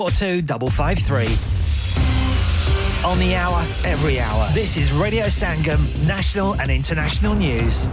or two double five three. On the hour, every hour. This is Radio Sangam, national and international news.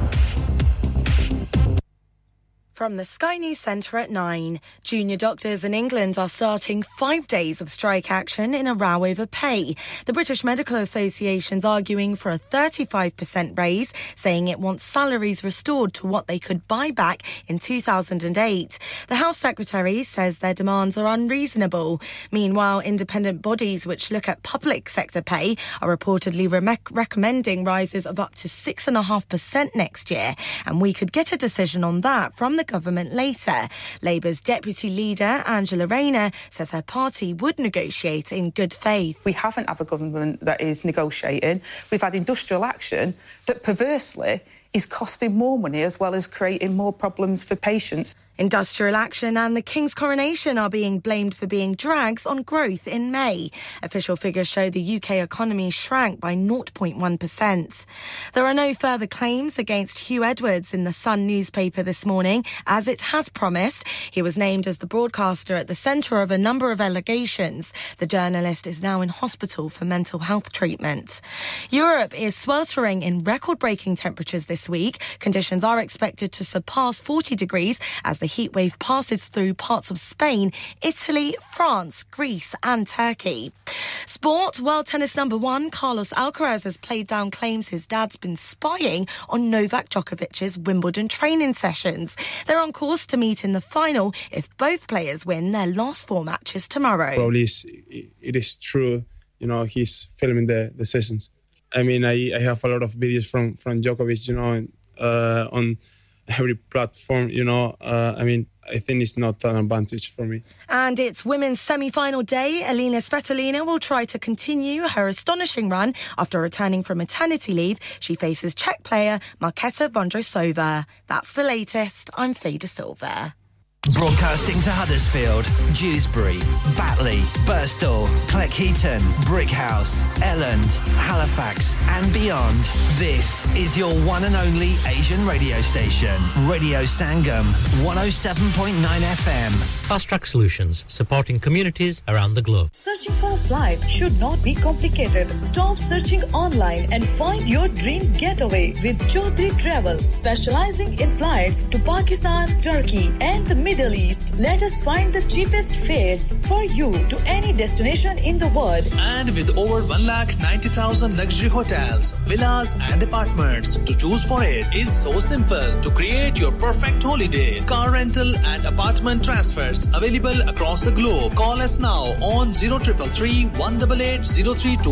From the Sky News Centre at 9, junior doctors in England are starting five days of strike action in a row over pay. The British Medical Association's arguing for a 35% raise, saying it wants salaries restored to what they could buy back in 2008. The House Secretary says their demands are unreasonable. Meanwhile, independent bodies which look at public sector pay are reportedly re- recommending rises of up to 6.5% next year, and we could get a decision on that from the government later. Labour's deputy leader, Angela Rayner, says her party would negotiate in good faith. We haven't had a government that is negotiating. We've had industrial action that perversely is costing more money as well as creating more problems for patients. Industrial action and the King's coronation are being blamed for being drags on growth in May. Official figures show the UK economy shrank by 0.1%. There are no further claims against Hugh Edwards in the Sun newspaper this morning, as it has promised. He was named as the broadcaster at the centre of a number of allegations. The journalist is now in hospital for mental health treatment. Europe is sweltering in record breaking temperatures this week. Conditions are expected to surpass 40 degrees as the the heat wave passes through parts of Spain, Italy, France, Greece, and Turkey. Sport World Tennis number one, Carlos Alcaraz has played down claims his dad's been spying on Novak Djokovic's Wimbledon training sessions. They're on course to meet in the final if both players win their last four matches tomorrow. Probably it is true, you know, he's filming the, the sessions. I mean, I, I have a lot of videos from, from Djokovic, you know, uh, on every platform, you know, uh, I mean, I think it's not an advantage for me. And it's women's semi-final day. Alina Svitolina will try to continue her astonishing run after returning from maternity leave. She faces Czech player Marketa Vondrousova. That's the latest. I'm Faye Silva. Broadcasting to Huddersfield, Dewsbury, Batley, Burstall, Cleckheaton, Brickhouse, Elland, Halifax, and beyond. This is your one and only Asian radio station, Radio Sangam, 107.9 FM. Fast Track Solutions, supporting communities around the globe. Searching for a flight should not be complicated. Stop searching online and find your dream getaway with Chaudhry Travel, specializing in flights to Pakistan, Turkey, and the Middle Middle East. Let us find the cheapest fares for you to any destination in the world. And with over 1,90,000 luxury hotels, villas, and apartments to choose for it is so simple. To create your perfect holiday, car rental and apartment transfers available across the globe. Call us now on 0333 188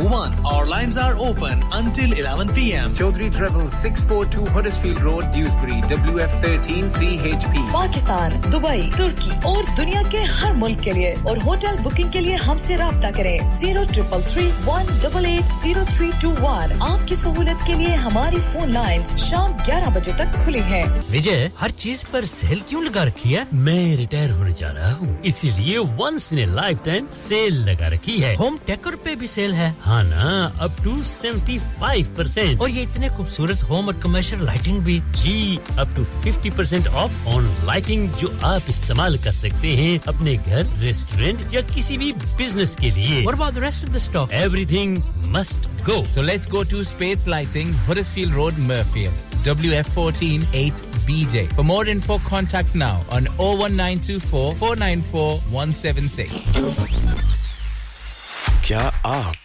Our lines are open until 11 p.m. Chaudhry Travel 642 Huddersfield Road, Dewsbury, WF13 3HP. Pakistan, Dubai. Dubai ترکی اور دنیا کے ہر ملک کے لیے اور hotel booking کے لیے ہم سے رابطہ کریں۔ Zero triple three one double eight zero three two one. آپ کی سہولت کے لیے ہماری فون لائن شام گیارہ بجے تک کھلی ہے وجے ہر چیز پر سیل کیوں لگا رکھی ہے؟ میں ریٹائر ہونے جا رہا ہوں۔ اسی لیے once in lifetime sale لگا رکھی ہے۔ ہوم ٹیکر پہ بھی سیل ہے۔ ہاں نا up to seventy five percent اور یہ اتنے خوبصورت ہوم اور کمرشل لائٹنگ بھی۔ جی up to fifty percent off on lighting جو آپ آپ استعمال کر سکتے ہیں اپنے گھر ریسٹورینٹ یا کسی بھی بزنس کے لیے everything must go so let's go to space lighting road Mirfield WF14 8BJ. For more info, contact now on 01924 494 176. کیا آپ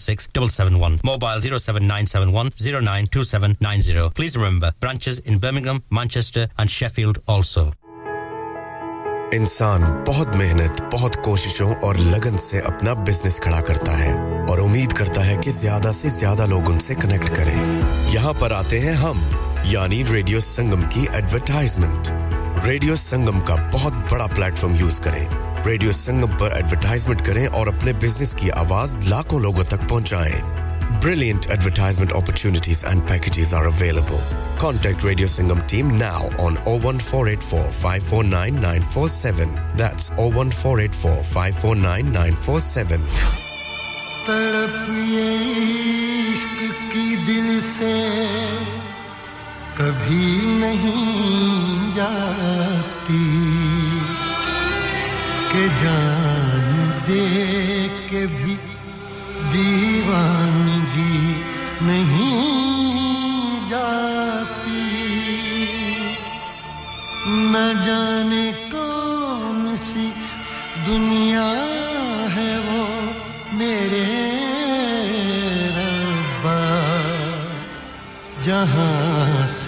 076 Mobile 07971 Please remember, branches in Birmingham, Manchester and Sheffield also. انسان بہت محنت بہت کوششوں اور لگن سے اپنا بزنس کھڑا کرتا ہے اور امید کرتا ہے کہ زیادہ سے زیادہ لوگ ان سے کنیکٹ کریں۔ یہاں پر آتے ہیں ہم یعنی ریڈیو سنگم کی ایڈورٹائزمنٹ ریڈیو سنگم کا بہت بڑا پلیٹ فارم یوز کریں۔ ریڈیو سنگم پر ایڈورٹائزمنٹ کریں اور اپنے بزنس کی آواز لاکھوں لوگوں تک پہنچائیں۔ Brilliant advertisement opportunities and packages are available contact Radio Sangam team now on O one four eight four five four nine nine four seven that's four eight four five four nine nine four seven سے کبھی نہیں جاتی کہ جان دے کے بھی دیوانگی نہیں جاتی۔ نہ جانے کون سی دنیا ہے وہ میرے ربا جہاں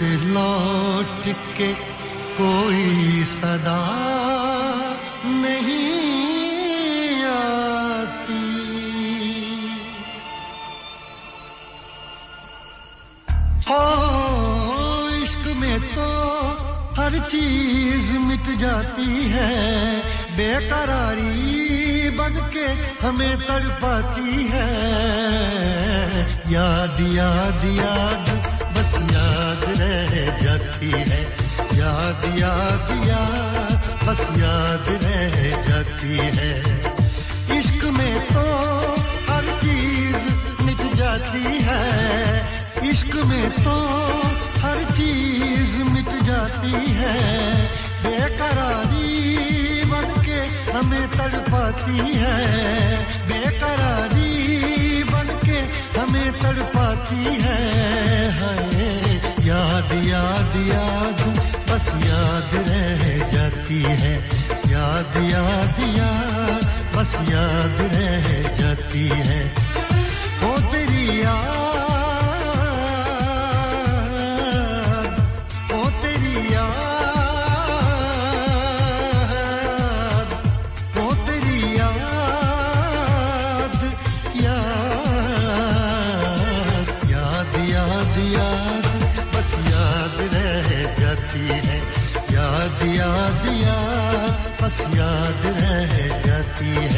سے لوٹ کے کوئی صدا نہیں آتی۔ ہو، عشق میں تو ہر چیز مٹ جاتی ہے۔ بے قراری بن کے ہمیں تڑپاتی ہے۔ یاد یاد یاد بس یاد رہ جاتی ہے، یاد یاد یاد، بس یاد رہ جاتی ہے۔ عشق میں تو ہر چیز مٹ جاتی ہے۔ عشق میں تو ہر چیز مٹ جاتی ہے۔ بے قراری بن کے ہمیں تڑپاتی ہے۔ بے قراری ہمیں تڑپاتی ہے یاد یاد یاد، بس یاد رہ جاتی ہے، یاد یاد یاد، بس یاد رہ جاتی ہے۔ وہ تیری یاد party.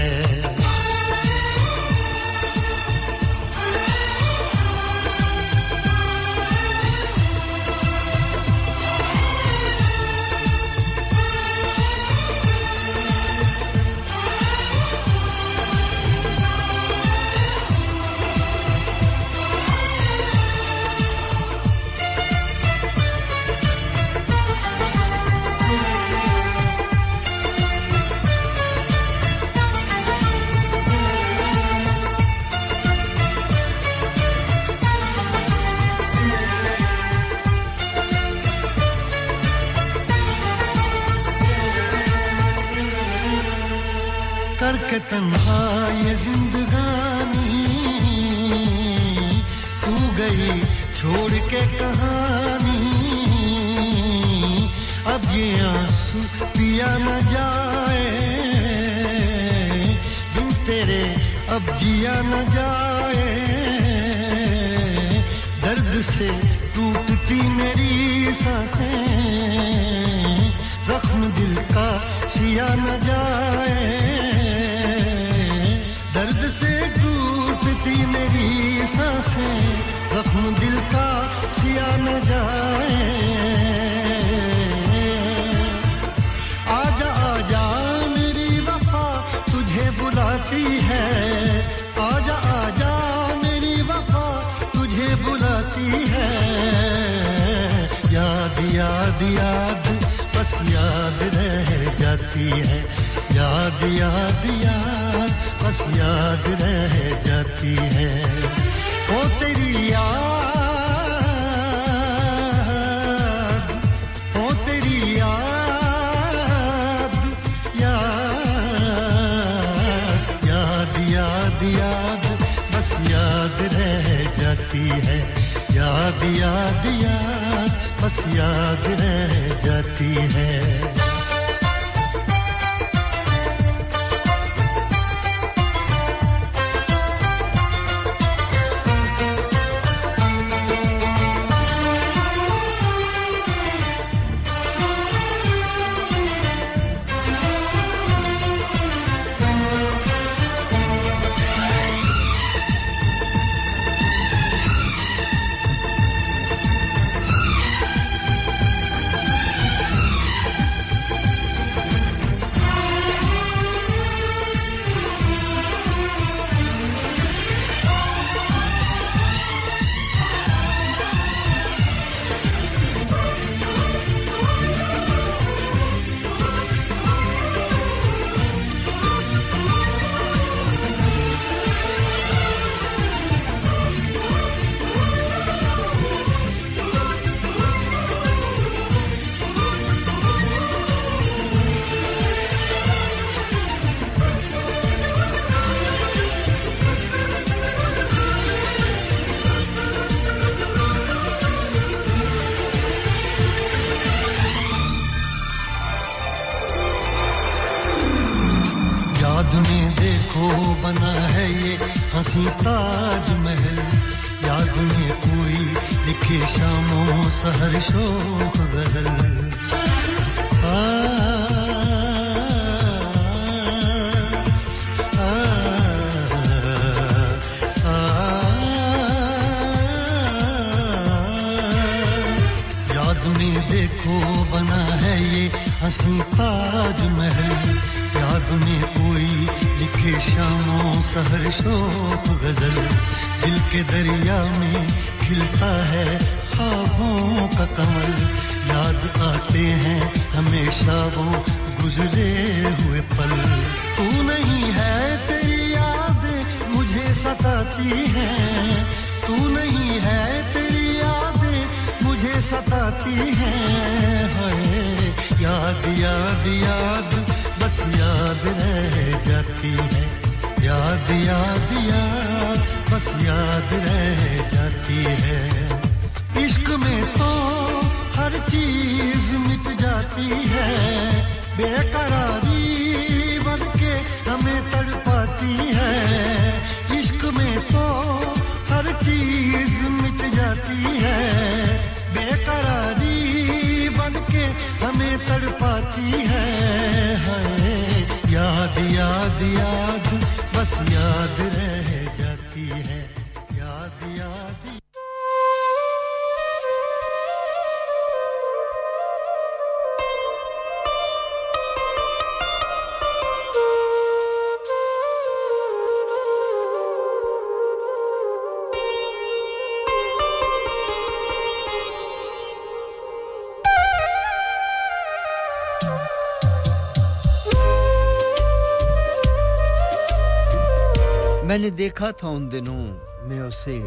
میں نے دیکھا تھا ان دنوں میں اسے۔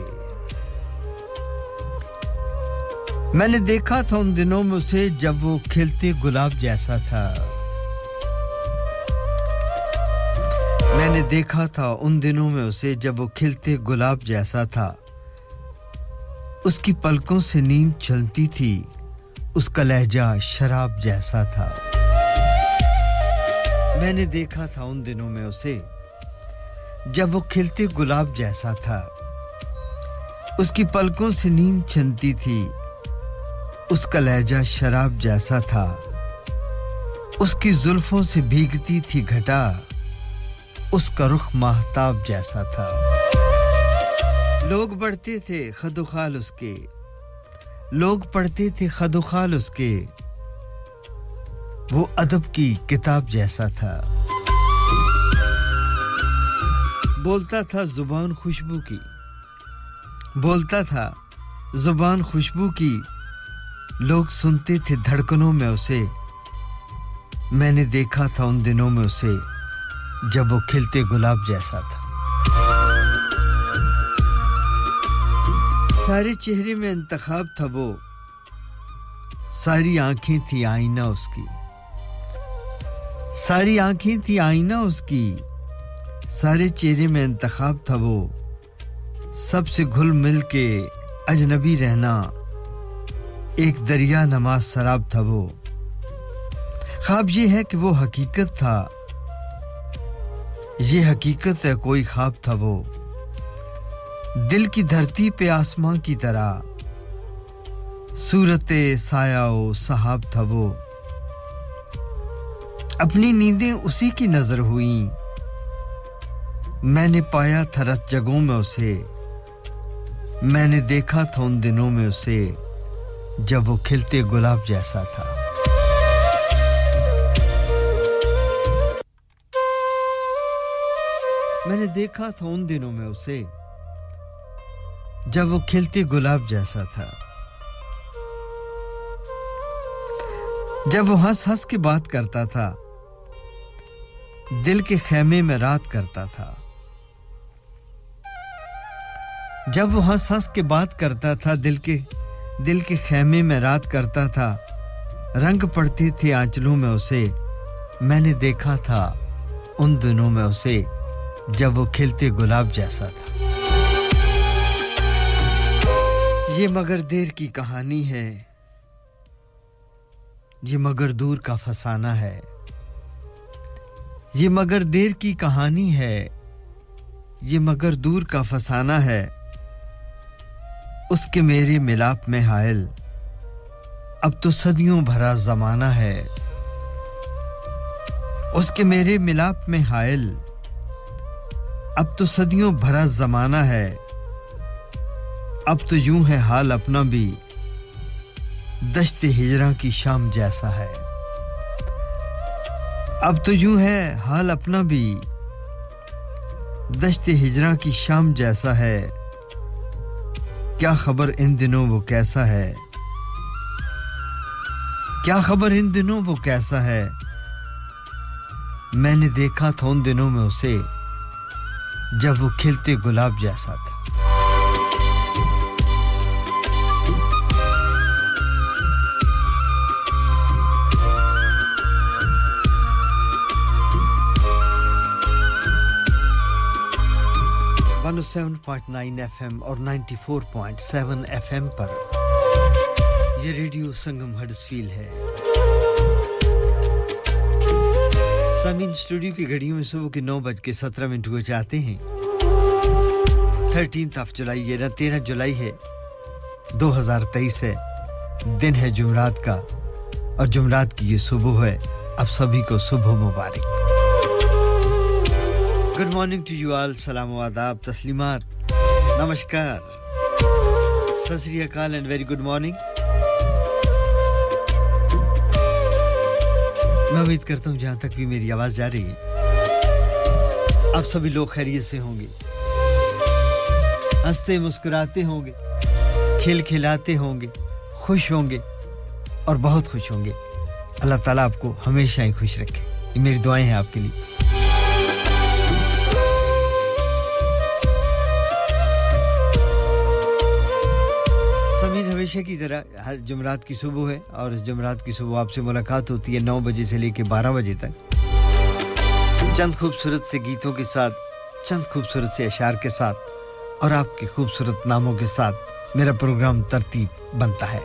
میں نے دیکھا تھا ان دنوں میں اسے جب وہ کھلتے گلاب جیسا تھا۔ میں نے دیکھا تھا ان دنوں میں اسے جب وہ کھلتے گلاب جیسا تھا۔ اس کی پلکوں سے نیند چلتی تھی۔ اس کا لہجہ شراب جیسا تھا۔ میں نے دیکھا تھا ان دنوں میں اسے۔ جب وہ کھلتے گلاب جیسا تھا۔ اس کی پلکوں سے نیند چھنتی تھی۔ اس کا لہجہ شراب جیسا تھا۔ اس کی زلفوں سے بھیگتی تھی گھٹا۔ اس کا رخ مہتاب جیسا تھا۔ لوگ بڑھتے تھے خد و خال اس کے۔ لوگ پڑھتے تھے خد و خال اس کے۔ وہ ادب کی کتاب جیسا تھا۔ بولتا تھا زبان خوشبو کی۔ بولتا تھا زبان خوشبو کی۔ لوگ سنتے تھے دھڑکنوں میں اسے۔ میں نے دیکھا تھا ان دنوں میں اسے، جب وہ کھلتے گلاب جیسا تھا۔ سارے چہرے میں انتخاب تھا وہ۔ ساری آنکھیں تھی آئینہ اس کی۔ ساری آنکھیں تھی آئینہ اس کی۔ سارے چہرے میں انتخاب تھا وہ۔ سب سے گھل مل کے اجنبی رہنا، ایک دریا نماز سراب تھا وہ۔ خواب یہ ہے کہ وہ حقیقت تھا۔ یہ حقیقت ہے کوئی خواب تھا وہ۔ دل کی دھرتی پہ آسماں کی طرح۔ صورت سایہ و صحاب تھا وہ۔ اپنی نیندیں اسی کی نظر ہوئیں۔ میں نے پایا تھا رت جگوں میں اسے۔ میں نے دیکھا تھا ان دنوں میں اسے جب وہ کھلتے گلاب جیسا تھا۔ میں نے دیکھا تھا ان دنوں میں اسے جب وہ کھلتے گلاب جیسا تھا۔ جب وہ ہنس ہنس کے بات کرتا تھا، دل کے خیمے میں رات کرتا تھا۔ جب وہ ہنس ہنس کے بات کرتا تھا، دل کے دل کے خیمے میں رات کرتا تھا۔ رنگ پڑتی تھی آنچلوں میں اسے۔ میں نے دیکھا تھا ان دنوں میں اسے، جب وہ کھلتے گلاب جیسا تھا۔ یہ مگر دیر کی کہانی ہے۔ یہ مگر دور کا فسانہ ہے۔ یہ مگر دیر کی کہانی ہے۔ یہ مگر دور کا فسانہ ہے۔ اس کے میری ملاپ میں حائل۔ اب تو صدیوں بھرا زمانہ ہے۔ اس کے میرے ملاپ میں حائل۔ اب تو صدیوں بھرا زمانہ ہے۔ اب تو یوں ہے حال اپنا بھی۔ دشت ہجراں کی شام جیسا ہے۔ اب تو یوں ہے حال اپنا بھی۔ دشت ہجراں کی شام جیسا ہے۔ کیا خبر ان دنوں وہ کیسا ہے؟ کیا خبر ان دنوں وہ کیسا ہے؟ میں نے دیکھا تھا ان دنوں میں اسے، جب وہ کھلتے گلاب جیسا تھا۔ 107.9 FM سیون پوائنٹ اور نائنٹی فور پوائنٹ سیون پر یہ ریڈیو سنگم ہڈسفیل ہے سامین اسٹوڈیو کی گھڑیوں میں صبح کے نو بج کے سترہ منٹ ہوئے جاتے ہیں تھرٹینتھ آف جولائی یعنی تیرہ جولائی ہے دو ہزار تیئیس ہے دن ہے جمعرات کا اور جمعرات کی یہ صبح ہے اب سبھی کو صبح مبارک good morning to you all سلام و آداب تسلیمات نمسکار ست اکال اینڈ ویری گڈ مارننگ میں امید کرتا ہوں جہاں تک بھی میری آواز جا رہی ہے آپ سبھی لوگ خیریت سے ہوں گے ہنستے مسکراتے ہوں گے کھیل کھلاتے ہوں گے خوش ہوں گے اور بہت خوش ہوں گے اللہ تعالیٰ آپ کو ہمیشہ ہی خوش رکھے یہ میری دعائیں ہیں آپ کے لیے ہمیشہ کی طرح ہر جمعرات کی صبح ہے اور اس جمعرات کی صبح آپ سے ملاقات ہوتی ہے نو بجے سے لے کے بارہ بجے تک۔ چند خوبصورت سے گیتوں کے ساتھ، چند خوبصورت سے اشعار کے ساتھ اور آپ کے خوبصورت ناموں کے ساتھ میرا پروگرام ترتیب بنتا ہے۔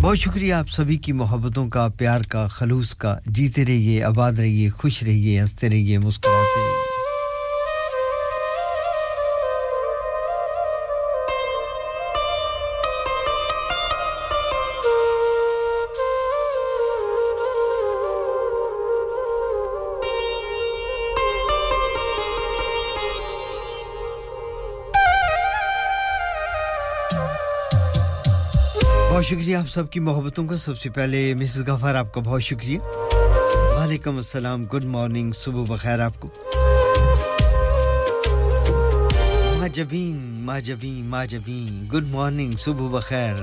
بہت شکریہ آپ سبھی کی محبتوں کا، پیار کا، خلوص کا۔ جیتے رہیے، آباد رہیے، خوش رہیے، ہنستے رہیے، مسکراتے رہیے۔ آپ سب کی محبتوں کا سب سے پہلے مسز غفار آپ کا بہت شکریہ۔ وعلیکم السلام، گڈ مارننگ، صبح بخیر آپ کو۔ ماجبین ماجبین ماجبین گڈ مارننگ، صبح بخیر۔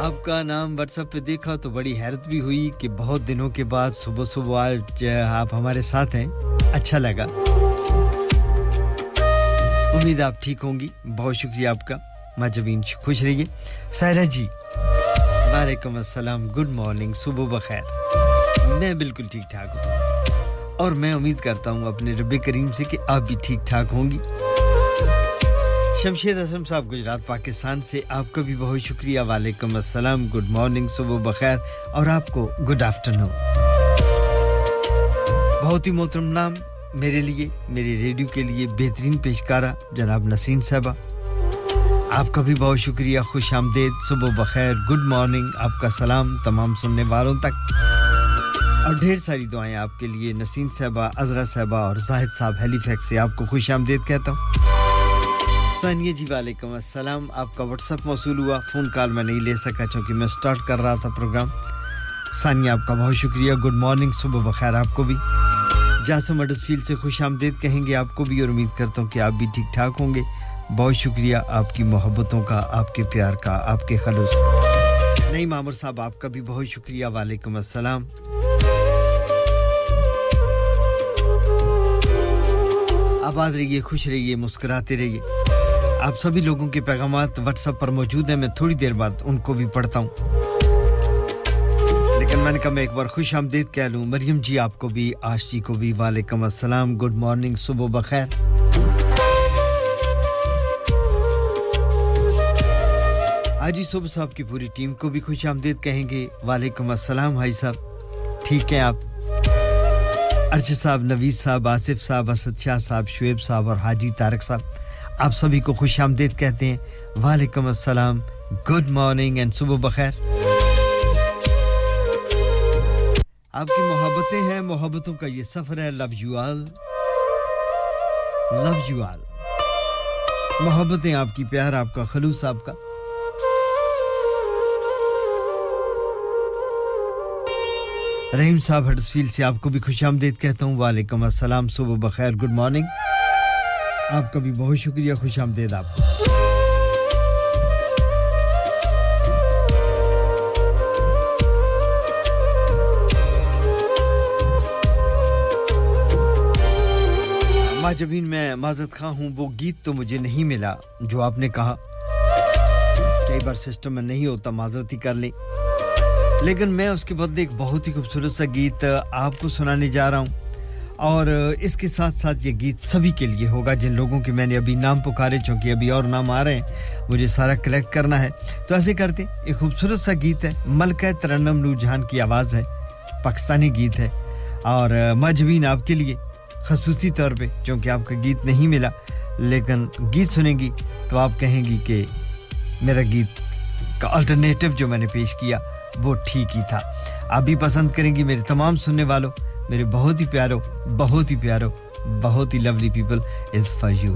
آپ کا نام واٹس ایپ پہ دیکھا تو بڑی حیرت بھی ہوئی کہ بہت دنوں کے بعد صبح صبح آج آپ ہمارے ساتھ ہیں۔ اچھا لگا۔ امید آپ ٹھیک ہوں گی۔ بہت شکریہ آپ کا۔ ماجبین خوش رہیے سائرہ جی وعلیکم السلام، گڈ مارننگ، صبح بخیر۔ میں بالکل ٹھیک ٹھاک ہوں۔ اور میں امید کرتا ہوں اپنے رب کریم سے کہ آپ بھی ٹھیک ٹھاک ہوں گی۔ شمشید اسلم صاحب، گجرات، پاکستان سے آپ کا بھی بہت شکریہ۔ وعلیکم السلام، گڈ مارننگ، صبح بخیر۔ اور آپ کو گڈ آفٹر نون بہت ہی محترم نام میرے لیے، میرے ریڈیو کے لیے بہترین پیشکارہ جناب نسرین صاحبہ۔ آپ کا بھی بہت شکریہ، خوش آمدید، صبح بخیر گڈ مارننگ آپ کا سلام تمام سننے والوں تک۔ اور ڈھیر ساری دعائیں آپ کے لیے نسیم صاحبہ عزرا صاحبہ اور زاہد صاحب ہیلی فیکس سے آپ کو خوش آمدید کہتا ہوں۔ ثانیہ جی وعلیکم السلام۔ آپ کا واٹس اپ موصول ہوا، فون کال میں نہیں لے سکا چونکہ میں سٹارٹ کر رہا تھا پروگرام۔ ثانیہ، آپ کا بہت شکریہ گڈ مارننگ صبح بخیر آپ کو بھی۔ جاسم اڈس فیلڈ سے خوش آمدید کہیں گے آپ کو بھی اور امید کرتا ہوں کہ آپ بھی ٹھیک ٹھاک ہوں گے۔ بہت شکریہ آپ کی محبتوں کا، آپ کے پیار کا، آپ کے خلوص کا۔ نہیں مامر صاحب، آپ کا بھی بہت شکریہ۔ وعلیکم السلام۔ آباد رہیے، خوش رہیے، مسکراتے رہیے۔ آپ سبھی لوگوں کے پیغامات واٹس اپ پر موجود ہیں، میں تھوڑی دیر بعد ان کو بھی پڑھتا ہوں۔ لیکن میں نے کہا، میں ایک بار خوش آمدید کہہ لوں۔ مریم جی آپ کو بھی، آش جی کو بھی، وعلیکم السلام۔ گڈ مارننگ صبح بخیر۔ حاجی صبح صاحب کی پوری ٹیم کو بھی خوش آمدید کہیں گے۔ وعلیکم السلام حاجی صاحب۔ ٹھیک ہیں آپ؟ ارشد صاحب نویز صاحب، آصف صاحب، اسد شاہ صاحب، شعیب صاحب اور حاجی طارق صاحب۔ آپ سبھی کو خوش آمدید کہتے ہیں۔ وعلیکم السلام۔ گڈ مارننگ اینڈ صبح بخیر۔ آپ کی محبتیں ہیں، محبتوں کا یہ سفر ہے۔ Love you all love you آل محبتیں آپ کی، پیار آپ کا، خلوص آپ کا۔ رحیم صاحب ہڈسفیل سے آپ کو بھی خوش آمدید کہتا ہوں۔ وعلیکم السلام، صبح بخیر، گڈ مارننگ۔ آپ کا بھی بہت شکریہ، خوش آمدید آپ ماجبین، میں معذرت خواہ ہوں، وہ گیت تو مجھے نہیں ملا جو آپ نے کہا۔ کئی بار سسٹم میں نہیں ہوتا معذرتی کر لیں۔ لیکن میں اس کے بدلے ایک بہت ہی خوبصورت سا گیت آپ کو سنانے جا رہا ہوں۔ اور اس کے ساتھ ساتھ یہ گیت سبھی کے لیے ہوگا جن لوگوں کے میں نے ابھی نام پکارے، چونکہ ابھی اور نام آ رہے ہیں، مجھے سارا کلیکٹ کرنا ہے۔ تو ایسے کرتے ایک خوبصورت سا گیت ہے، ملکہ ترنم نور جہان کی آواز ہے، پاکستانی گیت ہے۔ اور مجبین آپ کے لیے خصوصی طور پہ، چونکہ آپ کا گیت نہیں ملا، لیکن گیت سنیں گی تو آپ کہیں گی کہ میرا گیت کا الٹرنیٹو جو میں نے پیش کیا وہ ٹھیک ہی تھا۔ آپ بھی پسند کریں گی میرے تمام سننے والوں۔ میرے بہت ہی پیارو بہت ہی پیارو بہت ہی lovely people is for you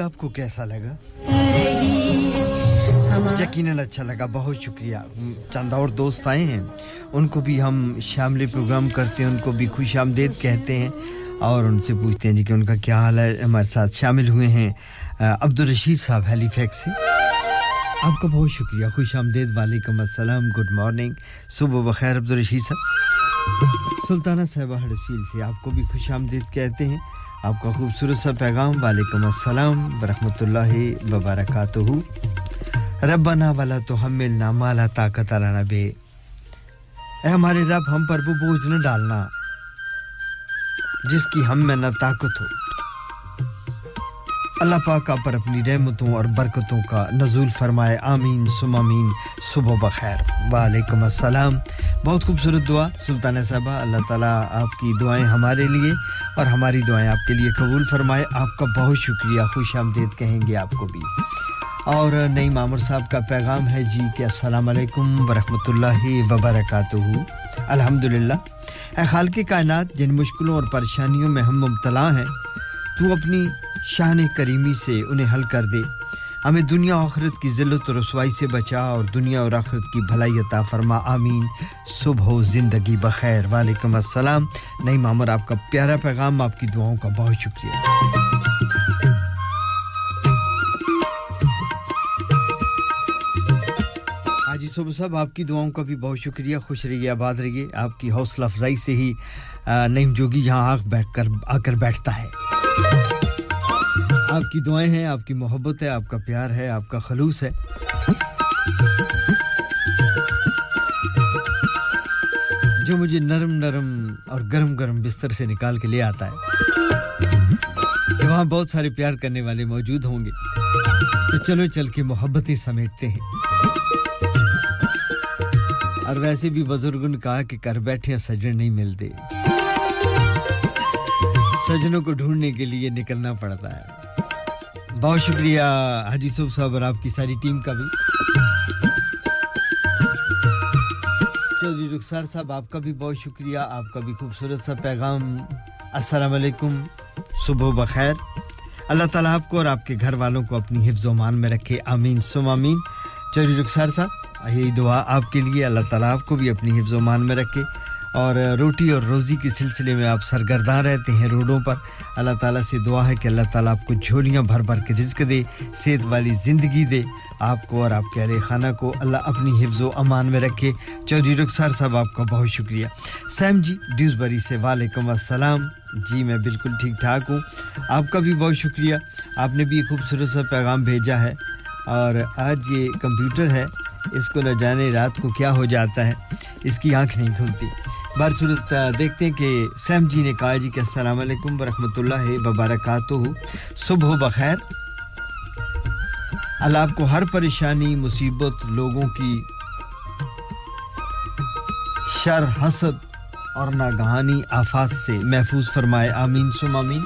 آپ کو کیسا لگا؟ یقیناً اچھا لگا، بہت شکریہ۔ چند اور دوست آئے ہیں، ان کو بھی ہم شاملی پروگرام کرتے ہیں، ان کو بھی خوش آمدید کہتے ہیں اور ان سے پوچھتے ہیں جی کہ ان کا کیا حال ہے، ہمارے ساتھ شامل ہوئے ہیں عبدالرشید صاحب ہیلی فیکس سے۔ آپ کا بہت شکریہ، خوش آمدید۔ وعلیکم السلام، گڈ مارننگ۔ صبح بخیر، عبدالرشید صاحب۔ سلطانہ صاحبہ ہڈسفیل سے آپ کو بھی خوش آمدید کہتے ہیں۔ آپ کا خوبصورت سا پیغام، وعلیکم السلام ورحمۃ اللہ وبرکاتہ۔ ربنا والا تو ہم ملنا مالا طاقت علانا بے اے ہمارے رب، ہم پر وہ بوجھ نہ ڈالنا، جس کی ہم میں نہ طاقت ہو۔ اللہ پاک آپ پر اپنی رحمتوں اور برکتوں کا نزول فرمائے، آمین سم آمین، صبح بخیر۔ وعلیکم السلام۔ بہت خوبصورت دعا سلطانہ صاحبہ، اللہ تعالیٰ آپ کی دعائیں ہمارے لیے اور ہماری دعائیں آپ کے لیے قبول فرمائے۔ آپ کا بہت شکریہ، خوش آمدید کہیں گے آپ کو بھی۔ اور نئی مامر صاحب کا پیغام ہے۔ جی کہ السلام علیکم ورحمۃ اللہ وبرکاتہ۔ الحمد للہ اے خالق کائنات، جن مشکلوں اور پریشانیوں میں ہم مبتلا ہیں، تو اپنی شان کریمی سے انہیں حل کر دے۔ ہمیں دنیا و آخرت کی ذلت و رسوائی سے بچا اور دنیا اور آخرت کی بھلائی عطا فرما۔ آمین۔ صبح و زندگی بخیر۔ وعلیکم السلام۔ نئی مامر آپ کا پیارا پیغام، آپ کی دعاؤں کا بہت شکریہ۔ جی صبح صاحب آپ کی دعاؤں کا بھی بہت شکریہ، خوش رہیے، آباد رہیے۔ آپ کی حوصلہ افزائی سے ہی نعیم جوگی یہاں آ کر بیٹھتا ہے۔ آپ کی دعائیں ہیں، آپ کی محبت ہے، آپ کا پیار ہے، آپ کا خلوص ہے۔ جو مجھے نرم نرم اور گرم گرم بستر سے نکال کے لے آتا ہے۔ کہ وہاں بہت سارے پیار کرنے والے موجود ہوں گے۔ تو چلو چل کے محبتیں سمیٹتے ہیں۔ اور ویسے بھی بزرگوں نے کہا کہ گھر بیٹھے سجن نہیں ملتے۔ سجنوں کو ڈھونڈنے کے لیے نکلنا پڑتا ہے۔ بہت شکریہ حاجی صوب صاحب اور آپ کی ساری ٹیم کا بھی۔ چودھری رخسار صاحب، آپ کا بھی بہت شکریہ، آپ کا بھی خوبصورت سا پیغام۔ السلام علیکم، صبح بخیر۔ اللہ تعالیٰ آپ کو اور آپ کے گھر والوں کو اپنی حفظ و مان میں رکھے۔ آمین سم آمین۔ چودھری رخسار صاحب یہی دعا آپ کے لیے۔ اللہ تعالیٰ آپ کو بھی اپنی حفظ و مان میں رکھے۔ اور روٹی اور روزی کے سلسلے میں آپ سرگرداں رہتے ہیں روڈوں پر۔ اللہ تعالیٰ سے دعا ہے کہ اللہ تعالیٰ آپ کو جھولیاں بھر بھر کے رزق دے، صحت والی زندگی دے آپ کو اور آپ کے اہل خانہ کو۔ اللہ اپنی حفظ و امان میں رکھے۔ چودھری رخسار صاحب، آپ کا بہت شکریہ۔ سیم جی ڈیوزبری سے وعلیکم السلام۔ جی میں بالکل ٹھیک ٹھاک ہوں۔ آپ کا بھی بہت شکریہ۔ آپ نے بھی خوبصورت سا پیغام بھیجا ہے۔ اور آج یہ کمپیوٹر ہے، اس کو نہ جانے رات کو کیا ہو جاتا ہے۔ اس کی آنکھ نہیں کھلتی۔ بہرصورت دیکھتے ہیں کہ سیم جی نے کہا جی کہ السلام علیکم ورحمۃ اللہ وبرکاتہ۔ صبح بخیر۔ اللہ آپ کو ہر پریشانی، مصیبت، لوگوں کی شر، حسد اور ناگہانی آفات سے محفوظ فرمائے۔ آمین سم آمین۔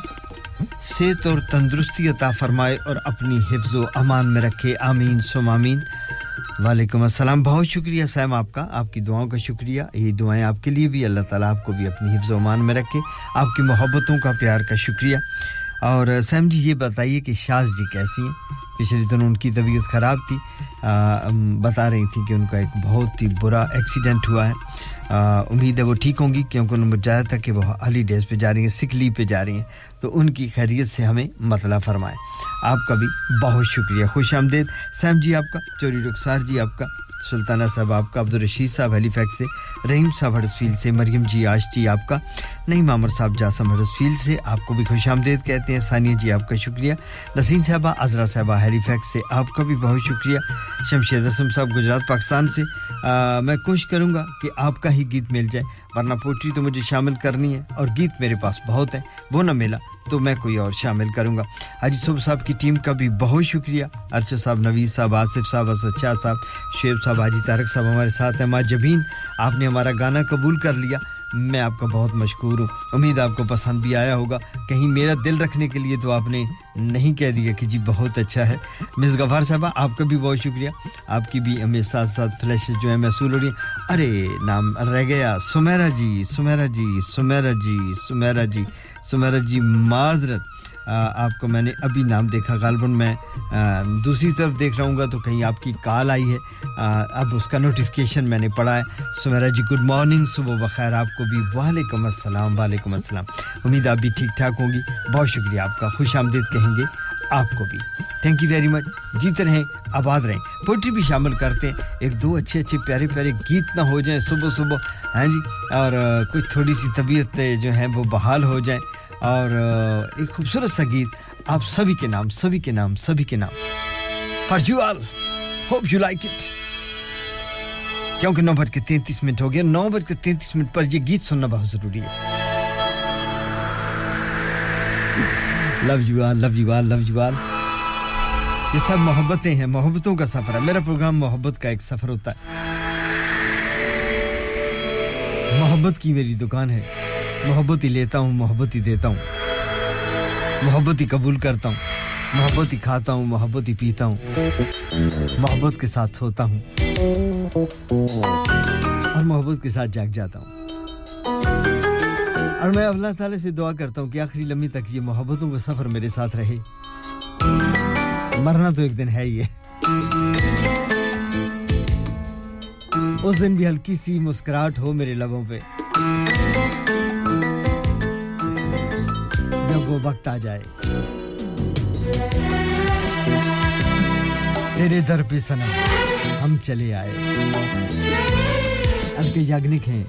صحت اور تندرستی عطا فرمائے اور اپنی حفظ و امان میں رکھے۔ آمین سم آمین۔ وعلیکم السلام، بہت شکریہ سیم آپ کا، آپ کی دعاؤں کا شکریہ۔ یہ دعائیں آپ کے لیے بھی اللہ تعالیٰ آپ کو بھی اپنی حفظ و امان میں رکھے، آپ کی محبتوں کا پیار کا شکریہ۔ اور سیم جی یہ بتائیے کہ شاز جی کیسی ہیں؟ پچھلے دن ان کی طبیعت خراب تھی۔ بتا رہی تھی کہ ان کا ایک بہت ہی برا ایکسیڈنٹ ہوا ہے۔ امید ہے وہ ٹھیک ہوں گی، کیونکہ انہوں نے بتایا تھا کہ وہ ہالی ڈیز پہ جا رہی ہیں سکلی پہ جا رہی ہیں۔ تو ان کی خیریت سے ہمیں مسئلہ فرمائیں۔ آپ کا بھی بہت شکریہ، خوش آمدید۔ سیم جی آپ کا، چوری رخسار جی آپ کا۔ سلطانہ صاحب آپ کا عبدالرشید صاحب ہیلی فیکس سے رحیم صاحب ہرسفیل سے مریم جی آشتی جی، آپ کا نعیم عامر صاحب جاسم ہرسفیل سے آپ کو بھی خوش آمدید کہتے ہیں۔ ثانیہ جی آپ کا شکریہ۔ نسیم صاحبہ عذرا صاحبہ ہیلی فیکس سے آپ کا بھی بہت شکریہ۔ شمشید اسم صاحب گجرات پاکستان سے۔ آ, میں کوشش کروں گا کہ آپ کا ہی گیت مل جائے۔ ورنہ پوٹری تو مجھے شامل کرنی ہے اور گیت میرے پاس بہت ہیں، وہ نہ ملا تو میں کوئی اور شامل کروں گا۔ حاجی صبح صاحب کی ٹیم کا بھی بہت شکریہ۔ ارشد صاحب نویز صاحب، آصف صاحب، اسد شاہ صاحب، شعیب صاحب، حاجی طارق صاحب ہمارے ساتھ ہیں، ماں جبین، آپ نے ہمارا گانا قبول کر لیا۔ میں آپ کا بہت مشکور ہوں۔ امید آپ کو پسند بھی آیا ہوگا۔ کہیں میرا دل رکھنے کے لیے تو آپ نے نہیں کہہ دیا کہ جی بہت اچھا ہے۔ مس گفار صاحبہ، آپ کا بھی بہت شکریہ۔ آپ کی بھی ہمیں ساتھ ساتھ فلیشز جو ہیں محصول ہو رہی ہیں۔ ارے، نام رہ گیا۔ سمیرا جی سمیرا جی سمیرا جی سمیرا جی سمیرا جی معذرت۔ آپ کو میں نے ابھی نام دیکھا، غالباً میں دوسری طرف دیکھ رہا ہوں گا تو کہیں آپ کی کال آئی ہے۔ اب اس کا نوٹیفکیشن میں نے پڑھا ہے۔ سمیرا جی گڈ مارننگ صبح بخیر آپ کو بھی۔ وعلیکم السلام وعلیکم السلام۔ امید آپ بھی ٹھیک ٹھاک ہوں گی۔ بہت شکریہ آپ کا۔ خوش آمدید کہیں گے آپ کو بھی۔ تھینک یو ویری مچ جیت رہیں، آباد رہیں۔ پوٹری بھی شامل کرتے ہیں۔ ایک دو اچھے اچھے پیارے پیارے گیت نہ ہو جائیں صبح صبح۔ ہاں جی؟ اور کچھ تھوڑی سی طبیعت جو ہیں وہ بحال ہو جائیں اور ایک خوبصورت سا گیت آپ سبھی کے نام، سبھی کے نام، سبھی کے نام۔ For you all hope you like it. کیونکہ نو بج کے تینتیس منٹ ہو گیا، نو بج کے تینتیس منٹ پر یہ گیت سننا بہت ضروری ہے۔ Love you all love you all love you all یہ سب محبتیں ہیں، محبتوں کا سفر ہے۔ میرا پروگرام محبت کا ایک سفر ہوتا ہے۔ محبت کی میری دکان ہے۔ محبت ہی لیتا ہوں محبت ہی دیتا ہوں۔ محبت ہی قبول کرتا ہوں محبت ہی کھاتا ہوں محبت ہی پیتا ہوں۔ محبت کے ساتھ سوتا ہوں اور محبت کے ساتھ جاگ جاتا ہوں۔ اور میں اللہ تعالیٰ سے دعا کرتا ہوں کہ آخری لمحے تک یہ محبتوں کا سفر میرے ساتھ رہے۔ مرنا تو ایک دن ہے یہ اس دن بھی ہلکی سی مسکراہٹ ہو میرے لبوں پہ۔ وہ وقت آ جائے۔ تیرے در پہ سنم ہم چلے آئے۔ اب کے یاگنک ہیں۔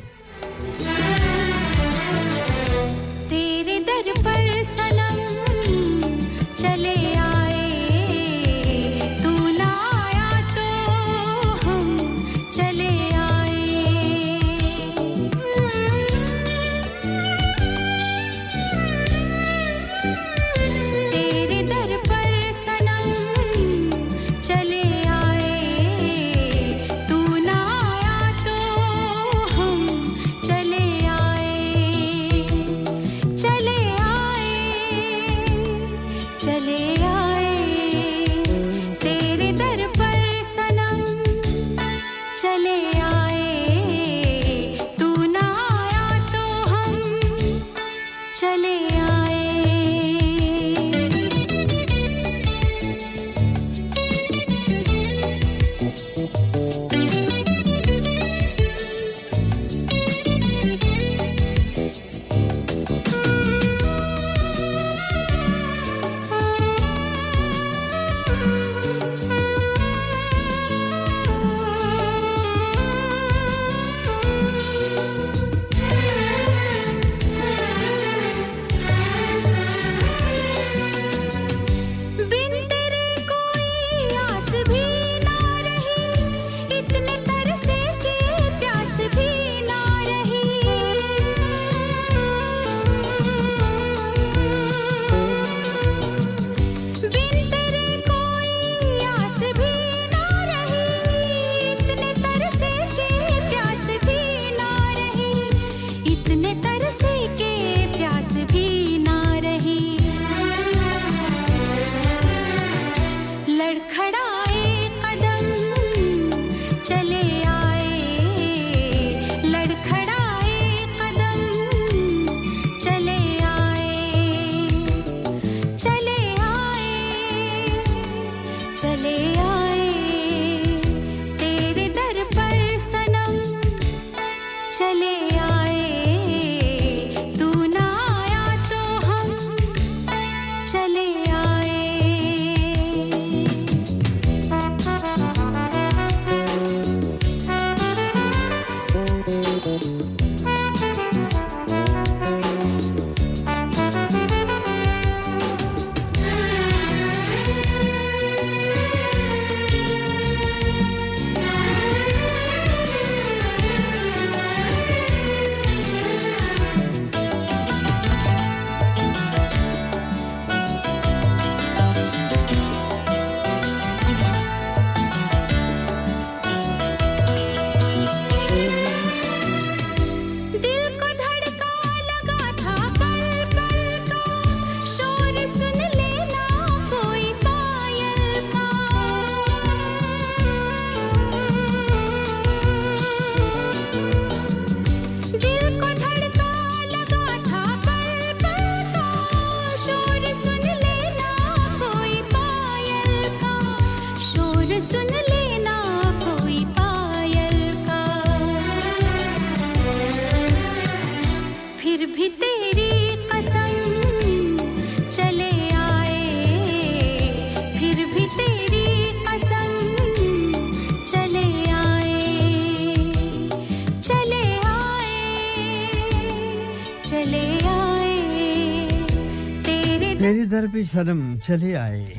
بھی شرم چلے آئے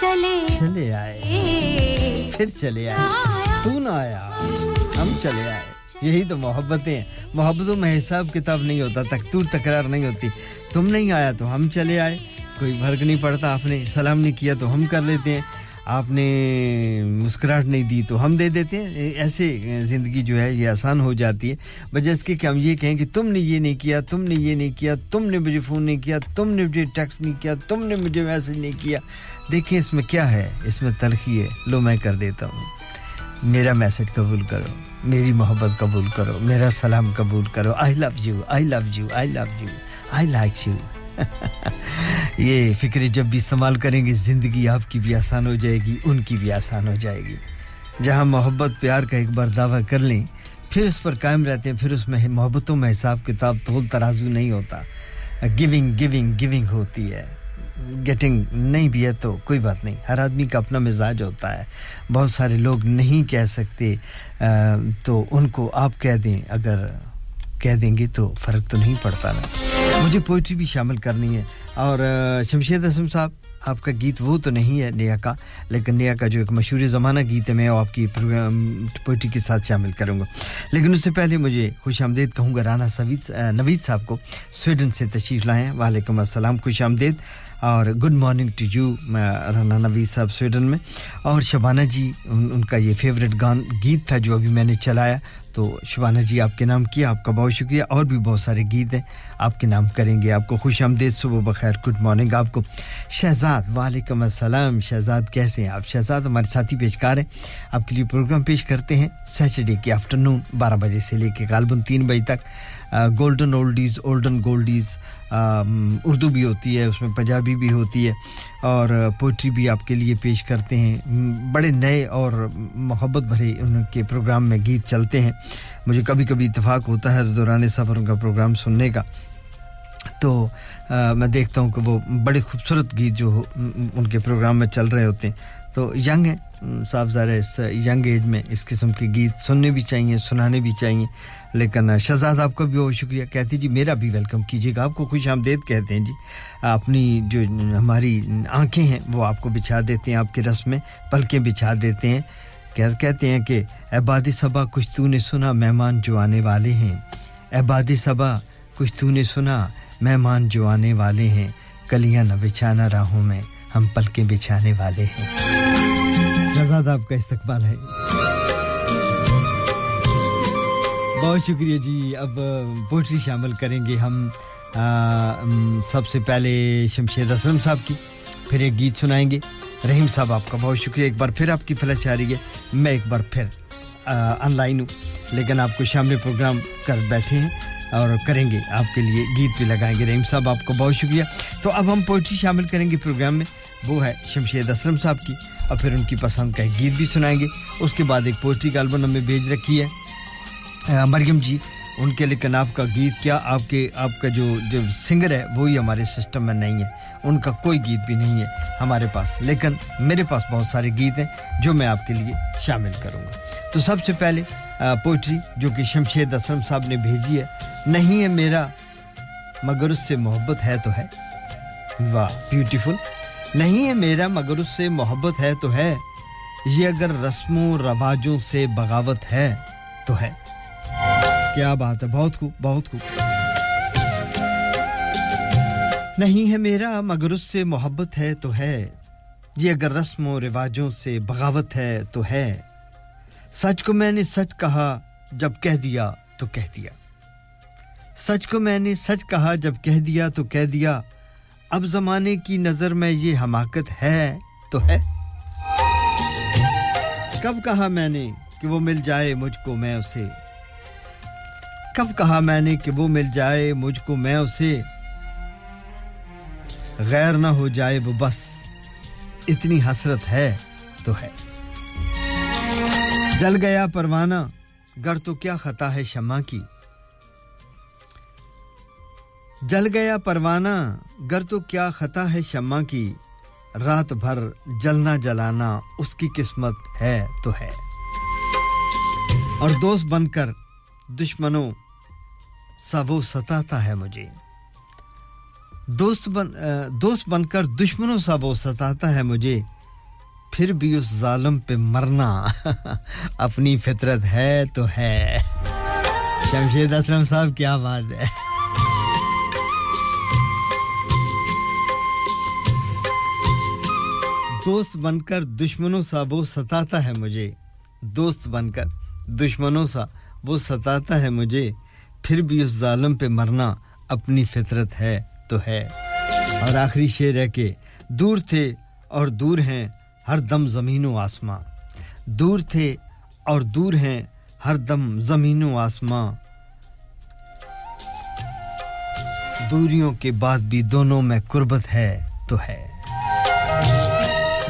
چلے چلے آئے پھر چلے آئے تو نہ آیا ہم چلے آئے یہی تو محبتیں محبتوں میں حساب کتاب نہیں ہوتا تکتور تکرار نہیں ہوتی تم نہیں آیا تو ہم چلے آئے کوئی فرق نہیں پڑتا آپ نے سلام نہیں کیا تو ہم کر لیتے ہیں آپ نے مسکراہٹ نہیں دی تو ہم دے دیتے ہیں۔ ایسے زندگی جو ہے یہ آسان ہو جاتی ہے۔ وجہ اس کے کہ ہم یہ کہیں کہ تم نے یہ نہیں کیا، تم نے یہ نہیں کیا، تم نے مجھے فون نہیں کیا، تم نے مجھے ٹیکس نہیں کیا، تم نے مجھے میسج نہیں کیا۔ دیکھیں اس میں کیا ہے، اس میں تلخی ہے۔ لو میں کر دیتا ہوں۔ میرا میسج قبول کرو، میری محبت قبول کرو، میرا سلام قبول کرو۔ I love you I love you I love you I like you یہ فکر جب بھی استعمال کریں گے، زندگی آپ کی بھی آسان ہو جائے گی، ان کی بھی آسان ہو جائے گی۔ جہاں محبت، پیار کا ایک بار دعویٰ کر لیں، پھر اس پر قائم رہتے ہیں، پھر اس میں محبتوں میں حساب کتاب تول ترازو نہیں ہوتا۔ گیونگ گیونگ گیونگ ہوتی ہے۔ گیٹنگ نہیں بھی ہے تو کوئی بات نہیں۔ ہر آدمی کا اپنا مزاج ہوتا ہے۔ بہت سارے لوگ نہیں کہہ سکتے تو ان کو آپ کہہ دیں۔ اگر کہہ دیں گے تو فرق تو نہیں پڑتا نا۔ مجھے پوئٹری بھی شامل کرنی ہے۔ اور شمشید اسم صاحب آپ کا گیت وہ تو نہیں ہے نیا کا لیکن نیا کا جو ایک مشہور زمانہ گیت ہے میں آپ کی پوئٹری کے ساتھ شامل کروں گا۔ لیکن اس سے پہلے مجھے خوش آمدید کہوں گا رانا سوید نوید صاحب کو سویڈن سے تشریف لائیں وعلیکم السلام خوش آمدید۔ اور good morning to you Rana Naveed صاحب سویڈن میں۔ اور شبانہ جی ان, ان کا یہ فیوریٹ گان گیت تھا جو ابھی میں نے چلایا۔ تو شبانہ جی آپ کے نام کیا؟ آپ کا بہت شکریہ، اور بھی بہت سارے گیت ہیں۔ آپ کے نام کریں گے، آپ کو خوش آمدید۔ صبح بخیر، گڈ مارننگ آپ کو۔ شہزاد، وعلیکم السلام۔ شہزاد، کیسے ہیں آپ؟ شہزاد ہمارے ساتھی پیشکار ہیں۔ آپ کے لیے پروگرام پیش کرتے ہیں سیٹرڈے کے آفٹرنون بارہ بجے سے لے کے غالباً تین بجے تک۔ Golden oldies olden goldies Urdu بھی ہوتی ہے، اس میں پنجابی بھی ہوتی ہے، اور پوئٹری بھی آپ کے لیے پیش کرتے ہیں۔ بڑے نئے اور محبت بھرے ان کے پروگرام میں گیت چلتے ہیں۔ مجھے کبھی کبھی اتفاق ہوتا ہے دوران سفر ان کا پروگرام سننے کا۔ تو میں دیکھتا ہوں کہ وہ بڑے خوبصورت گیت جو ان کے پروگرام میں چل رہے ہوتے ہیں۔ تو ینگ ہیں صاف ظاہر ہے اس ینگ ایج میں اس قسم کے گیت سننے بھی چاہیے، سنانے بھی چاہیے۔ لیکن شہزاد آپ کا بھی بہت شکریہ کہتے ہیں۔ جی میرا بھی ویلکم کیجیے گا۔ آپ کو خوش آمدید کہتے ہیں۔ جی اپنی جو ہماری آنکھیں ہیں، وہ آپ کو بچھا دیتے ہیں آپ کے رس میں، پلکیں بچھا دیتے ہیں۔ کہتے ہیں کہ احباد صبا، کچھ تو نے سنا، مہمان جو آنے والے ہیں۔ احباد صبا، کچھ تو نے سنا، مہمان جو آنے والے ہیں۔ کلیاں نہ بچھانا راہوں میں، ہم پلکیں بچھانے والے ہیں۔ شہزاد آپ کا استقبال ہے۔ بہت شکریہ جی۔ اب پوٹری شامل کریں گے ہم سب سے پہلے شمشید اسلم صاحب کی، پھر ایک گیت سنائیں گے۔ رحیم صاحب، آپ کا بہت شکریہ۔ ایک بار پھر آپ کی فلش آ رہی ہے میں ایک بار پھر آن لائن ہوں۔ لیکن آپ کو شامل پروگرام کر بیٹھے ہیں اور کریں گے۔ آپ کے لیے گیت بھی لگائیں گے۔ رحیم صاحب، آپ کا بہت شکریہ۔ تو اب ہم پوئٹری شامل کریں گے پروگرام میں۔ وہ ہے شمشید اسلم صاحب کی۔ اور پھر ان کی پسند کا ایک گیت بھی سنائیں گے۔ اس کے بعد ایک پوئٹری کا البم ہمیں بھیج رکھی ہے۔ مریم جی ان کے لیکن آپ کا گیت کیا، آپ کے، آپ کا جو جو سنگر ہے، وہی ہمارے سسٹم میں نہیں ہے۔ ان کا کوئی گیت بھی نہیں ہے ہمارے پاس۔ لیکن میرے پاس بہت سارے گیت ہیں جو میں آپ کے لیے شامل کروں گا۔ تو سب سے پہلے پوئٹری جو کہ شمشید اسلم صاحب نے بھیجی ہے، نہیں ہے میرا، مگر اس سے محبت ہے تو ہے۔ واہ بیوٹیفل نہیں ہے میرا، مگر اس سے محبت ہے تو ہے۔ یہ اگر رسم و رواجوں سے بغاوت ہے تو ہے۔ کیا بات ہے؟ بہت خوب بہت خوب۔ نہیں ہے میرا، مگر اس سے محبت ہے تو ہے۔ یہ اگر رسم و رواجوں سے بغاوت ہے تو ہے۔ سچ کو میں نے سچ کہا جب کہہ دیا تو کہہ دیا۔ سچ کو میں نے سچ کہا جب کہہ دیا تو کہہ دیا۔ اب زمانے کی نظر میں یہ حماقت ہے تو ہے۔ کب کہا میں نے کہ وہ مل جائے مجھ کو، میں اسے۔ کب کہا میں نے کہ وہ مل جائے مجھ کو، میں اسے غیر نہ ہو جائے، وہ بس اتنی حسرت ہے تو ہے۔ جل گیا پروانہ، گر تو کیا خطا ہے شمع کی۔ جل گیا پروانہ، گر تو کیا خطا ہے شمع کی۔ رات بھر جلنا جلانا اس کی قسمت ہے تو ہے۔ اور دوست بن کر دشمنوں سا وہ ستاتا ہے مجھے۔ دوست بن دوست بن کر دشمنوں سا وہ ستاتا ہے مجھے، پھر بھی اس ظالم پہ مرنا اپنی فطرت ہے تو ہے۔ شمشید اسلم صاحب، کیا بات ہے؟ دوست بن کر دشمنوں سا وہ ستاتا ہے مجھے۔ دوست بن کر دشمنوں سا وہ ستاتا ہے مجھے۔ پھر بھی اس ظالم پہ مرنا اپنی فطرت ہے تو ہے۔ اور آخری شعر ہے کہ دور تھے اور دور ہیں ہر دم زمین و آسماں۔ دور تھے اور دور ہیں ہر دم زمین و آسماں۔ دوریوں کے بعد بھی دونوں میں قربت ہے تو ہے۔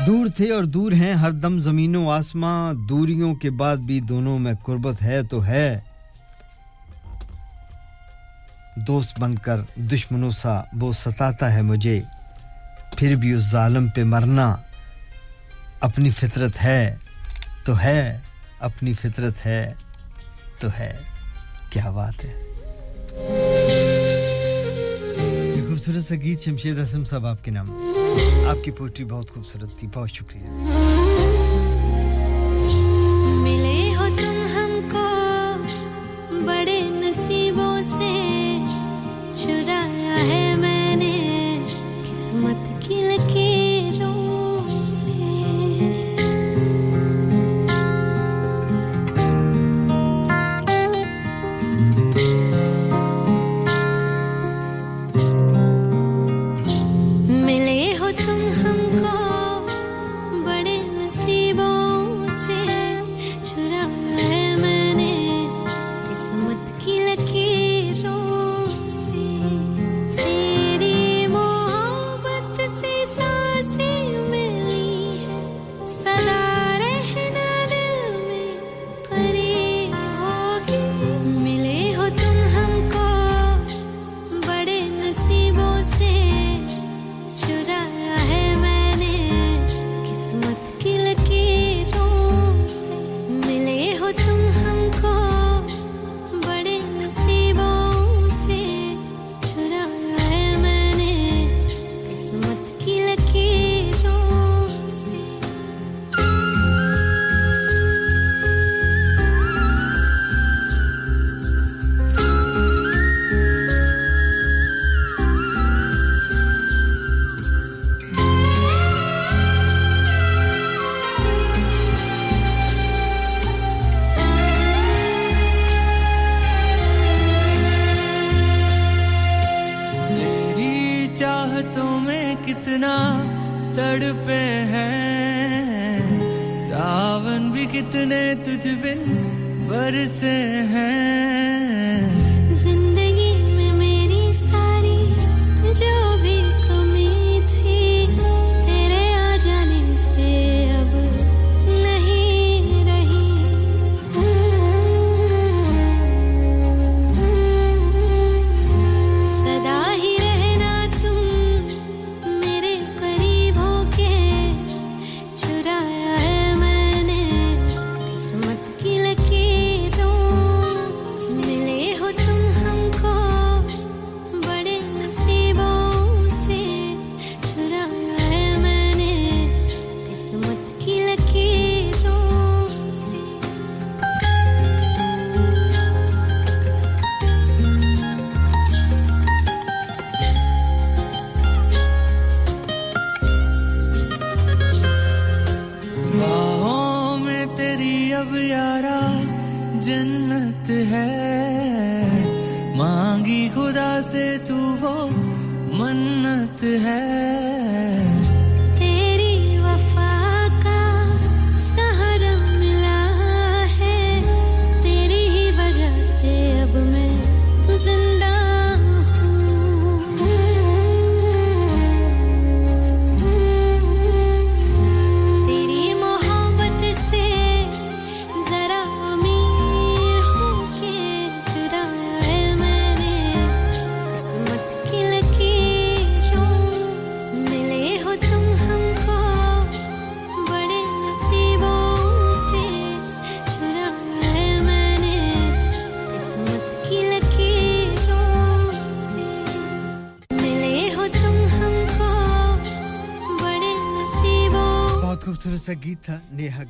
دور تھے اور دور ہیں ہر دم زمین و آسماں۔ دوریوں کے بعد بھی دونوں میں قربت ہے تو ہے۔ دوست بن کر دشمنوں سا وہ ستاتا ہے مجھے۔ پھر بھی اس ظالم پہ مرنا اپنی فطرت ہے تو ہے، اپنی فطرت ہے تو ہے۔ کیا بات ہے۔ یہ خوبصورت سا گیت شمشید حسم صاحب آپ کے نام۔ آپ کی پوٹری بہت خوبصورت تھی، بہت شکریہ۔ ملے ہو تم ہم کو بڑے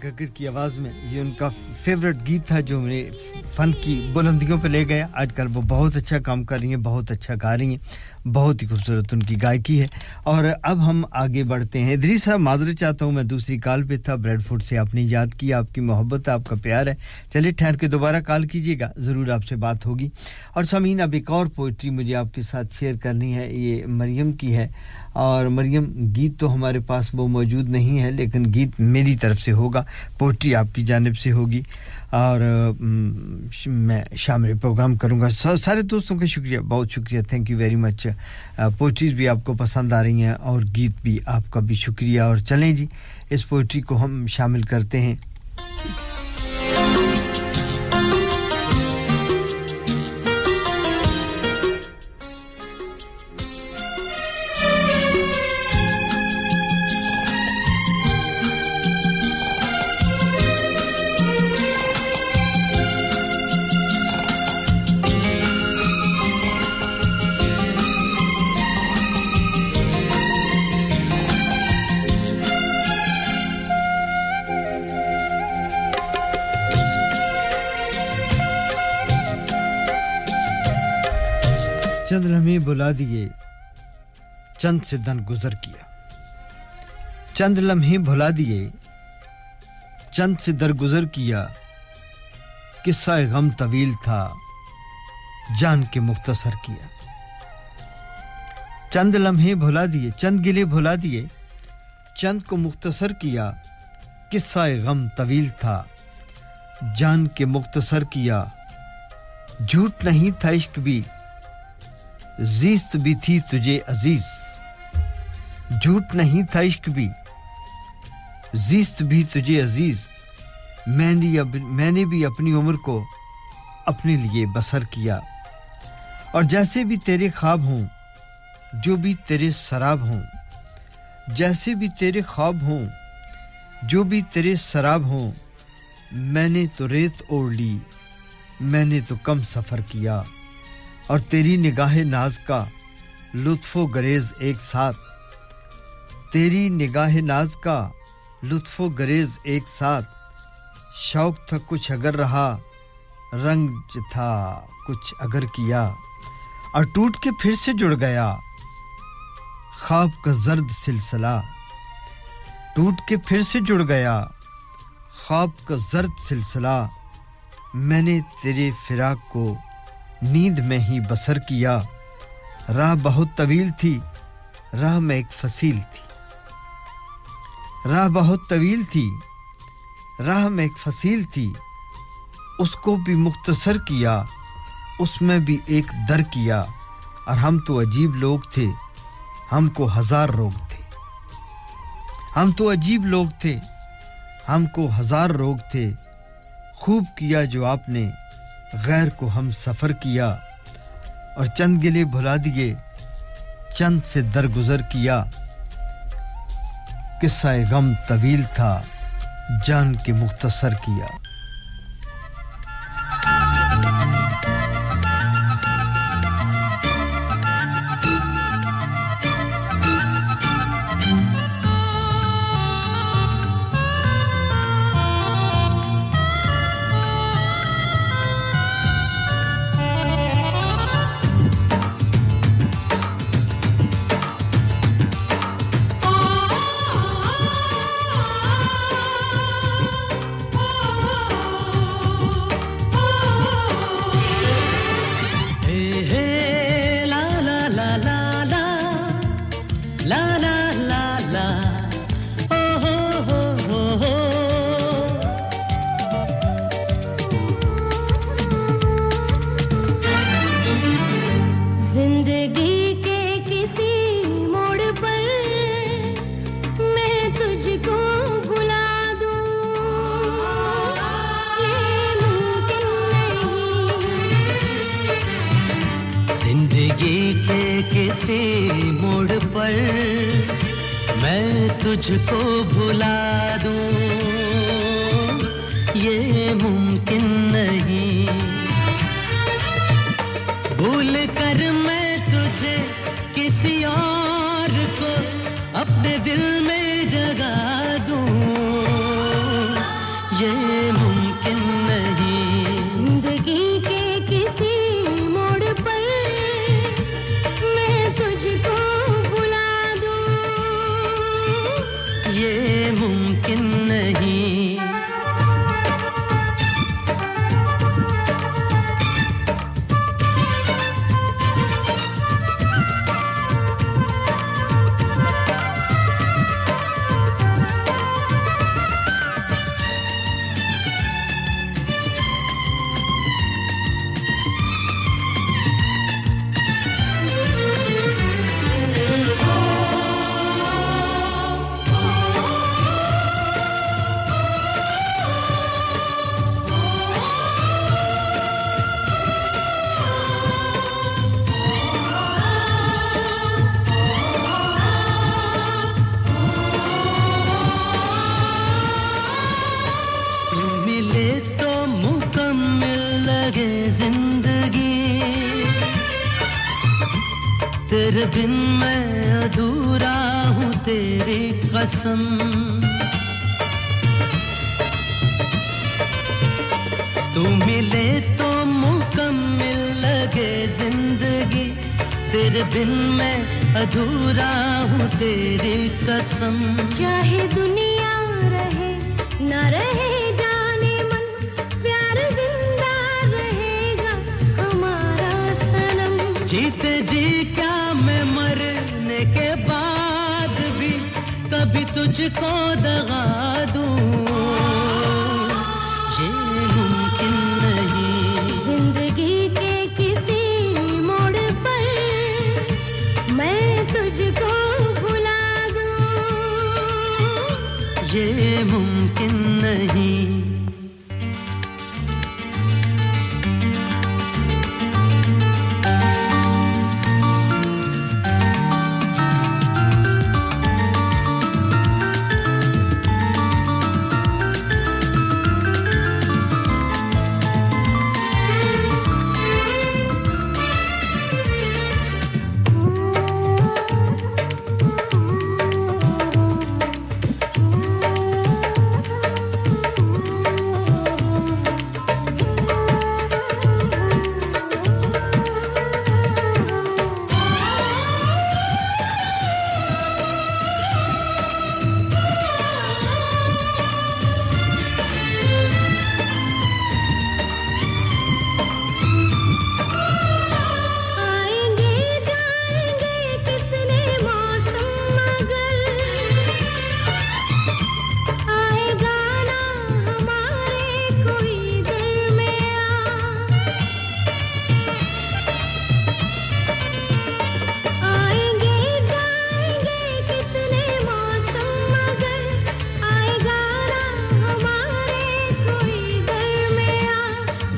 گگر کی آواز میں یہ ان کا فیوریٹ گیت تھا جو انہیں فن کی بلندیوں پہ لے گیا آج کل وہ بہت اچھا کام کر رہی ہیں، بہت اچھا گا رہی ہیں، بہت ہی خوبصورت ان کی گائکی ہے۔ اور اب ہم آگے بڑھتے ہیں۔ ادری صاحب، معذرت چاہتا ہوں، میں دوسری کال پہ تھا، بریڈ فوڈ سے آپ نے یاد کی، آپ کی محبت، آپ کا پیار ہے۔ چلے ٹھہر کے دوبارہ کال کیجیے گا، ضرور آپ سے بات ہوگی۔ اور سامعین اب ایک اور پوئٹری مجھے آپ کے ساتھ شیئر کرنی ہے، یہ مریم کی ہے۔ اور مریم، گیت تو ہمارے پاس وہ موجود نہیں ہے، لیکن گیت میری طرف سے ہوگا پوئٹری آپ کی جانب سے ہوگی۔ اور میں شام پروگرام کروں گا۔ سارے دوستوں کا شکریہ، بہت شکریہ thank you very much poetries بھی آپ کو پسند آ رہی ہیں اور گیت بھی آپ کا بھی شکریہ۔ اور چلیں جی اس پوئٹری کو ہم شامل کرتے ہیں۔ دیے چند سے دن گزر کیا۔ چند لمحے بھلا دیے، چند سے درگزر کیا۔ قصہ غم طویل تھا، جان کے مختصر کیا۔ چند لمحے بھلا دیے، چند گلے بھلا دیے، چند کو مختصر کیا۔ قصہ غم طویل تھا، جان کے مختصر کیا۔ جھوٹ نہیں تھا، عشق بھی زیست بھی تھی تجھے عزیز۔ جھوٹ نہیں تھا عشق بھی۔ زیست بھی تجھے عزیز۔ میں نے میں نے بھی اپنی عمر کو اپنے لیے بسر کیا۔ اور جیسے بھی تیرے خواب ہوں، جو بھی تیرے سراب ہوں، جیسے بھی تیرے خواب ہوں، جو بھی تیرے سراب ہوں، میں نے تو ریت اوڑ لی۔ میں نے تو کم سفر کیا۔ اور تیری نگاہ ناز کا لطف و گریز ایک ساتھ۔ تیری نگاہ ناز کا لطف و گریز ایک ساتھ۔ شوق تھا کچھ اگر رہا، رنگ تھا کچھ اگر کیا۔ اور ٹوٹ کے پھر سے جڑ گیا، خواب کا زرد سلسلہ۔ ٹوٹ کے پھر سے جڑ گیا، خواب کا زرد سلسلہ۔ میں نے تیرے فراق کو نیند میں ہی بسر کیا۔ راہ بہت طویل تھی، راہ میں ایک فصیل تھی۔ راہ بہت طویل تھی، راہ میں ایک فصیل تھی۔ اس کو بھی مختصر کیا، اس میں بھی ایک در کیا۔ اور ہم تو عجیب لوگ تھے، ہم کو ہزار روگ تھے۔ ہم تو عجیب لوگ تھے، ہم کو ہزار روگ تھے۔ خوب کیا جو آپ نے غیر کو ہم سفر کیا اور چند گلے بھلا دیے، چند سے درگزر کیا۔ قصہ غم طویل تھا، جان کے مختصر کیا۔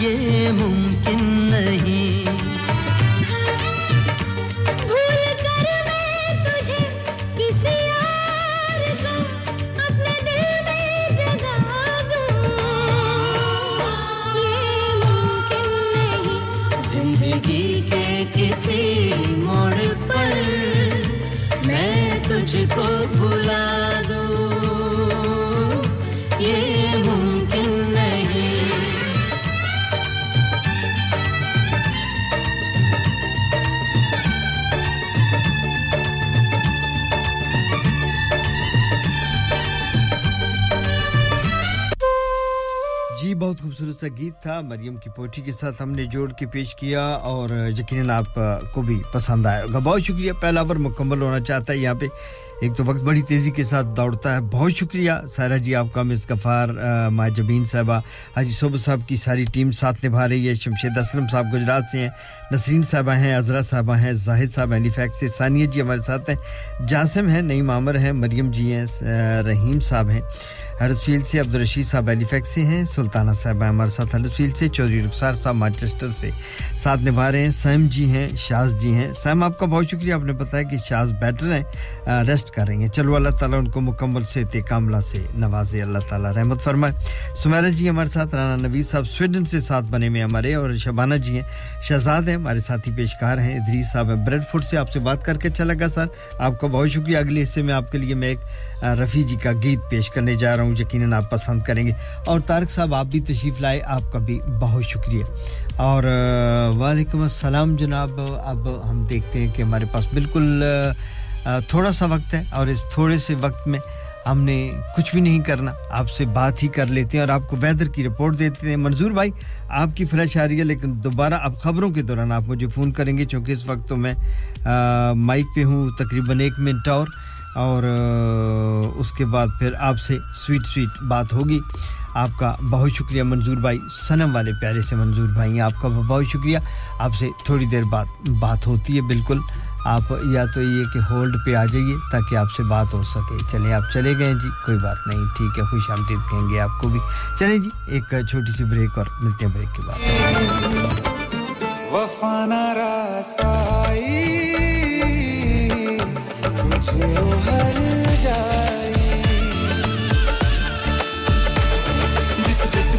یہ ممکن نہیں۔ گیت تھا مریم کی پوٹی کے ساتھ ہم نے جوڑ کے پیش کیا اور یقیناً آپ کو بھی پسند آئے ہوگا بہت شکریہ، پہلا اوور مکمل ہونا چاہتا ہے۔ یہاں پہ ایک تو وقت بڑی تیزی کے ساتھ دوڑتا ہے۔ بہت شکریہ سارا جی آپ کا مس غفار ماجبین صاحبہ۔ حاجی صوبہ صاحب کی ساری ٹیم ساتھ نبھا رہی ہے۔ شمشید اسلم صاحب گجرات سے ہیں۔ نسرین صاحبہ ہیں عذرا صاحبہ ہیں، زاہد صاحب علی فیک سے ثانیہ جی ہمارے ساتھ ہیں۔ جاسم ہیں، نعیم عامر ہیں، مریم جی ہیں رحیم صاحب ہیں۔ ہرس فیلڈ سے عبدالرشید صاحب ایلیفیکس سے ہیں، سلطانہ صاحب ہمارے ساتھ ہرس فیلڈ سے، چودھری رخسار صاحب مانچسٹر سے ساتھ نبھا رہے ہیں۔ سیم جی ہیں، شاز جی ہیں۔ سیم آپ کا بہت شکریہ، آپ نے بتایا کہ شاز بیٹر ہیں ریسٹ ریسٹ کریں گے۔ چلو، اللہ تعالیٰ ان کو مکمل سے کاملہ سے نوازے، اللہ تعالیٰ رحمت فرمائے۔ سمیرا جی ہمارے ساتھ، رانا نویز صاحب سویڈن سے ساتھ بنے میں ہمارے اور شبانہ جی ہیں۔ شہزاد ہیں، ہمارے ساتھی پیشکار ہیں۔ ادری صاحب ہیں بریڈ فوڈ سے آپ سے بات کر کے اچھا لگا سر۔ آپ کا بہت شکریہ۔ اگلے حصے میں آپ کے لیے میں ایک رفیع جی کا گیت پیش کرنے جا رہا ہوں۔ یقیناً آپ پسند کریں گے۔ اور طارق صاحب، آپ بھی تشریف لائے، آپ کا بھی بہت شکریہ۔ اور وعلیکم السلام جناب۔ اب ہم دیکھتے ہیں کہ ہمارے پاس بالکل تھوڑا سا وقت ہے اور اس تھوڑے سے وقت میں ہم نے کچھ بھی نہیں کرنا، آپ سے بات ہی کر لیتے ہیں اور آپ کو ویدر کی رپورٹ دیتے ہیں۔ منظور بھائی، آپ کی فلیش آ رہی ہے لیکن دوبارہ آپ خبروں کے دوران آپ مجھے فون کریں گے چونکہ اس وقت تو میں مائک پہ ہوں تقریباً ایک منٹ اور اور اس کے بعد پھر آپ سے سویٹ سویٹ بات ہوگی۔ آپ کا بہت شکریہ منظور بھائی سنم والے پیارے سے منظور بھائی آپ کا بہت شکریہ۔ آپ سے تھوڑی دیر بعد بات ہوتی ہے، بالکل۔ آپ یا تو یہ کہ ہولڈ پہ آ جائیے تاکہ آپ سے بات ہو سکے چلیں آپ چلے گئے جی کوئی بات نہیں، ٹھیک ہے، خوش آمدید کہیں گے آپ کو بھی چلیں جی ایک چھوٹی سی بریک اور ملتے ہیں بریک کے بعد Yeah.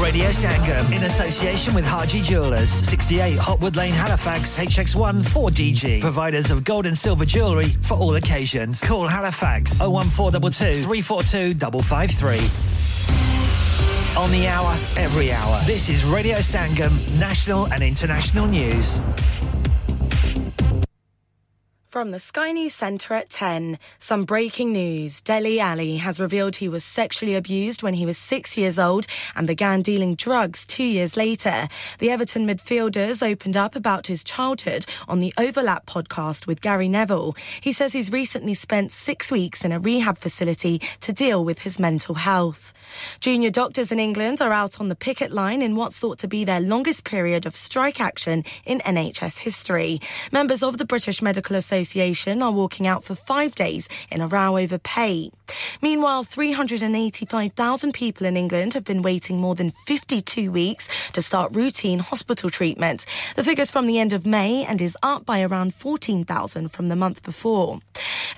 Radio Sangam in association with Haji Jewelers, 68 Hotwood Lane, Halifax, HX1 4DG. Providers of gold and silver jewellery for all occasions. Call Halifax 01422 342 553. On the hour, every hour. This is Radio Sangam, national and international news. From the Sky News Centre at 10, some breaking news. Delhi Ali has revealed he was sexually abused when he was six years old and began dealing drugs two years later. The Everton midfielders opened up about his childhood on the Overlap podcast with Gary Neville. He says he's recently spent six weeks in a rehab facility to deal with his mental health. Junior doctors in England are out on the picket line in what's thought to be their longest period of strike action in NHS history. Members of the British Medical Association are walking out for five days in a row over pay. Meanwhile, 385,000 people in England have been waiting more than 52 weeks to start routine hospital treatment. The figure's from the end of May and is up by around 14,000 from the month before.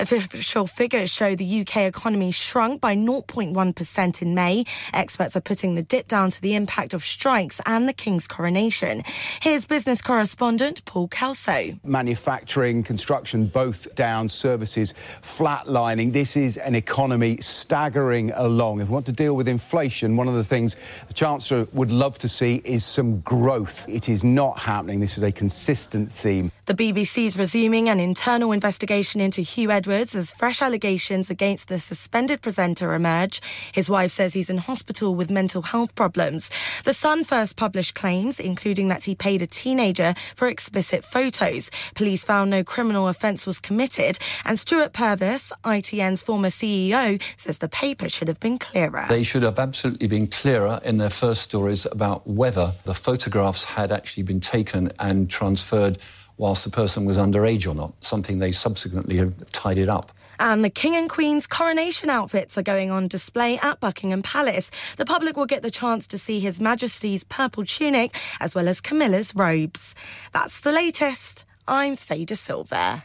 Official figures show the UK economy shrunk by 0.1% in May. Experts are putting the dip down to the impact of strikes and the King's coronation. Here's business correspondent Paul Kelso. manufacturing, construction, both down, services flatlining. This is an economy staggering along. If we want to deal with inflation, one of the things the Chancellor would love to see is some growth. It is not happening. This is a consistent theme. The BBC's resuming an internal investigation into Hugh Edwards as fresh allegations against the suspended presenter emerge. His wife says he's in hospital with mental health problems. The Sun first published claims, including that he paid a teenager for explicit photos. Police found no criminal offence was committed, and Stuart Purvis, ITN's former CEO, says the paper should have been clearer. They should have absolutely been clearer in their first stories about whether the photographs had actually been taken and transferred whilst the person was underage or not, something they subsequently have tidied up. And the King and Queen's coronation outfits are going on display at Buckingham Palace. The public will get the chance to see His Majesty's purple tunic as well as Camilla's robes. That's the latest. I'm Fader Silver.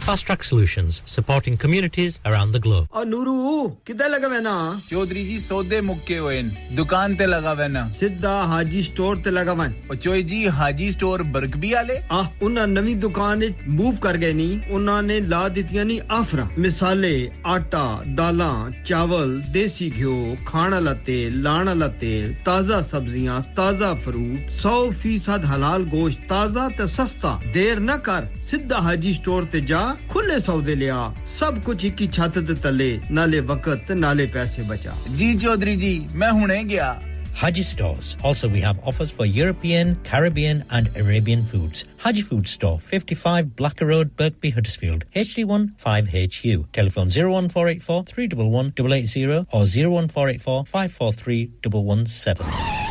Fast track solutions supporting communities around the globe اور نورو کدھر لگا وینا چودھری جی سودے مکے ہوئے دکان تے لگا وینا سیدھا حاجی سٹور تے لگا ون او چوئی جی حاجی سٹور برگبی والے آ انہاں نویں دکان وچ موو کر گئے نی انہاں نے لا دتیاں نی آفراں۔ مثالے آٹا دالاں چاول دیسی گھیو کھانا لا تیل لانا لا تیل تازہ سبزیاں تازہ فروٹ سو فیصد حلال گوشت تازہ تے سستا۔ دیر نہ کر سیدھا حاجی سٹور تے جا کھلے سودے لیا سب کچھ ایک ہی چھت دے تلے نالے وقت نالے پیسے بچا جی چودھری جی میں ہنے گیا Haji stores. Also, we have offers for European, Caribbean, and Arabian foods. Haji Food Store, 55 Blacker Road, Berkby, Huddersfield, HD1 5HU. Telephone 01484 311 880 or 01484 543 117.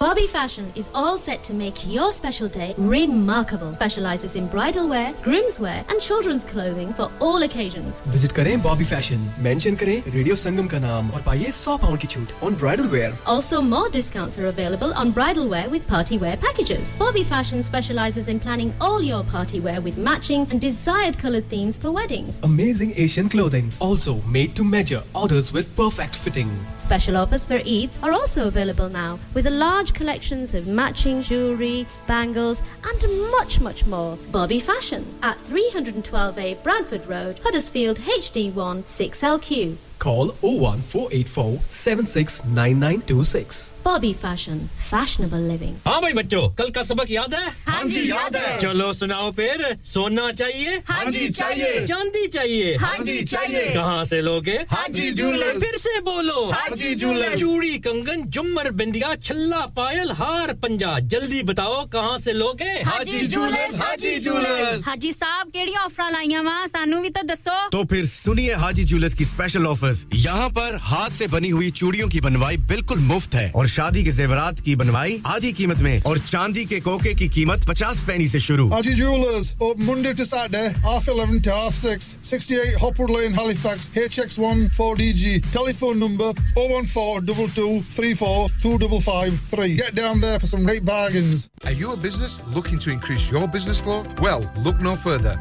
Bobby Fashion is all set to make your special day remarkable. Specializes in bridal wear, grooms wear and children's clothing for all occasions. Visit Kare Bobby Fashion. Mention Kare Radio Sangam ka naam aur paye 100 pound ki chhoot on bridal wear. Also more discounts are available on bridal wear with party wear packages. Bobby Fashion specializes in planning all your party wear with matching and desired colored themes for weddings. Amazing Asian clothing also made to measure. Orders with perfect fitting. Special offers for Eid are also available now with a large collections of matching jewellery, bangles, and much, much more. Bobby Fashion at 312A Bradford Road, Huddersfield HD1 6LQ. Call 01484 769926 Bobby Fashion Fashionable Living. ہاں بھائی بچوں کل کا سبق یاد ہے؟ ہاں جی یاد ہے۔ چلو سناؤ پھر سونا چاہیے؟ ہاں جی چاہیے۔ چاندی چاہیے۔ ہاں جی چاہیے۔ کہاں سے لوگے؟ ہاں جی جولر پھر سے بولو۔ ہاں جی جولر چوڑی کنگن جمر بندیا چھلا پائل ہار پنجا۔ جلدی بتاؤ کہاں سے لوگے؟ ہاں جی جولر ہاں جی جولر حاجی ہاں ہاں جی، صاحب کیڑی آفر لائیاں وا سانو بھی تو دسو۔ تو پھر سنیے حاجی جولر کی اسپیشل آفر آفرز یہاں پر ہاتھ سے بنی ہوئی چوڑیوں کی بنوائی بالکل مفت ہے۔ اور شادی کے زیورات کی بنوائی آدھی قیمت میں اور چاندی کے کوکے کی قیمت پچاس پینی سے شروع۔ Look no further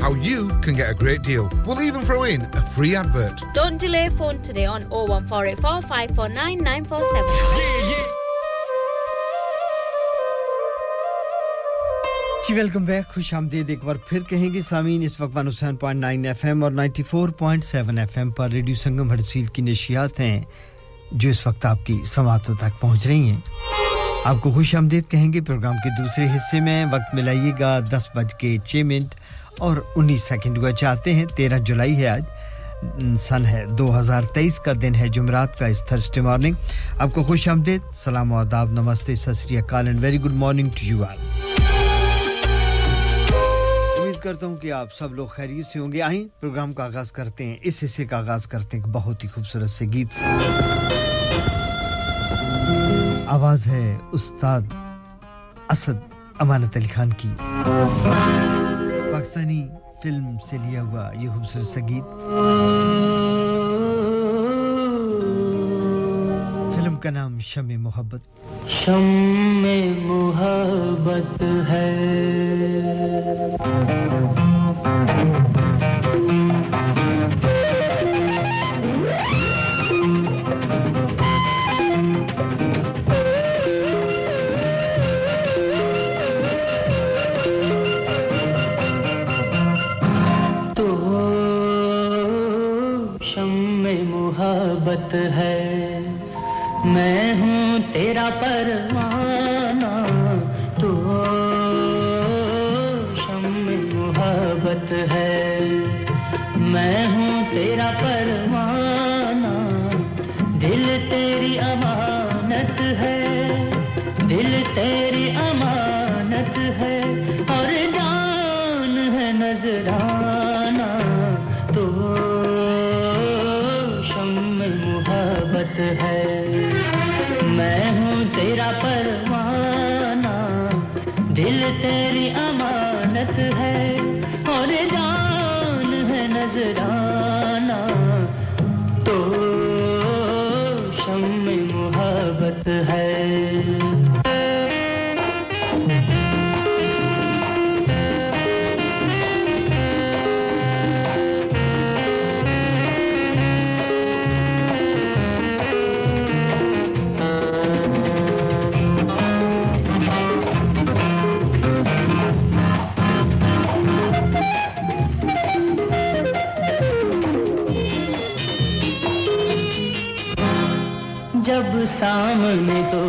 how you can get a great deal. We'll even throw in a free advert. Don't delay phone today on 01484549947. جی ویلکم بیک خوش آمدید ایک بار پھر کہیں گے سامین اس وقت ون حسین پوائنٹ نائن ایف ایم اور ninety four point seven F M پر ریڈیو سنگم ہرسیل کی نشیات ہیں جو اس وقت آپ کی سماعتوں تک پہنچ رہی ہیں آپ کو خوش آمدید کہیں گے پروگرام کے دوسرے حصے میں وقت ملائیے گا دس بج کے چھ منٹ اور انیس سیکنڈ کو چاہتے ہیں، تیرہ جولائی ہے آج سن ہے، دو ہزار تیئیس کا دن ہے جمعرات کا اس تھرسڈے مارننگ۔ آپ کو خوش آمدید، سلام و آداب، نمستے سسری اکال and very good morning to you all امید کرتا ہوں کہ آپ سب لوگ خیریت سے ہوں گے۔ آئیں، پروگرام کا آغاز کرتے ہیں۔ اس حصے کا آغاز کرتے ہیں بہت ہی خوبصورت سے گیت سے۔ آواز ہے استاد اسد امانت علی خان کی۔ پاکستانی فلم سے لیا ہوا یہ خوبصورت سنگیت فلم کا نام شم محبت۔ شم محبت ہے۔ رحمت ہے۔ میں ہوں تیرا پروانہ تو شم محبت ہے۔ میں سامنے تو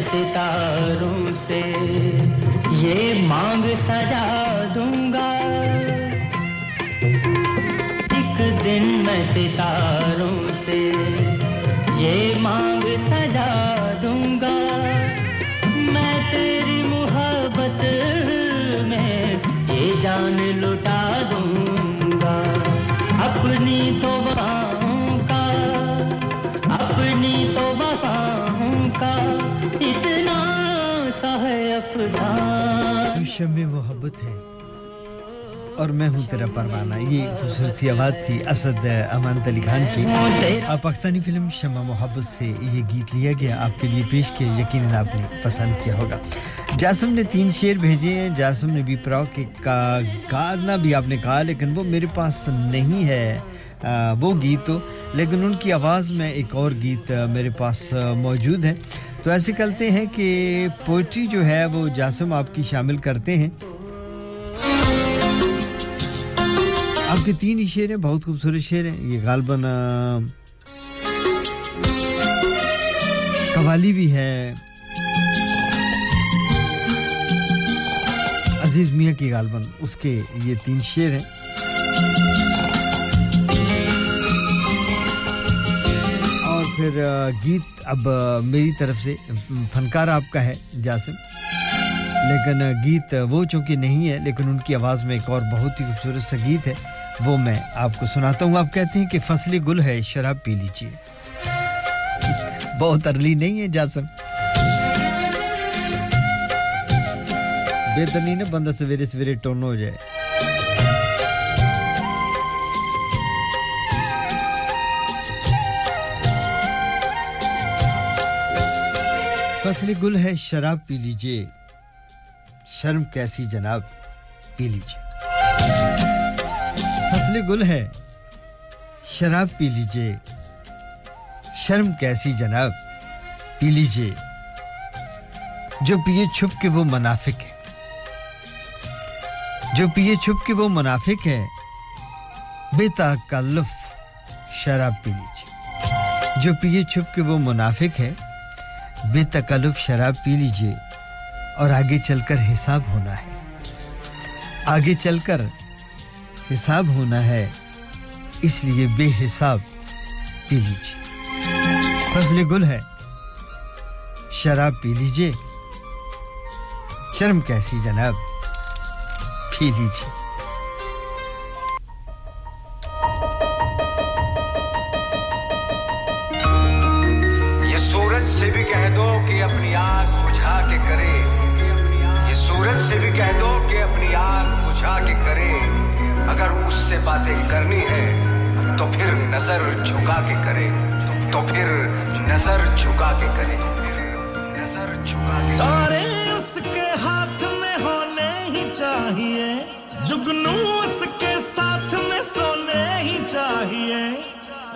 ستاروں سے یہ مانگ سجا تو شم محبت ہے۔ اور میں ہوں تیرا پروانہ۔ یہ خصوصی آواز تھی اسد امان علی خان کی۔ پاکستانی فلم شمع محبت سے یہ گیت لیا گیا آپ کے لیے پیش کیا یقیناً آپ نے پسند کیا ہوگا۔ جاسم نے تین شعر بھیجے ہیں۔ جاسم نے بھی پراؤ کے کا گانا بھی آپ نے کہا لیکن وہ میرے پاس نہیں ہے وہ گیت تو۔ لیکن ان کی آواز میں ایک اور گیت میرے پاس موجود ہے۔ تو ایسے کرتے ہیں کہ پوئٹری جو ہے وہ جاسم آپ کی شامل کرتے ہیں۔ آپ کے تین ہی شعر ہیں، بہت خوبصورت شعر ہیں۔ یہ غالباً قوالی بھی ہے۔ عزیز میاں کی غالباً اس کے یہ تین شعر ہیں۔ پھر گیت اب میری طرف سے فنکار آپ کا ہے جاسم۔ لیکن گیت وہ چونکہ نہیں ہے، لیکن ان کی آواز میں ایک اور بہت ہی خوبصورت سا گیت ہے، وہ میں آپ کو سناتا ہوں۔ آپ کہتے ہیں کہ فصلی گل ہے، شراب پی لیجیے بہت ارلی نہیں ہے جاسم۔ بہتر نہیں نا بندہ سویرے سویرے ٹون ہو جائے۔ فصل گل ہے، شراب پی لیجیے۔ شرم کیسی جناب، پی لیجیے۔ فصل گل ہے، شراب پی لیجیے۔ شرم کیسی جناب، پی لیجیے۔ جو پیے چھپ کے وہ منافق ہے۔ جو پیے چھپ کے وہ منافق ہے، بے تکلف شراب پی لیجیے۔ جو پیے چھپ کے وہ منافق ہے بے تکلف شراب پی لیجیے اور آگے چل کر حساب ہونا ہے۔ آگے چل کر حساب ہونا ہے، اس لیے بے حساب پی لیجیے۔ فضل گل ہے، شراب پی لیجیے، شرم کیسی جناب؟ پی لیجیے۔ سے بھی کہہ دو کہ اپنی آگ بجھا کے کرے۔ یہ سورج سے بھی کہہ دو کہ اپنی آگ بجھا کے کرے۔ اگر اس سے باتیں کرنی ہے تو پھر نظر جھکا کے کرے۔ تو پھر نظر جھکا کے کرے۔ نظر جھکا کے تارے اس کے ہاتھ میں ہونے ہی چاہیے۔ جگنو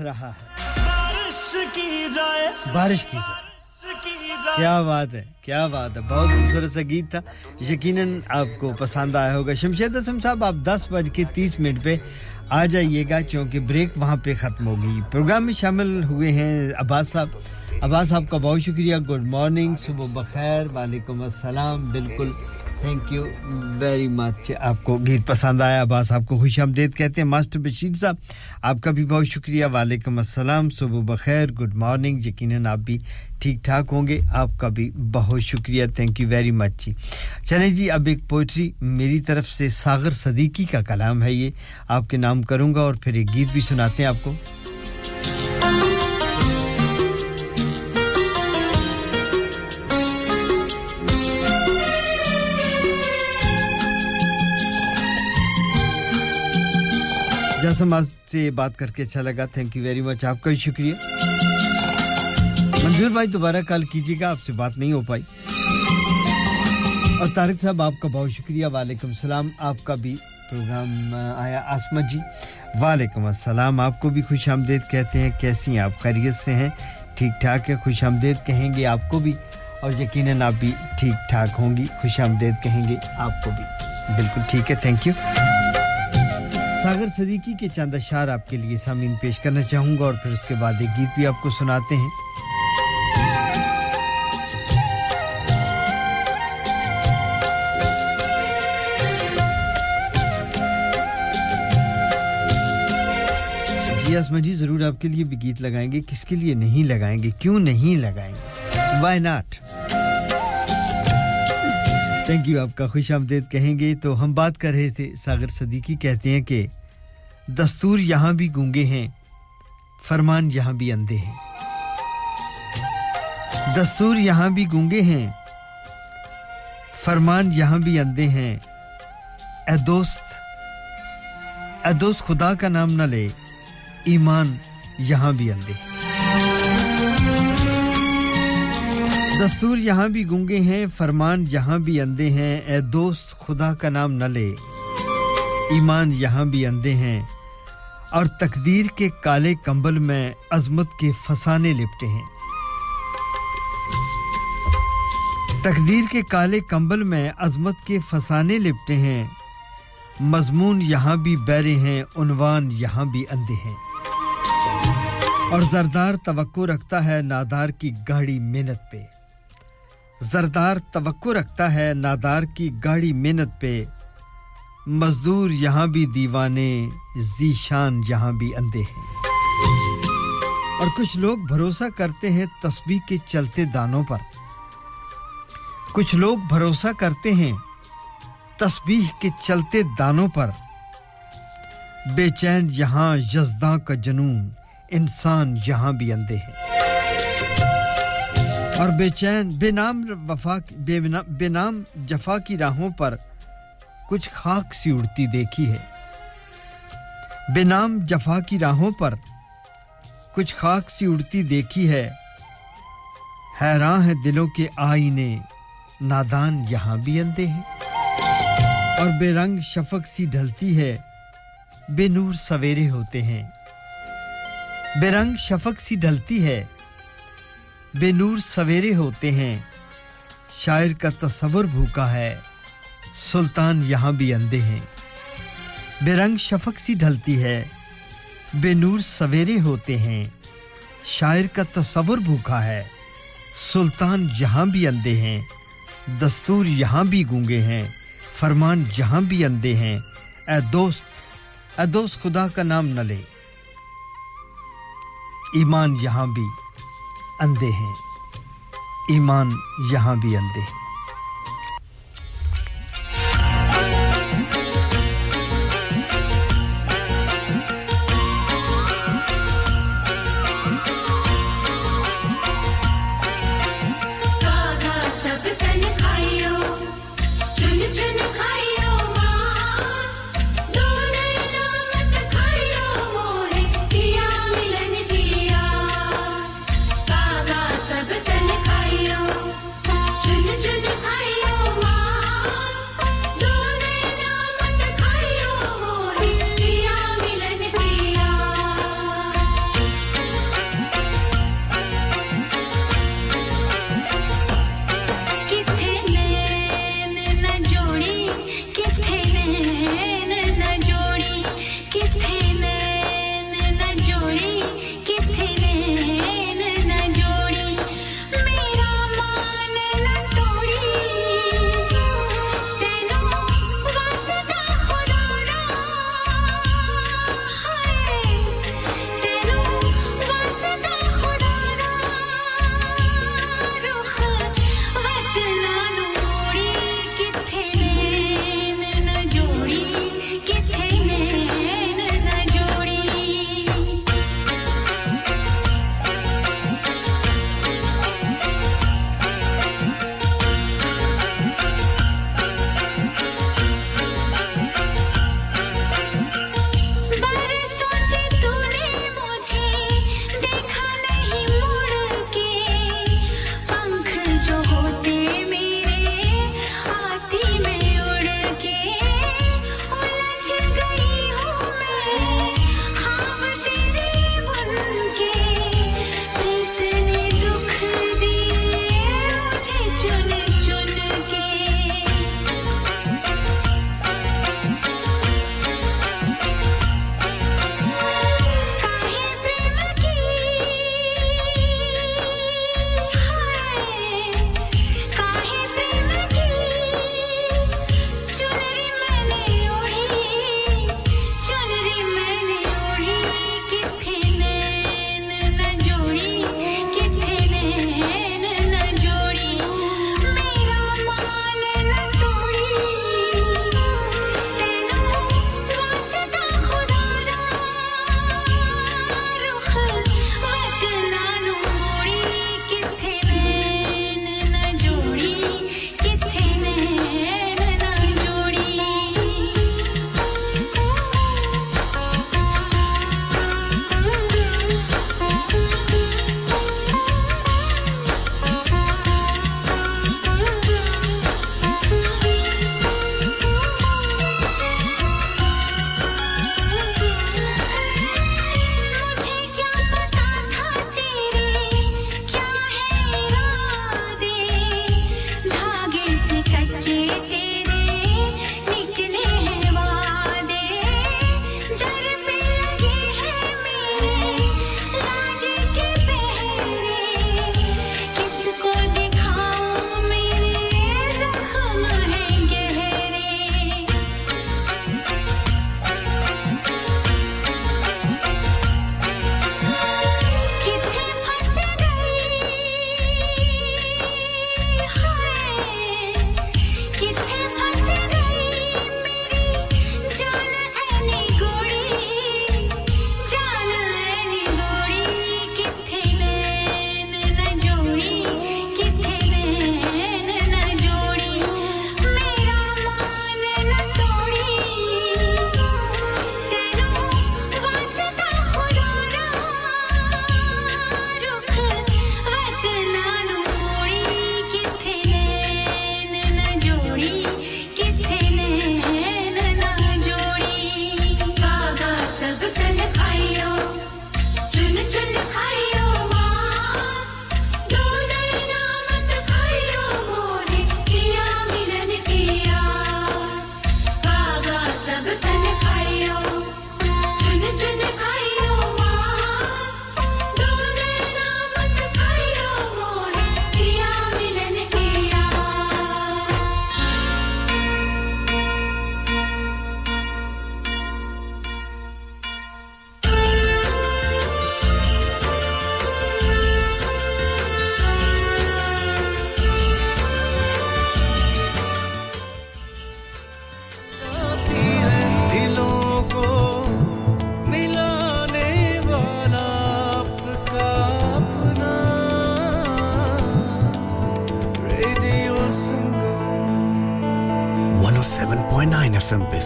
رہا ہے۔ بارش کی جائے۔ بارش کی جائے۔ کیا بات ہے کیا بات ہے۔ بہت خوبصورت سا گیت تھا۔ یقیناً آپ کو پسند آیا ہوگا۔ شمشید اسم صاحب آپ دس بج کے تیس منٹ پہ آ جائیے گا چونکہ بریک وہاں پہ ختم ہوگی۔ پروگرام میں شامل ہوئے ہیں عباس صاحب۔ عباس صاحب کا بہت شکریہ۔ گڈ مارننگ صبح بخیر وعلیکم السلام۔ بالکل تھینک یو ویری مچ آپ کو گیت پسند آیا عباس آپ کو خوش آمدید کہتے ہیں، ماسٹر بشیر صاحب، آپ کا بھی بہت شکریہ۔ وعلیکم السلام، صبح بخیر گڈ مارننگ یقیناً آپ بھی ٹھیک ٹھاک ہوں گے۔ آپ کا بھی بہت شکریہ تھینک یو ویری مچ جی چلیں جی اب ایک پوئٹری میری طرف سے ساغر صدیقی کا کلام ہے یہ۔ آپ کے نام کروں گا اور پھر ایک گیت بھی سناتے ہیں آپ کو۔ جاسم آپ سے بات کر کے اچھا لگا. تھینک یو ویری مچ آپ کا بھی شکریہ. منظور بھائی، دوبارہ کال کیجیے گا، آپ سے بات نہیں ہو پائی. اور طارق صاحب، آپ کا بہت شکریہ. وعلیکم السلام. آپ کا بھی پروگرام آیا. آسما جی وعلیکم السلام. آپ کو بھی خوش آمدید کہتے ہیں. کیسی ہیں؟ آپ خیریت سے ہیں؟ ٹھیک ٹھاک ہے خوش آمدید کہیں گے آپ کو بھی؟ اور یقیناً آپ بھی ٹھیک ٹھاک ہوں گی. خوش آمدید کہیں گے آپ کو بھی. بالکل ٹھیک ہے. تھینک یو ساگر صدیقی کے چند اشعار آپ کے لیے سامعین پیش کرنا چاہوں گا اور پھر اس کے بعد ایک گیت بھی آپ کو سناتے ہیں۔ جی, جی، ضرور آپ کے لیے بھی گیت لگائیں گے۔ کس کے لیے نہیں لگائیں گے؟ کیوں نہیں لگائیں گے؟ وائی ناٹ تھینک یو آپ کا خوش آمدید کہیں گے تو ہم بات کر رہے تھے ساگر صدیقی کہتے ہیں کہ دستور یہاں بھی گونگے ہیں، فرمان یہاں بھی اندھے ہیں۔ دستور یہاں بھی گونگے ہیں، فرمان یہاں بھی اندھے ہیں۔ اے دوست اے دوست خدا کا نام نہ لے، ایمان یہاں بھی اندھے ہیں۔ دستور یہاں بھی گونگے ہیں، فرمان یہاں بھی اندھے ہیں۔ اے دوست، خدا کا نام نہ لے۔ ایمان یہاں بھی اندھے ہیں۔ اور تقدیر کے کالے کمبل میں عظمت کے فسانے لپٹے ہیں۔ تقدیر کے کالے کمبل میں عظمت کے فسانے لپٹے ہیں۔ مضمون یہاں بھی بیرے ہیں، عنوان یہاں بھی اندھے ہیں۔ اور زردار توقع رکھتا ہے نادار کی گاڑی محنت پہ۔ زردار توقع رکھتا ہے نادار کی گاڑی محنت پہ۔ مزدور یہاں بھی دیوانے ذیشان یہاں بھی اندھے ہیں۔ اور کچھ لوگ بھروسہ کرتے ہیں تسبیح کے چلتے دانوں پر۔ کچھ لوگ بھروسہ کرتے ہیں تسبیح کے چلتے دانوں پر۔ بے چین یہاں یزداں کا جنون، انسان یہاں بھی اندھے ہیں۔ اور بے چین بے نام وفا بے نام, بے نام جفا کی راہوں پر کچھ خاک سی اڑتی دیکھی ہے۔ بے نام جفا کی راہوں پر کچھ خاک سی اڑتی دیکھی ہے۔ حیران ہے دلوں کے آئینے نادان یہاں بھی اندھے ہیں۔ اور بے رنگ شفق سی ڈھلتی ہے بے نور سویرے ہوتے ہیں۔ بے رنگ شفق سی ڈھلتی ہے بے نور سویرے ہوتے ہیں۔ شاعر کا تصور بھوکا ہے۔ سلطان یہاں بھی اندھے ہیں۔ بے رنگ شفق سی ڈھلتی ہے۔ بے نور سویرے ہوتے ہیں۔ شاعر کا تصور بھوکا ہے۔ سلطان یہاں بھی اندھے ہیں۔ دستور یہاں بھی گونگے ہیں۔ فرمان یہاں بھی اندھے ہیں۔ اے دوست اے دوست خدا کا نام نہ لے۔ ایمان یہاں بھی۔ اندھے ہیں۔ ایمان یہاں بھی اندھے ہیں۔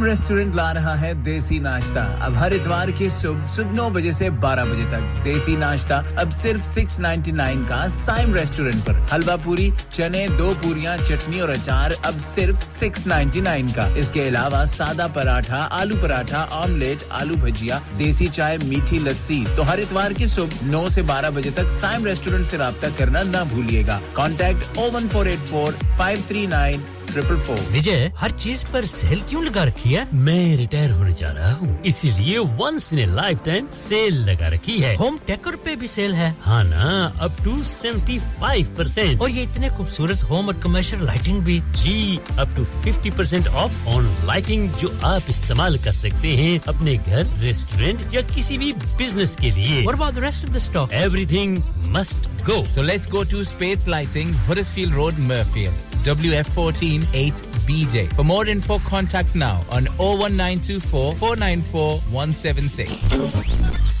ایم ریسٹورنٹ لا رہا ہے دیسی ناشتہ۔ اب ہر اتوار کی صبح صبح نو بجے سے بارہ بجے تک دیسی ناشتہ۔ اب صرف سکس نائنٹی نائن کا سائم ریسٹورنٹ پر۔ حلوہ پوری، چنے، دو پوریاں، چٹنی اور اچار اب صرف سکس نائنٹی نائن کا۔ اس کے علاوہ سادہ پراٹھا، آلو پراٹھا، آملیٹ، آلو بھجیا، دیسی چائے، میٹھی لسی۔ تو ہر اتوار کی صبح نو سے بارہ بجے تک سائم ریسٹورنٹ سے رابطہ کرنا نہ بھولیے گا۔ Contact O one four eight four five three nine triple four وجے ہر چیز پر سیل کیوں لگا رکھی ہے؟ میں ریٹائر ہونے جا رہا ہوں۔ اسی لیے ونس نے لائف ٹائم سیل لگا رکھی ہے۔ ہوم ٹیکر پہ بھی سیل ہے۔ ہاں نا up to seventy five percent اور یہ اتنے خوبصورت ہوم اور کمرشل لائٹنگ بھی۔ جی up to fifty percent off on lighting جو آپ استعمال کر سکتے ہیں اپنے گھر ریسٹورینٹ یا کسی بھی بزنس کے لیے۔ اور بعد rest of the stock everything must go so let's go to space lighting field road محفیل Wf fourteen eight bj For more info, contact now on 01924 494 176.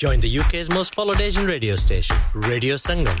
Join the UK's most followed Asian radio station, Radio Sangam.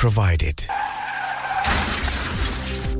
provided.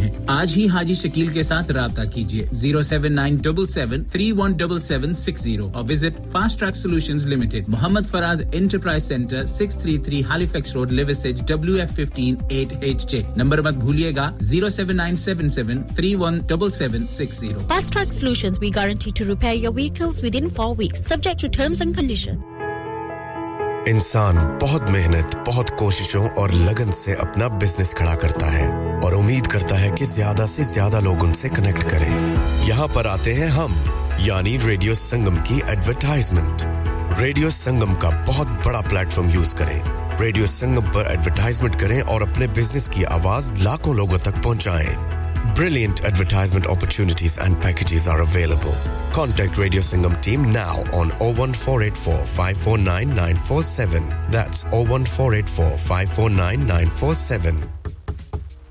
ہیں. آج ہی حاجی شکیل کے ساتھ رابطہ کیجیے zero seven nine double seven three one double seven six zero اور visit fast track solution limited Muhammad Faraz enterprise centre six three three Halifax road Liversedge W F fifteen eight H J number مت بھولیے گا zero seven nine seven seven three one double seven six zero fast track solution we guarantee to repair your within four weeks subject to terms and condition انسان بہت محنت بہت کوششوں اور لگن سے اپنا بزنس کھڑا کرتا ہے۔ اور امید کرتا ہے کہ زیادہ سے زیادہ لوگ ان سے کنیکٹ کریں۔ یہاں پر آتے ہیں ہم یعنی ریڈیو سنگم کی ایڈورٹائزمنٹ ریڈیو سنگم کا بہت بڑا پلیٹ فارم یوز کریں۔ ریڈیو سنگم پر ایڈورٹائزمنٹ کریں اور اپنے بزنس کی آواز لاکھوں لوگوں تک پہنچائیں۔ Brilliant advertisement opportunities and packages are available. Contact Radio Sangam team now on 01484 549 947. Eight four five four nine four seven four eight four five four nine four seven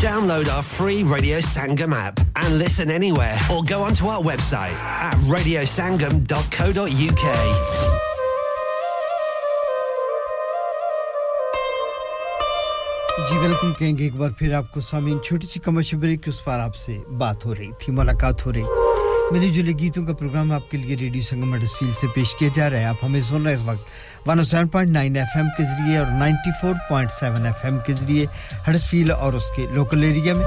Download our free Radio Sangam app and listen anywhere or go onto our website at radiosangam.co.uk. جی بالکل کہیں گے ایک بار پھر آپ کو سامعین، چھوٹی سی کمرشل بریک اس پر آپ سے بات ہو رہی تھی، ملاقات ہو رہی ملی جلی گیتوں کا پروگرام آپ کے لیے ریڈیو سنگم اڈسٹیل سے پیش کیا جا رہا ہے، آپ ہمیں سن رہے ہیں اس وقت 107.9 ایف ایم کے ذریعے اور 94.7 ایف ایم کے ذریعے ہڈسفیل اور اس کے لوکل ایریا میں۔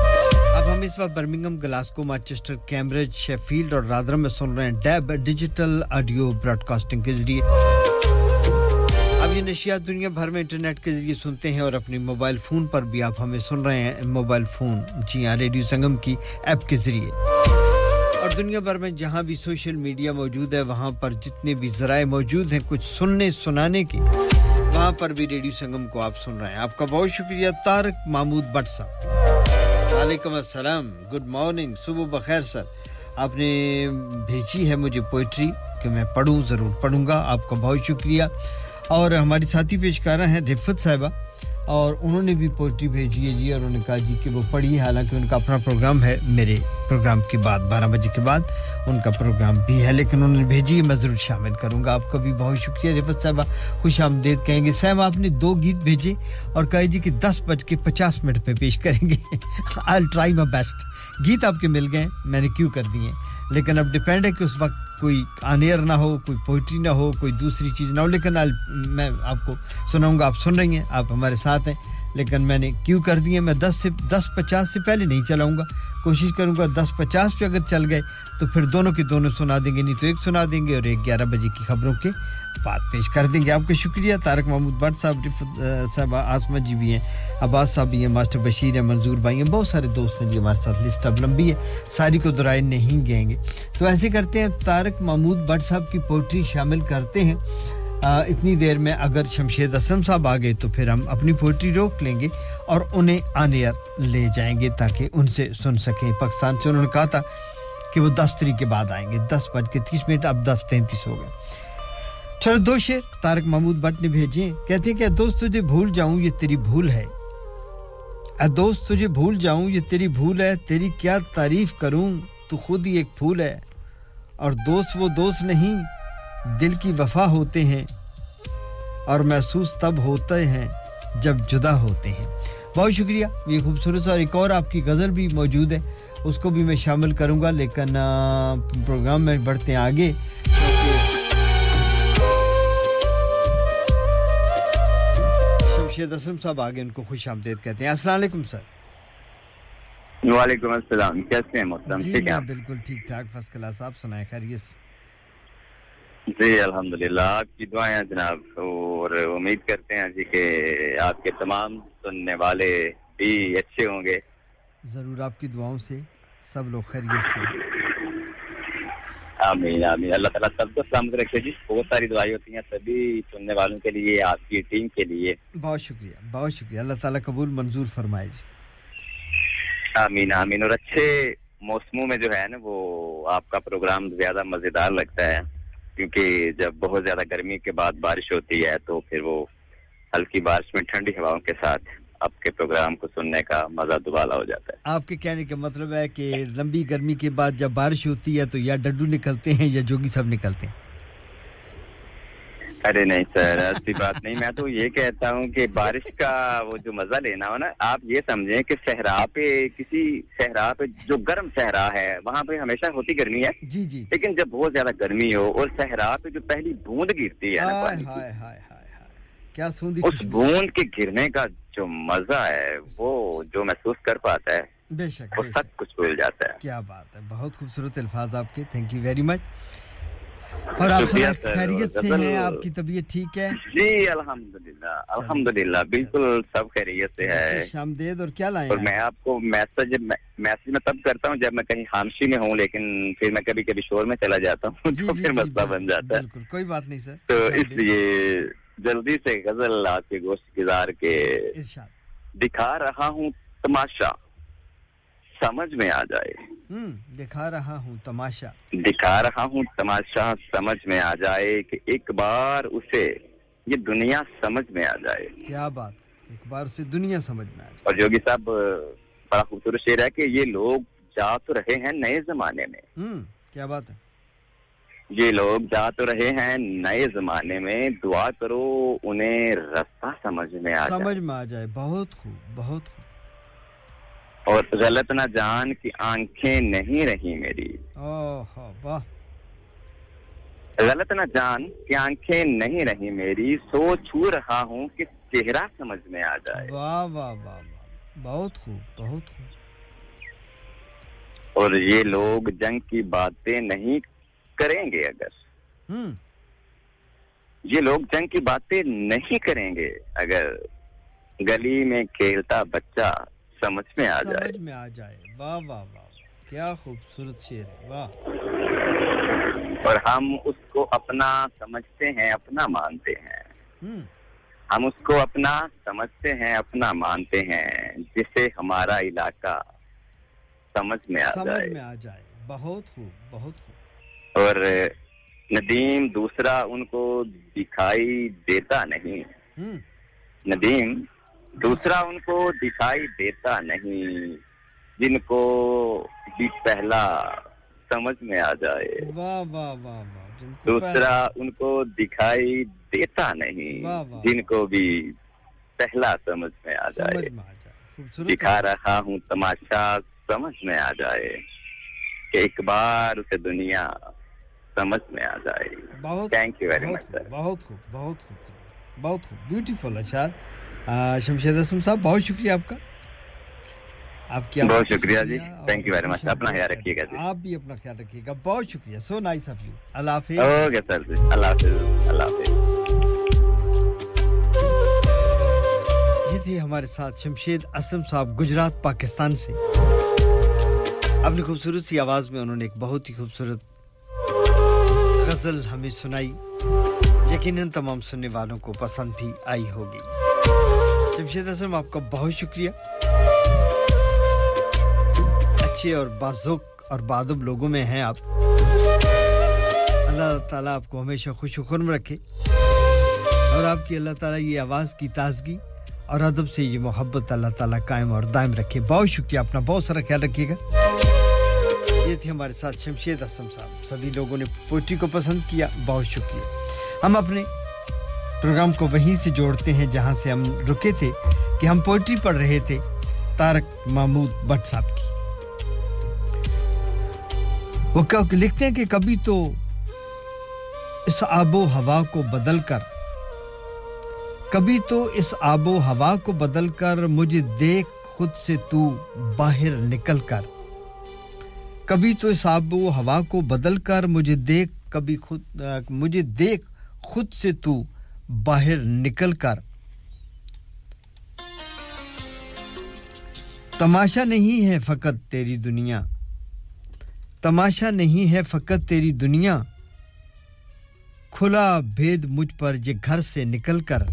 اب ہم اس وقت Birmingham Glasgow, Manchester, Cambridge, Sheffield اور رادرم میں سن رہے ہیں DAB digital audio broadcasting کے ذریعے۔ یہ نشیات دنیا بھر میں انٹرنیٹ کے ذریعے سنتے ہیں اور اپنی موبائل فون پر بھی آپ ہمیں سن رہے ہیں۔ موبائل فون جی ہاں ریڈیو سنگم کی ایپ کے ذریعے۔ اور دنیا بھر میں جہاں بھی سوشل میڈیا موجود ہے، وہاں پر جتنے بھی ذرائع موجود ہیں، کچھ سننے، سنانے کے، وہاں پر بھی ریڈیو سنگم کو آپ سن رہے ہیں۔ آپ کا بہت شکریہ تارک محمود بٹ صاحب۔ وعلیکم السلام۔ Good morning. صبح بخیر، سر۔ آپ نے بھیجی ہے مجھے پوئٹری کہ میں پڑھوں، ضرور پڑھوں گا۔ آپ کا بہت شکریہ۔ اور ہماری ساتھی پیشکارہ ہیں رفت صاحبہ۔ اور انہوں نے بھی پوئٹری بھیجی ہے جی اور انہوں نے کہا جی کہ وہ پڑھی حالانکہ ان کا اپنا پروگرام ہے میرے پروگرام کے بعد، بارہ بجے کے بعد ان کا پروگرام بھی ہے، لیکن انہوں نے بھیجی میں ضرور شامل کروں گا۔ آپ کا بھی بہت شکریہ رفت صاحبہ، خوش آمدید کہیں گے۔ سیم آپ نے دو گیت بھیجے اور کہا جی کہ دس بج کے پچاس منٹ پہ پیش کریں گے۔ آئی ٹرائی مائی بیسٹ گیت آپ کے مل گئے میں نے کیوں کر دیے لیکن اب ڈیپینڈ ہے کہ اس وقت کوئی آنیر نہ ہو، کوئی پوئٹری نہ ہو، کوئی دوسری چیز نہ ہو، لیکن میں آپ کو سناؤں گا، آپ سن رہی ہیں، آپ ہمارے ساتھ ہیں، لیکن میں نے کیوں کر دیے میں دس سے، دس پچاس سے پہلے نہیں چلاؤں گا۔ کوشش کروں گا، دس پچاس پہ اگر چل گئے تو پھر دونوں کے دونوں سنا دیں گے، نہیں تو ایک سنا دیں گے اور ایک گیارہ بجے کی خبروں کے بات پیش کر دیں گے۔ آپ کا شکریہ تارک محمود بٹ صاحب رفت صاحب آسما جی بھی ہیں عباس صاحب بھی ہیں ماسٹر بشیر ہیں منظور بھائی ہیں بہت سارے دوست ہیں جی ہمارے ساتھ لسٹ اب لمبی ہے ساری کو درائے نہیں گئیں گے۔ تو ایسے کرتے ہیں تارک محمود بٹ صاحب کی پوئٹری شامل کرتے ہیں۔ آ, اتنی دیر میں اگر شمشید اسلم صاحب آ گئے تو پھر ہم اپنی پوئٹری روک لیں گے اور انہیں آنیر لے جائیں گے تاکہ ان سے سن سکیں۔ پاکستان سے انہوں نے کہا تھا کہ وہ دس تری کے بعد آئیں گے دس بج کے تیس منٹ اب دس تینتیس ہو گئے۔ چلو دو شیر تارک محمود بٹ نے بھیجے کہتے ہیں کہ دوست، تجھے بھول جاؤں، یہ تیری بھول ہے۔ اے دوست، تجھے بھول جاؤں، یہ تیری بھول ہے۔ تیری کیا تعریف کروں؟ تو خود ہی ایک پھول ہے۔ اور دوست وہ دوست نہیں، دل کی وفا ہوتے ہیں۔ اور محسوس تب ہوتے ہیں جب جدا ہوتے ہیں۔ بہت شکریہ، یہ خوبصورت اور ایک اور آپ کی غزل بھی موجود ہے۔ اس کو بھی میں شامل کروں گا، لیکن پروگرام میں بڑھتے ہیں آگے۔ خورشید اسلم صاحب آگے ان کو خوش آمدید کہتے ہیں۔ السلام علیکم سر۔ وعلیکم السلام کیسے ہیں محترم؟ جی، ٹھیک ہے بالکل ٹھیک ٹھاک فرسٹ کلاس۔ آپ سنائیں خیریت سے؟ جی الحمدللہ آپ کی دعائیں جناب اور امید کرتے ہیں جی کہ آپ کے تمام سننے والے بھی اچھے ہوں گے۔ ضرور آپ کی دعاؤں سے سب لوگ خیریت سے آمین آمین۔ اللہ تعالیٰ سب کو سلامت رکھے۔ جی بہت ساری دعائیں ہوتی ہیں سبھی سننے والوں کے لیے آپ کی ٹیم کے لیے۔ بہت شکریہ بہت شکریہ۔ اللہ تعالیٰ قبول منظور فرمائے۔ جی۔ آمین آمین۔ اور اچھے موسموں میں جو ہے نا وہ آپ کا پروگرام زیادہ مزیدار لگتا ہے۔ کیونکہ جب بہت زیادہ گرمی کے بعد بارش ہوتی ہے تو پھر وہ ہلکی بارش میں ٹھنڈی ہواؤں کے ساتھ آپ کے پروگرام کو سننے کا مزہ دوبالا ہو جاتا ہے۔ آپ کے کہنے کا مطلب ہے کہ لمبی گرمی کے بعد جب بارش ہوتی ہے تو یا ڈڈو نکلتے ہیں یا جوگی سب نکلتے ہیں۔ ارے نہیں سر ایسی بات نہیں۔ میں تو یہ کہتا ہوں کہ بارش کا وہ جو مزہ لینا ہو نا آپ یہ سمجھیں کہ صحرا پہ کسی صحرا پہ جو گرم صحرا ہے وہاں پہ ہمیشہ ہوتی گرمی ہے۔ جی جی۔ لیکن جب بہت زیادہ گرمی ہو اور صحرا پہ جو پہلی بوند گرتی ہے نا پانی کیا سوندھی اس بوند کے گرنے کا جو مزہ ہے وہ جو محسوس کر پاتا ہے بے شک وہ سب کچھ بھول جاتا ہے۔ کیا بات ہے بہت خوبصورت الفاظ آپ کے تھینک یو ویری مچ اور آپ خیریت سے ہیں آپ کی طبیعت ٹھیک ہے؟ جی الحمدللہ الحمدللہ بالکل سب خیریت سے ہے۔ شامدید اور کیا لائیں اور میں آپ کو میسج میسج میں تب کرتا ہوں جب میں کہیں خامشی میں ہوں لیکن پھر میں کبھی کبھی شور میں چلا جاتا ہوں جی، جو جی، پھر جی، مسئلہ بن جاتا ہے۔ بالکل کوئی بات نہیں سر تو اس لیے جلدی سے غزل لا کے گوشت گزار کے دکھا رہا ہوں تماشا۔ سمجھ میں آ جائے۔ دکھا رہا ہوں تماشا۔ دکھا رہا ہوں تماشا سمجھ میں آ جائے کہ ایک بار اسے یہ دنیا سمجھ میں آ جائے۔ کیا بات۔ ایک بار اسے دنیا سمجھ میں آ جائے۔ اور یوگی صاحب بڑا خوبصورت شعر ہے کہ یہ لوگ جا تو رہے ہیں نئے زمانے میں۔ کیا بات ہے۔ یہ لوگ جا تو رہے ہیں۔ نئے زمانے میں دعا کرو انہیں رستہ سمجھ میں آ سمجھ میں آ جائے۔ بہت خوب بہت خوب۔ اور غلط نہ جان کی آنکھیں نہیں رہی میری۔ غلط نہ جان کی آنکھیں نہیں رہی میری۔ سو چھو رہا ہوں کہ چہرہ سمجھ میں آ جائے۔ واہ واہ واہ۔ بہت خوب بہت خوب۔ اور یہ لوگ جنگ کی باتیں نہیں کریں گے اگر۔ یہ لوگ جنگ کی باتیں نہیں کریں گے اگر گلی میں کھیلتا بچہ سمجھ میں آ جائے۔ سمجھ میں آ جائے۔ واہ واہ واہ کیا خوبصورت شعر ہے۔ واہ۔ اور ہم اس کو اپنا سمجھتے ہیں اپنا مانتے ہیں۔ ہم اس کو اپنا سمجھتے ہیں اپنا مانتے ہیں جسے ہمارا علاقہ سمجھ میں آ سمجھ میں آ جائے۔ بہت خوب بہت خوب۔ اور ندیم دوسرا ان کو دکھائی دیتا نہیں۔ ندیم دوسرا ان کو دکھائی دیتا نہیں جن کو بھی پہلا سمجھ میں آ جائے۔ دوسرا ان کو دکھائی دیتا نہیں جن کو بھی پہلا سمجھ میں آ جائے۔ دکھا رہا ہوں تماشا سمجھ میں آ جائے کہ ایک بار اسے دنیا سمجھ میں آ جائے گی۔ بہت thank you very much sir بہت خوب بہت خوب بہت خوب۔ بیوٹیفل اشار اچھا۔ شمشید اسم صاحب بہت شکریہ آپ کا۔ آپ کی بہت شکریہ جی۔ تھینک یو ویری مچ اپنا خیال رکھیے گا جی۔ آپ بھی اپنا خیال رکھیے گا۔ بہت شکریہ۔ سو نائس آف یو اللہ حافظ۔ اوکے سر جی۔ اللہ حافظ۔ اللہ حافظ۔ یہ تھی ہمارے ساتھ شمشید اسلم صاحب گجرات پاکستان سے۔ اپنی خوبصورت سی آواز میں انہوں نے ایک بہت ہی خوبصورت غزل ہمیں سنائی۔ یقیناً تمام سننے والوں کو پسند بھی آئی ہوگی۔ جمشید حسن آپ کا بہت شکریہ۔ اچھے اور بازوک اور بادب لوگوں میں ہیں آپ۔ اللہ تعالیٰ آپ کو ہمیشہ خوش و خرم رکھے۔ اور آپ کی اللہ تعالیٰ یہ آواز کی تازگی اور ادب سے یہ محبت اللہ تعالیٰ قائم اور دائم رکھے۔ بہت شکریہ، اپنا بہت سارا خیال رکھیے گا۔ یہ تھی ہمارے ساتھ شمشید اسلم صاحب۔ سبھی لوگوں نے پوئٹری کو پسند کیا، بہت شکریہ۔ ہم اپنے پروگرام کو وہیں سے جوڑتے ہیں، جہاں سے ہم رکے تھے کہ ہم پوئٹری پڑھ رہے تھے تارک محمود بٹ صاحب کی۔ وہ لکھتے ہیں کہ کبھی تو اس آب و ہوا کو بدل کر، کبھی تو اس آب و ہوا کو بدل کر مجھے دیکھ خود سے تو باہر نکل کر۔ کبھی تو صاحب وہ ہوا کو بدل کر مجھے دیکھ، کبھی خود مجھے دیکھ خود سے تو باہر نکل کر۔ تماشا نہیں ہے فقط تیری دنیا۔ تماشا نہیں ہے فقط تیری دنیا۔ کھلا بھید مجھ پر یہ گھر سے نکل کر۔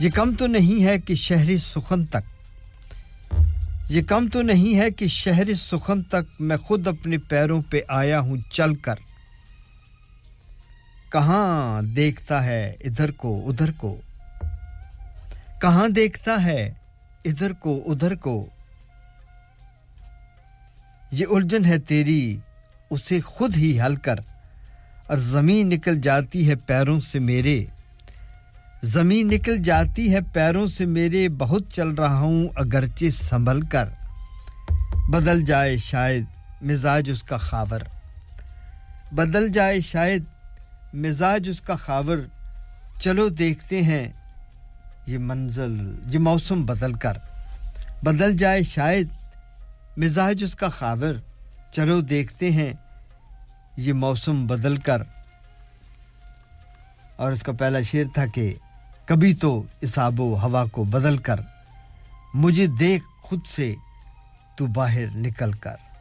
یہ کم تو نہیں ہے کہ شہری سخن تک۔ یہ کم تو نہیں ہے کہ شہر سخن تک میں خود اپنے پیروں پہ آیا ہوں چل کر۔ کہاں دیکھتا ہے ادھر کو ادھر کو؟ کہاں دیکھتا ہے ادھر کو ادھر کو؟ یہ الجھن ہے تیری، اسے خود ہی حل کر۔ اور زمین نکل جاتی ہے پیروں سے میرے۔ زمین نکل جاتی ہے، پیروں سے میرے بہت چل رہا ہوں، اگرچہ سنبھل کر۔ بدل جائے شاید مزاج اس کا خاور۔ بدل جائے شاید مزاج اس کا خاور۔ چلو دیکھتے ہیں، یہ منزل، یہ موسم بدل کر۔ بدل جائے شاید مزاج اس کا خاور۔ چلو دیکھتے ہیں، یہ موسم بدل کر۔ اور اس کا پہلا شعر تھا کہ کبھی تو اصاب و ہوا کو بدل کر مجھے دیکھ خود سے تو باہر نکل کر۔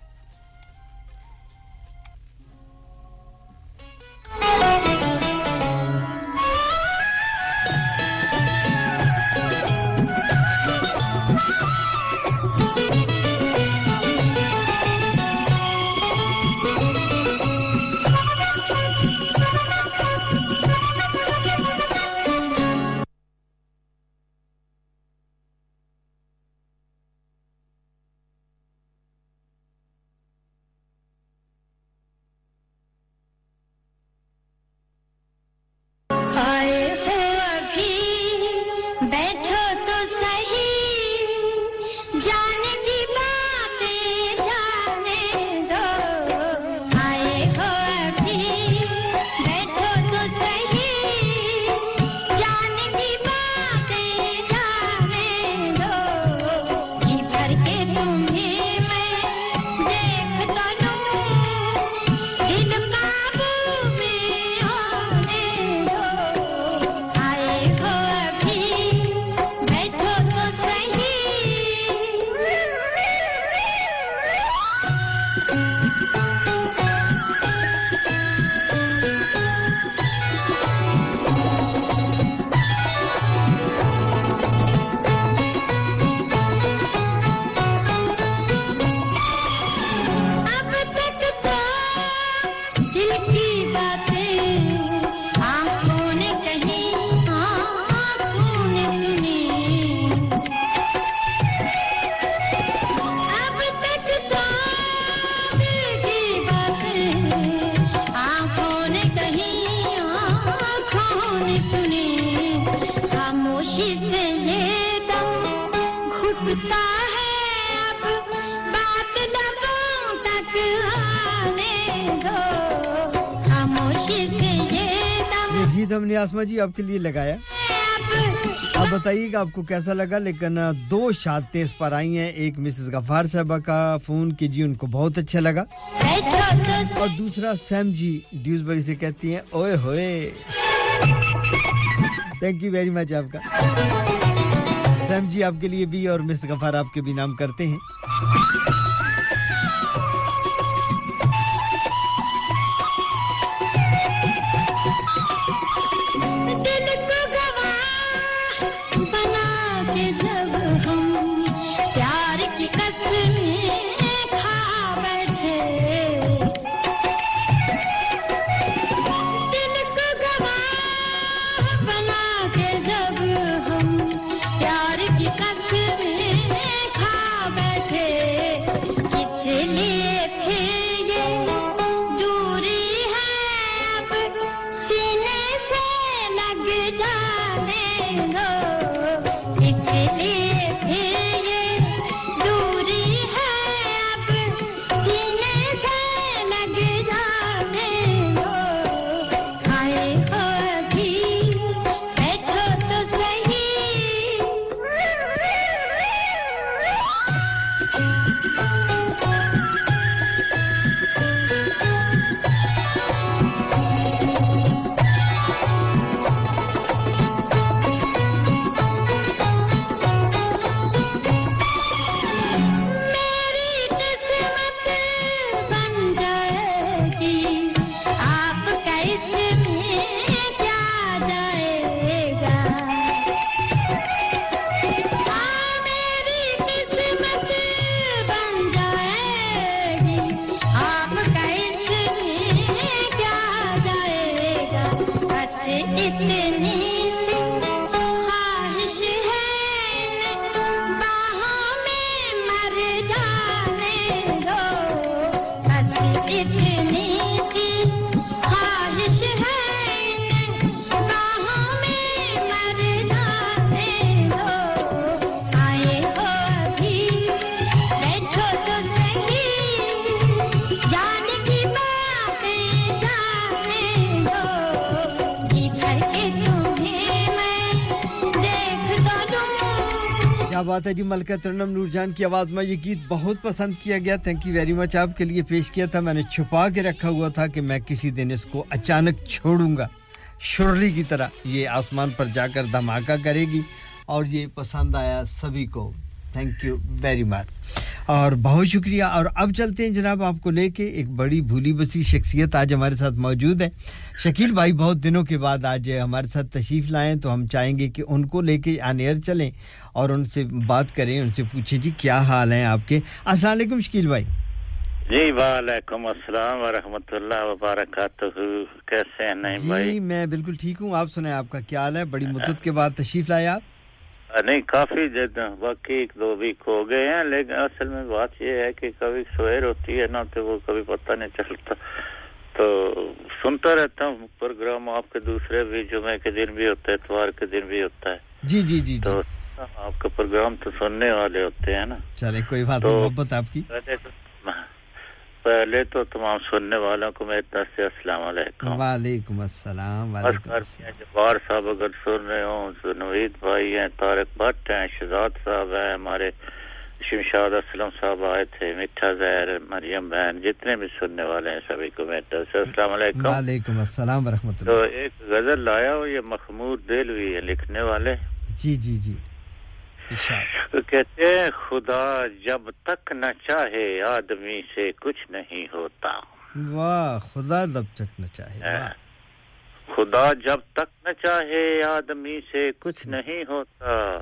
آپ کے لیے لگایا۔ آپ بتائیے کہ آپ کو کیسا لگا، لیکن دو شادتیں اس پر آئی ہیں۔ ایک مسز غفار صاحبہ کا فون کی جی ان کو بہت اچھا لگا۔ اور دوسرا سیم جی ڈیوز بری سے کہتی ہیں، اوئے ہوئے۔ تھینک یو ویری مچ آپ کا۔ سیم جی آپ کے لیے بھی اور مس غفار آپ کے بھی نام کرتے ہیں۔ ملکہ ترنم نور جان کی آواز میں یہ گیت بہت پسند کیا گیا. تھینک یو ویری مچ آپ کے لیے پیش کیا تھا. میں نے چھپا کے رکھا ہوا تھا کہ میں کسی دن اس کو اچانک چھوڑوں گا. شرلی کی طرح یہ آسمان پر جا کر دھماکہ کرے گی اور یہ پسند آیا سبھی کو. تھینک یو ویری مچ اور بہت شکریہ۔ اور اب چلتے ہیں جناب آپ کو لے کے ایک بڑی بھولی بسی شخصیت آج ہمارے ساتھ موجود ہے۔ شکیل بھائی بہت دنوں کے بعد آج ہمارے ساتھ تشریف لائیں تو ہم چاہیں گے کہ ان کو لے کے آن ایئر چلیں اور ان سے بات کریں ان سے پوچھیں جی کیا حال ہیں آپ کے۔ السلام علیکم شکیل بھائی۔ جی وعلیکم السلام ورحمۃ اللہ وبرکاتہ۔ کیسے ہیں نہیں جی بھائی؟ میں بالکل ٹھیک ہوں۔ آپ سنیں آپ کا کیا حال ہے؟ بڑی مدت کے بعد تشریف لائے آپ۔ نہیں کافی باقی ایک دو ویک ہو گئے ہیں لیکن اصل میں بات یہ ہے کہ کبھی سویر ہوتی ہے نا تو وہ کبھی پتہ نہیں چلتا۔ تو سنتا رہتا ہوں پروگرام آپ کے دوسرے بھی جمعے کے دن بھی ہوتا ہے اتوار کے دن بھی ہوتا ہے۔ جی جی جی, جی۔ تو آپ کا پروگرام تو سننے والے ہوتے ہیں نا۔ چلے کوئی بات محبت آپ کی۔ پہلے تو تمام سننے والوں کو میری طرف سے السلام علیکم۔ وعلیکم السلام وعلیکم جبار صاحب اگر سن رہے ہوں نوید بھائی ہیں طارق بٹ ہیں شہزاد صاحب ہیں ہمارے شمشاد اسلم صاحب آئے تھے میٹھا زہر مریم بہن جتنے بھی سننے والے ہیں سبھی کو میں طرف سے السلام علیکم۔ وعلیکم السلام ورحمۃ اللہ۔ تو ایک غزل لایا ہو یہ مخمور دل ہوئی ہے لکھنے والے۔ جی جی جی۔ کہتے ہیں خدا جب تک نہ چاہے آدمی سے کچھ نہیں ہوتا۔ واہ خدا جب تک نہ چاہے ہاں۔ خدا جب تک نہ چاہے آدمی سے کچھ نہیں ہوتا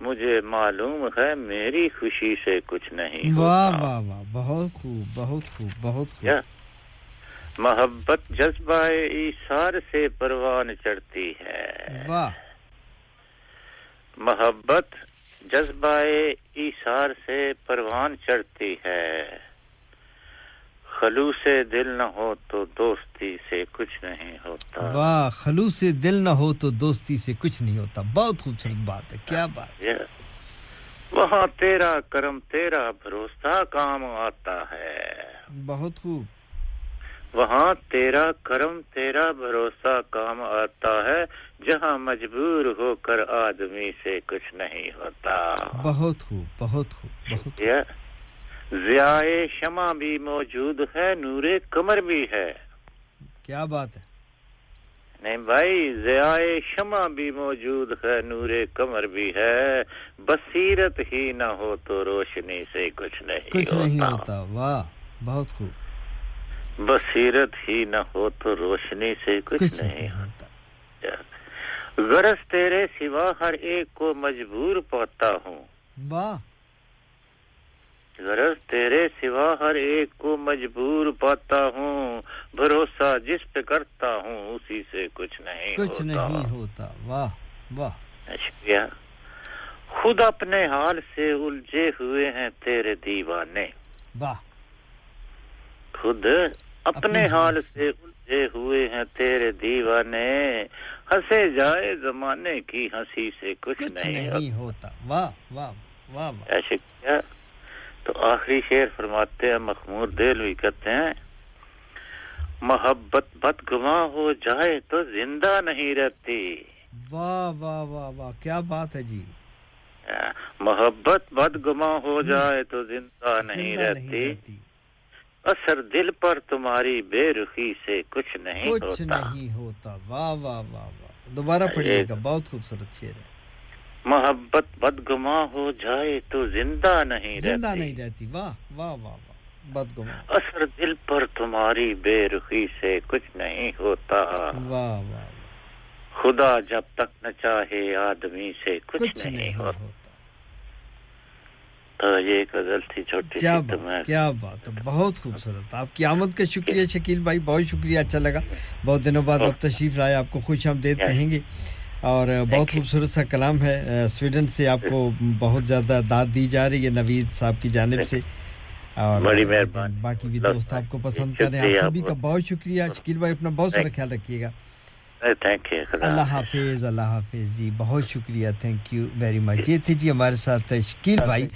مجھے معلوم ہے میری خوشی سے کچھ نہیں واہ واہ واہ بہت خوب بہت خوب بہت خوب۔ محبت جذبہ ایثار سے پروان چڑھتی ہے۔ واہ۔ محبت جذبہ ایثار سے پروان چڑھتی ہے۔ خلوص دل نہ ہو تو دوستی سے کچھ نہیں ہوتا۔ واہ خلوص دل نہ ہو تو دوستی سے کچھ نہیں ہوتا۔ بہت خوبصورت بات ہے کیا بات وہاں تیرا کرم تیرا بھروسہ کام آتا ہے۔ بہت خوب۔ وہاں تیرا کرم تیرا بھروسہ کام آتا ہے جہاں مجبور ہو کر آدمی سے کچھ نہیں ہوتا۔ بہت خوب بہت خوب بہت ضیاء شمع بھی موجود ہے نور کمر بھی ہے۔ کیا بات ہے؟ نہیں بھائی ضیاء شمع بھی موجود ہے نور کمر بھی ہے۔ بصیرت ہی نہ ہو تو روشنی سے کچھ نہیں کچھ ہوتا. نہیں ہوتا۔ واہ بہت خوب۔ بصیرت ہی نہ ہو تو روشنی سے کچھ نہیں ہوتا۔ غرض تیرے سوا ہر ایک کو مجبور پاتا ہوں۔ غرض تیرے سوا ہر ایک کو مجبور پاتا ہوں۔ بھروسہ جس پہ کرتا ہوں اسی سے کچھ نہیں کچھ نہیں ہوتا۔ شکریہ۔ خود اپنے حال سے الجھے ہوئے ہیں تیرے دیوانے۔ خود اپنے حال سے الجھے ہوئے ہیں تیرے دیوانے۔ ہنسے جائے زمانے کی ہنسی سے کچھ نہیں۔ ہوتا۔ واہ واہ ایسے کیا؟ تو آخری شعر فرماتے ہیں مخمور دل بھی کہتے ہیں محبت بد گواں ہو جائے تو زندہ نہیں رہتی۔ واہ واہ واہ واہ کیا بات ہے جی۔ محبت بد گما ہو جائے تو زندہ نہیں رہتی۔ اثر دل پر تمہاری بے رخی سے کچھ نہیں کچھ ہوتا۔ کچھ نہیں ہوتا۔ واہ واہ واہ واہ۔ دوبارہ پڑھیے گا۔ بہت خوبصورت شعر ہے۔ محبت بدگما ہو جائے تو زندہ نہیں رہتی۔ زندہ نہیں رہتی۔ واہ واہ واہ واہ۔ بدگما اثر دل پر تمہاری بے رخی سے کچھ نہیں ہوتا۔ واہ واہ خدا جب تک نہ چاہے آدمی سے کچھ, کچھ نہیں, نہیں ہوتا۔ تو یہ ایک غزل تھی چھوٹی کیا بات, ہے بہت خوبصورت۔ آپ کی آمد کا شکریہ شکیل بھائی بہت شکریہ اچھا لگا۔ بہت دنوں بعد آپ تشریف رائے آپ کو خوش آمدید کہیں گے۔ اور بہت خوبصورت سا کلام ہے سویڈن سے آپ کو بہت زیادہ داد دی جا رہی ہے نوید صاحب کی جانب سے۔ اور بڑی باقی بھی دوست آپ کو پسند کریں۔ آپ سبھی کا بہت شکریہ۔ شکیل بھائی اپنا بہت سارا خیال رکھیے گا۔ اللہ حافظ. اللہ حافظ۔ جی بہت شکریہ۔ تھینک یو ویری مچ یہ تھے جی ہمارے ساتھ شکیل بھائی۔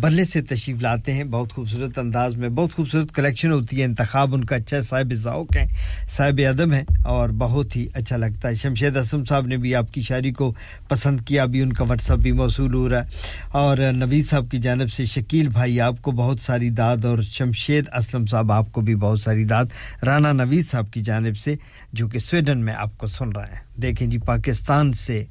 برلے سے تشریف لاتے ہیں، بہت خوبصورت انداز میں، بہت خوبصورت کلیکشن ہوتی ہے، انتخاب ان کا اچھا ہے، صاحب ذوق ہیں، صاحب ادب ہیں اور بہت ہی اچھا لگتا ہے۔ شمشید اسم صاحب نے بھی آپ کی شاعری کو پسند کیا، ابھی ان کا واٹس اپ بھی موصول ہو رہا ہے۔ اور نوید صاحب کی جانب سے شکیل بھائی، آپ کو بہت ساری داد اور شمشید اسلم صاحب، آپ کو بھی بہت ساری داد۔ رانا نوید صاحب کی جانب سے، جو کہ سویڈن میں آپ کو سن رہے ہیں۔ دیکھیں جی پاکستان سے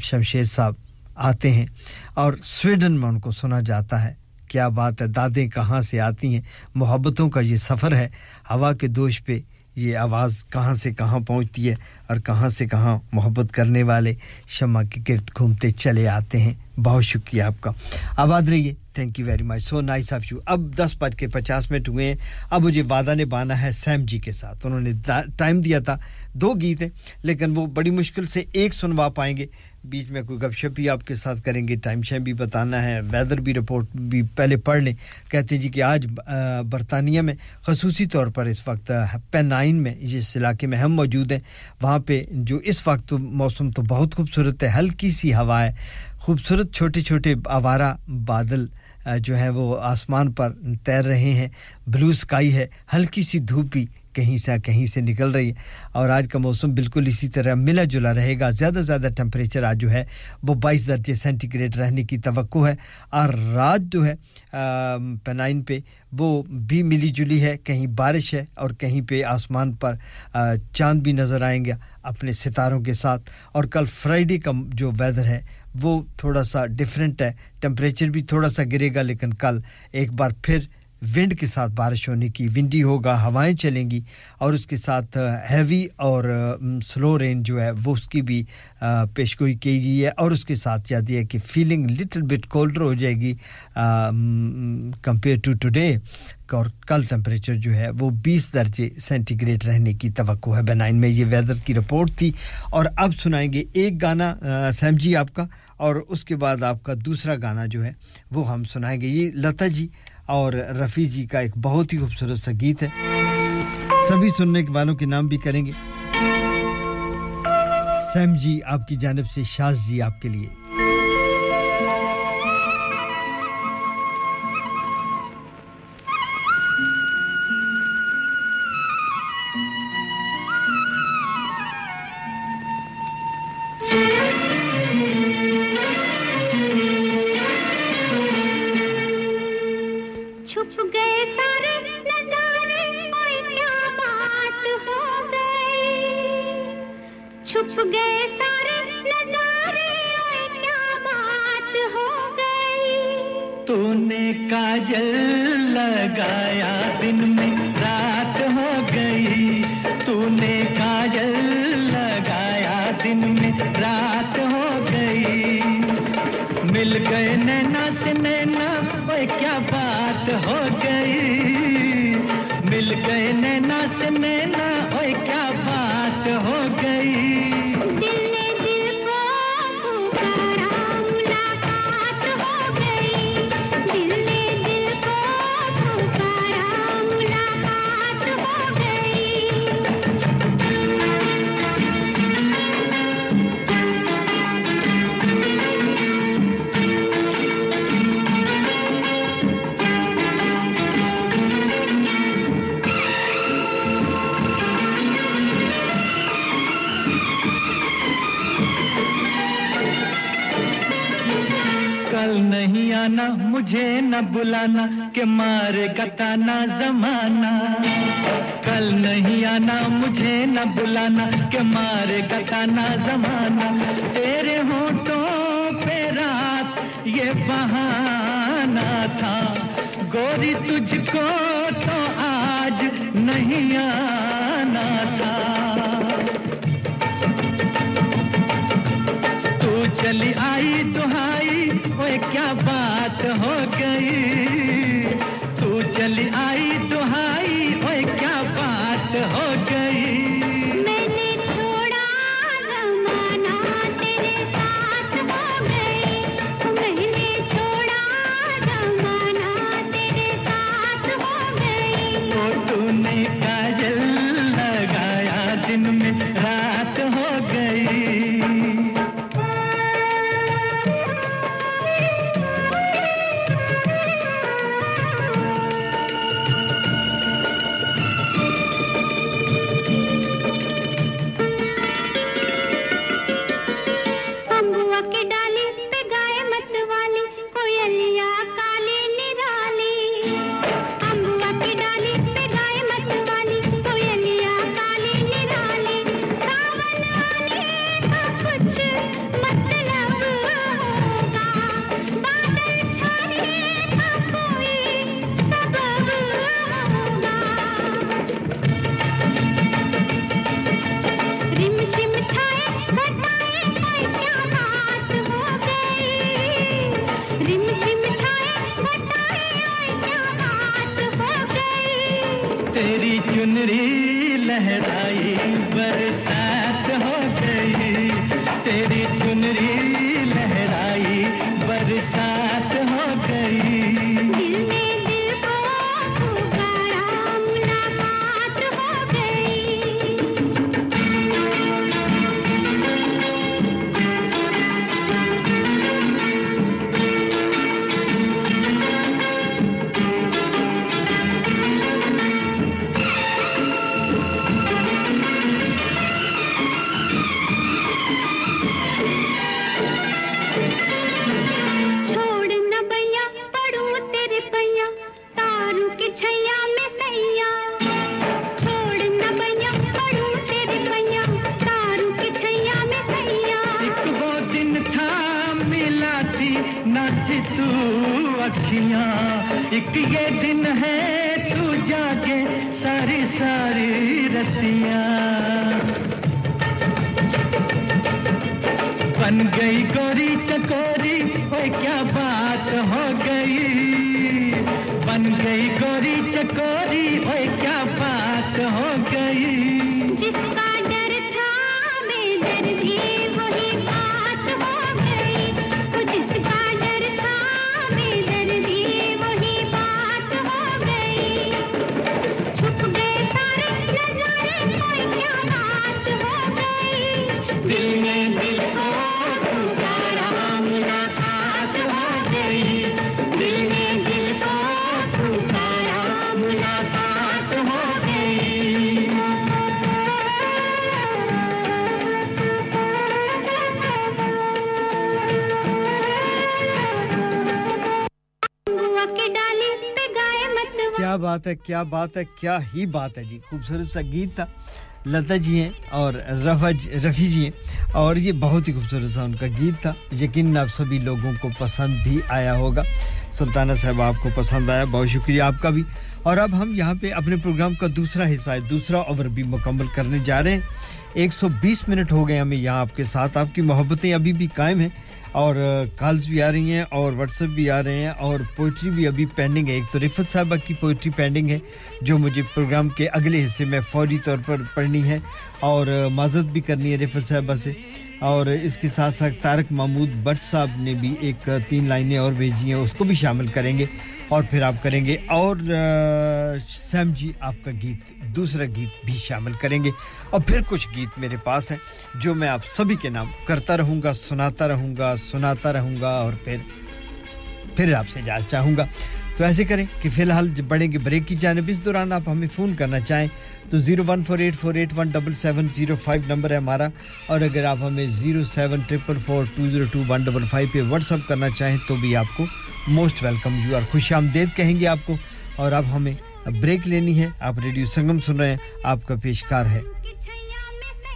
شمشید صاحب۔ آتے ہیں۔ اور سویڈن میں ان کو سنا جاتا ہے، کیا بات ہے، دادیں کہاں سے آتی ہیں؟ محبتوں کا یہ سفر ہے۔ ہوا کے دوش پہ یہ آواز کہاں سے کہاں پہنچتی ہے اور کہاں سے کہاں محبت کرنے والے شمع کے گرد گھومتے چلے آتے ہیں۔ بہت شکریہ آپ کا۔ آباد رہیے۔ Thank you very much so nice of you اب دس بج کے پچاس منٹ ہوئے ہیں۔ اب مجھے وعدہ نے بانا ہے سیم جی کے ساتھ۔ انہوں نے ٹائم دیا تھا۔ دو گیت ہیں، لیکن وہ بڑی مشکل سے ایک سنوا پائیں گے۔ بیچ میں کوئی گپ شپ بھی آپ کے ساتھ کریں گے، ٹائم شائم بھی بتانا ہے، ویدر بھی رپورٹ بھی پہلے پڑھ لیں۔ کہتے جی کہ آج برطانیہ میں خصوصی طور پر اس وقت پینائن میں جس علاقے میں ہم موجود ہیں، وہاں پہ جو اس وقت موسم تو بہت خوبصورت ہے، ہلکی سی ہوا ہے، خوبصورت چھوٹے چھوٹے آوارہ بادل جو ہیں وہ آسمان پر تیر رہے ہیں، بلو سکائی ہے، ہلکی سی دھوپی کہیں سے کہیں سے نکل رہی ہے۔ اور آج کا موسم بالکل اسی طرح ملا جلا رہے گا۔ زیادہ سے زیادہ ٹمپریچر آج جو ہے وہ بائیس درجے سینٹی گریڈ رہنے کی توقع ہے۔ اور رات جو ہے پنائن پہ وہ بھی ملی جلی ہے۔ کہیں بارش ہے اور کہیں پہ آسمان پر چاند بھی نظر آئیں گے اپنے ستاروں کے ساتھ۔ اور کل فرائیڈے کا جو ویدر ہے وہ تھوڑا سا ڈیفرنٹ ہے۔ ٹمپریچر بھی تھوڑا سا گرے گا، لیکن کل ایک بار پھر ونڈ کے ساتھ بارش ہونے کی ونڈی ہوگا، ہوائیں چلیں گی اور اس کے ساتھ ہیوی اور سلو رین جو ہے وہ اس کی بھی پیشگوئی کی گئی ہے اور اس کے ساتھ یاد یہ ہے کہ فیلنگ لٹل بٹ کولڈر ہو جائے گی کمپیئر ٹو ٹوڈے اور کل ٹمپریچر جو ہے وہ بیس درجے سینٹی گریڈ رہنے کی توقع ہے۔ بنائن میں یہ ویدر کی رپورٹ تھی اور اب سنائیں گے ایک گانا سیم جی آپ کا اور اس کے بعد آپ کا دوسرا گانا جو ہے وہ ہم سنائیں گے۔ یہ لتا جی اور رفی جی کا ایک بہت ہی خوبصورت سا گیت ہے۔ سبھی سننے کے والوں کے نام بھی کریں گے۔ سیم جی آپ کی جانب سے، شاز جی آپ کے لیے۔ ہے، کیا بات ہے، کیا ہی بات ہے جی؟ خوبصورت سا گیت تھا۔ لتا جی ہیں اور رفج جی، رفی جی ہیں۔ اور یہ بہت ہی خوبصورت سا ان کا گیت تھا۔ یقیناً آپ سبھی لوگوں کو پسند بھی آیا ہوگا۔ سلطانہ صاحب آپ کو پسند آیا، بہت شکریہ آپ کا بھی۔ اور اب ہم یہاں پہ اپنے پروگرام کا دوسرا حصہ ہے دوسرا اوور بھی مکمل کرنے جا رہے ہیں۔ ایک سو بیس منٹ ہو گئے ہمیں یہاں آپ کے ساتھ۔ آپ کی محبتیں ابھی بھی قائم ہیں۔ اور کالز بھی آ رہی ہیں اور واٹس اپ بھی آ رہے ہیں اور پوئٹری بھی ابھی پینڈنگ ہے۔ ایک تو رفت صاحبہ کی پوئٹری پینڈنگ ہے، جو مجھے پروگرام کے اگلے حصے میں فوری طور پر پڑھنی ہے اور معذرت بھی کرنی ہے رفت صاحبہ سے۔ اور اس کے ساتھ ساتھ تارک محمود بٹ صاحب نے بھی ایک تین لائنیں اور بھیجی ہیں، اس کو بھی شامل کریں گے۔ اور پھر آپ کریں گے اور سیم جی آپ کا گیت، دوسرا گیت بھی شامل کریں گے۔ اور پھر کچھ گیت میرے پاس ہیں جو میں آپ سبھی کے نام کرتا رہوں گا، سناتا رہوں گا، سناتا رہوں گا اور پھر پھر آپ سے اجازت چاہوں گا۔ تو ایسے کریں کہ فی الحال جب بڑھیں گے بریک کی جانب، اس دوران آپ ہمیں فون کرنا چاہیں تو zero one four eight four eight one double seven zero five number ہے ہمارا۔ اور اگر آپ ہمیں zero seven triple four two zero two one double five پہ واٹس اپ کرنا چاہیں تو بھی آپ کو موسٹ ویلکم یو اور خوش آمدید کہیں گے آپ کو. اور اب ہمیں بریک لینی ہے. آپ ریڈیو سنگم سن رہے ہیں. آپ کا پیشکار ہے.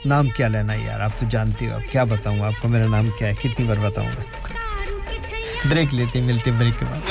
نام کیا لینا یار؟ آپ تو جانتے ہو. آپ کیا بتاؤں؟ آپ کو میرا نام کیا ہے؟ کتنی بار بتاؤں میں؟ بریک لیتے ملتے بریک کے بعد.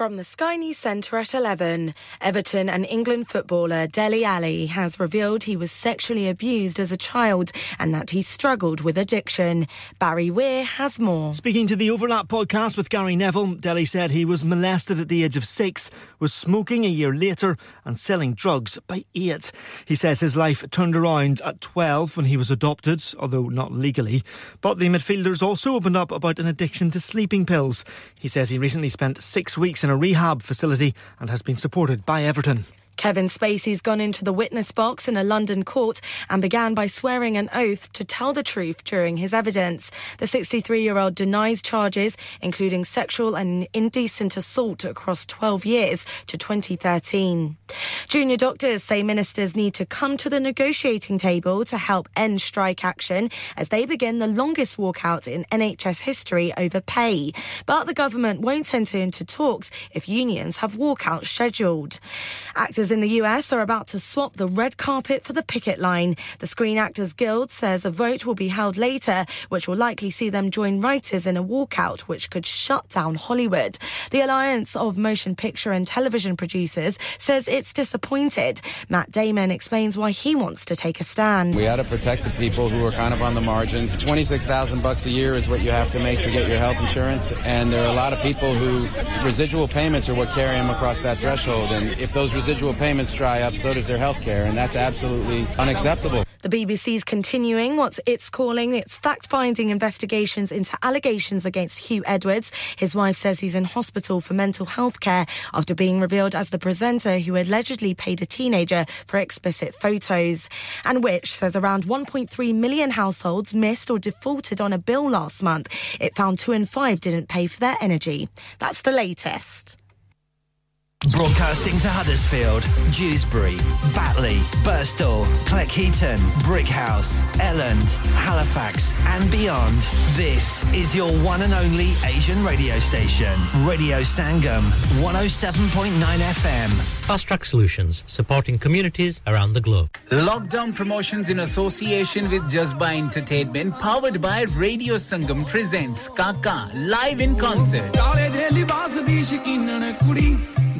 From the Sky News Centre at 11, Everton and England footballer Dele Ali has revealed he was sexually abused as a child and that he struggled with addiction. Barry Weir has more. Speaking to the Overlap podcast with Gary Neville, Dele said he was molested at the age of six, was smoking a year later, and selling drugs by eight. He says his life turned around at 12 when he was adopted, although not legally. But the midfielders also opened up about an addiction to sleeping pills. He says he recently spent six weeks in in a rehab facility and has been supported by Everton. Kevin Spacey's gone into the witness box in a London court and began by swearing an oath to tell the truth during his evidence. The 63 year old denies charges, including sexual and indecent assault across 12 years to 2013. Junior doctors say ministers need to come to the negotiating table to help end strike action as they begin the longest walkout in NHS history over pay. But the government won't enter into talks if unions have walkouts scheduled. Actors in the US are about to swap the red carpet for the picket line. The Screen Actors Guild says a vote will be held later, which will likely see them join writers in a walkout, which could shut down Hollywood. The Alliance of Motion Picture and Television Producers says it's disappointed. Matt Damon explains why he wants to take a stand. We had to protect the people who are kind of on the margins. 26,000 bucks a year is what you have to make to get your health insurance, and there are a lot of people who residual payments are what carry them across that threshold, and if those residual payments dry up, so does their health care, and that's absolutely unacceptable. The BBC's continuing what it's calling its fact finding investigations into allegations against Hugh Edwards. His wife says he's in hospital for mental health care after being revealed as the presenter who allegedly paid a teenager for explicit photos. And Which says around 1.3 million households missed or defaulted on a bill last month. It found two in five didn't pay for their energy. That's the latest. Broadcasting to Huddersfield, Dewsbury, Batley, Burstall, Cleckheaton, Brickhouse, Elland, Halifax, and beyond. This is your one and only Asian radio station, Radio Sangam, 107.9 FM. Fast Track Solutions, supporting communities around the globe. Lockdown promotions in association with Jazba Entertainment, powered by Radio Sangam, presents Kaka live in concert.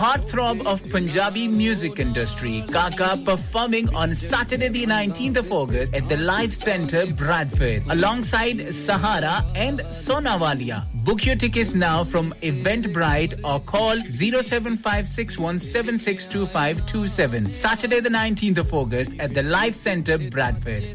heartthrob of Punjabi music industry, Kaka, performing on Saturday the 19th of August at the Live Centre, Bradford, alongside Sahara and Sonawalia. Book your tickets now from Eventbrite or call 07561762527. Saturday the 19th of August at the Live Centre, Bradford.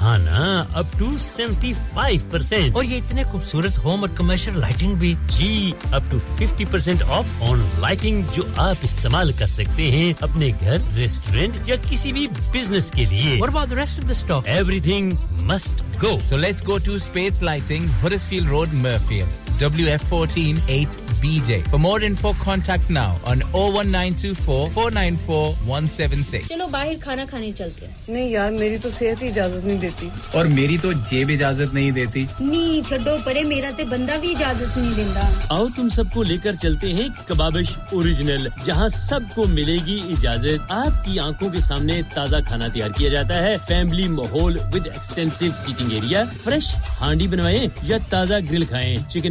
ہاں نا up to seventy five percent اور یہ اتنے خوبصورت home اور commercial lighting بھی۔ جی up to fifty percent off on lighting جو آپ استعمال کر سکتے ہیں اپنے گھر ریسٹورینٹ یا کسی بھی بزنس کے لیے۔ اور بعد rest of the stock everything must go so let's go to space lighting road Mirfield WF14 8BJ. For more info, contact now on 01924 494 176. چلو باہر کھانا کھانے چلتے نہیں یار میری تو صحت ہی اجازت نہیں دیتی۔ اور میری تو جیب اجازت نہیں دیتی۔ نی چھڈو پرے میرا تے بندہ بھی اجازت نہیں دیندا۔ آؤ تم سب کو لے کر چلتے ہیں کبابش اوریجنل جہاں سب کو ملے گی اجازت۔ آپ کی آنکھوں کے سامنے تازہ کھانا تیار کیا جاتا ہے۔ فیملی ماحول with extensive seating area fresh handi بنوائیں یا تازہ گرل کھائیں۔ Chicken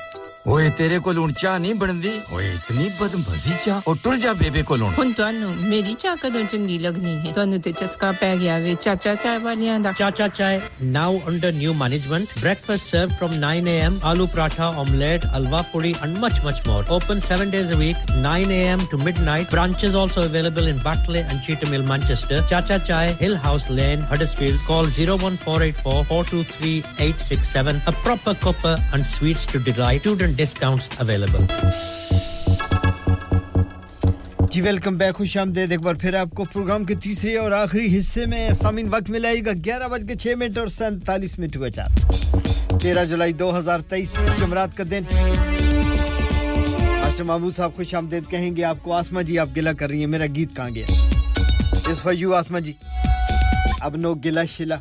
اوئے تیرے کو لون چاہ نہیں بندی اوئے اتنی بدمزی چاہ او ٹر جا بیبے کو لون ہن تانوں میری چاہ کدوں چنگی لگنی ہے تانوں تے چسکا پے گیا وے چاچا چائے والیاں دا Chacha Chai now under new management breakfast serve from 9 A M aloo paratha omelette halwa puri and much much more open 7 days a week 9 A M to midnight branches also available in Batley and Cheetham Hill Manchester Chacha Chai Hill House Lane Huddersfield call 01484423867 a proper copper and sweets to delight. Students different discounts available G welcome back خوش آمدید۔ ایک بار پھر آپ کو programme کے تیسرے اور آخری حصے میں سامین وقت ملائے گا۔ گیارہ بج کے چھ منٹ اور سینتالیس منٹ ہوئے چار۔ تیرہ جولائی دو ہزار تیئیس، جمعرات کا دن۔ اچھا محمود صاحب، خوش آمدید۔ کہیں گے آپ کو آسما جی آپ گلہ کر رہی ہیں۔ میرا گیت کہاں گیا؟ اس فیو یو آسما جی۔ اب نو گلہ شلہ۔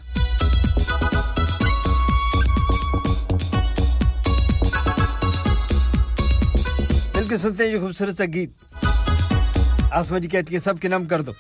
کے سنتے ہیں یہ خوبصورت سا گیت۔ آسمان جی کہتی ہے سب کے نام کر دو۔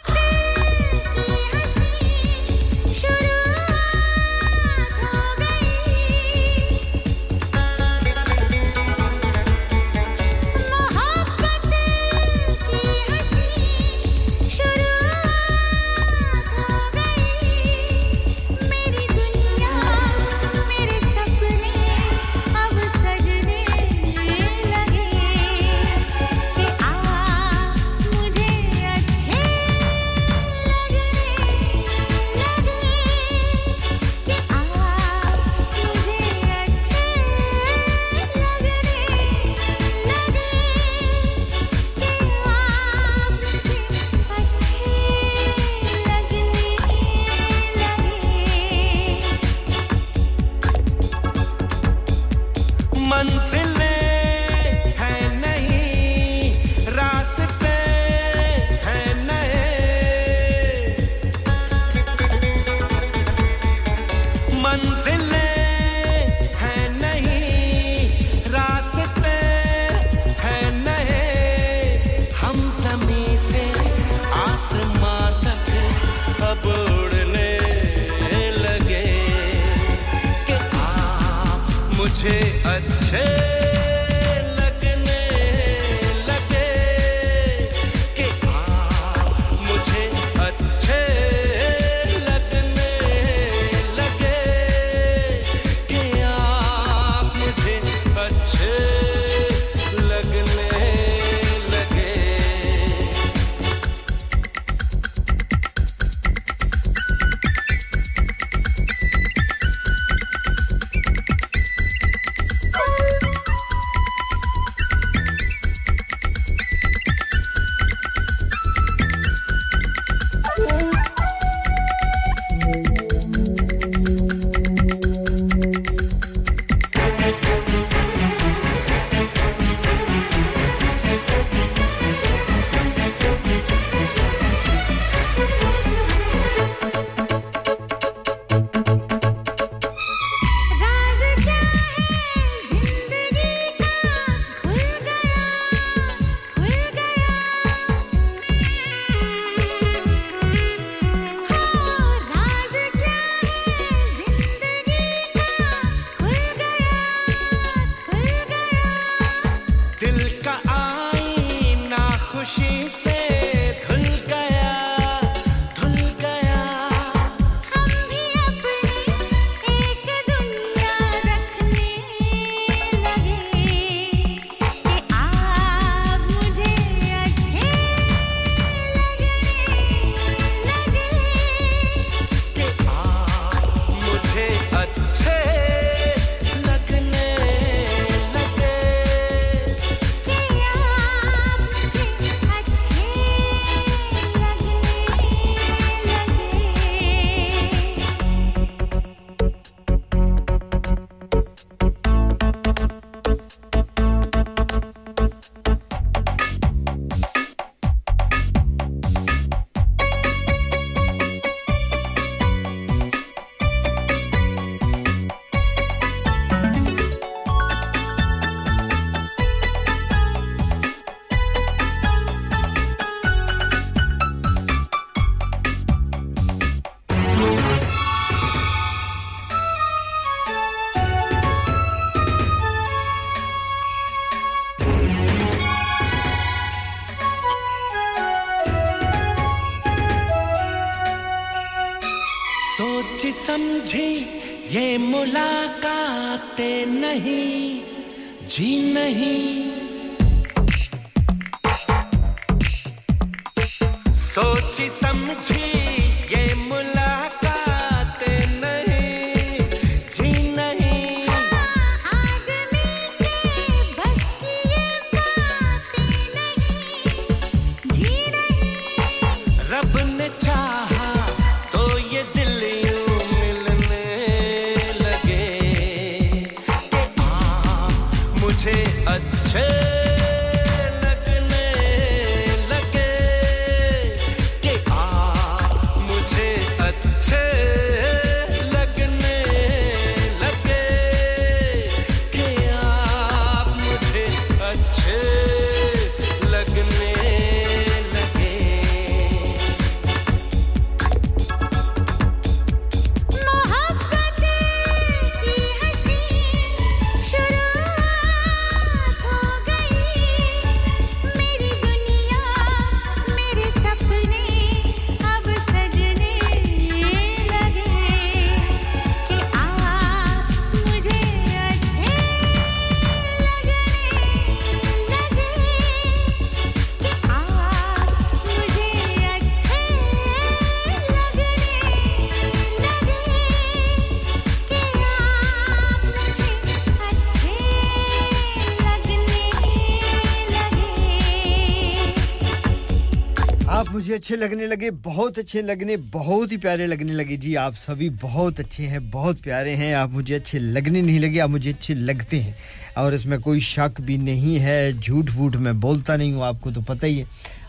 اچھے لگنے لگے، بہت اچھے لگنے، بہت ہی پیارے لگنے لگے۔ جی آپ سبھی بہت اچھے ہیں، بہت پیارے ہیں۔ آپ مجھے اچھے لگنے نہیں لگے، آپ مجھے اچھے لگتے ہیں۔ اور اس میں کوئی شک بھی نہیں ہے، جھوٹ ووٹ میں بولتا نہیں ہوں، آپ کو تو پتہ ہی ہے۔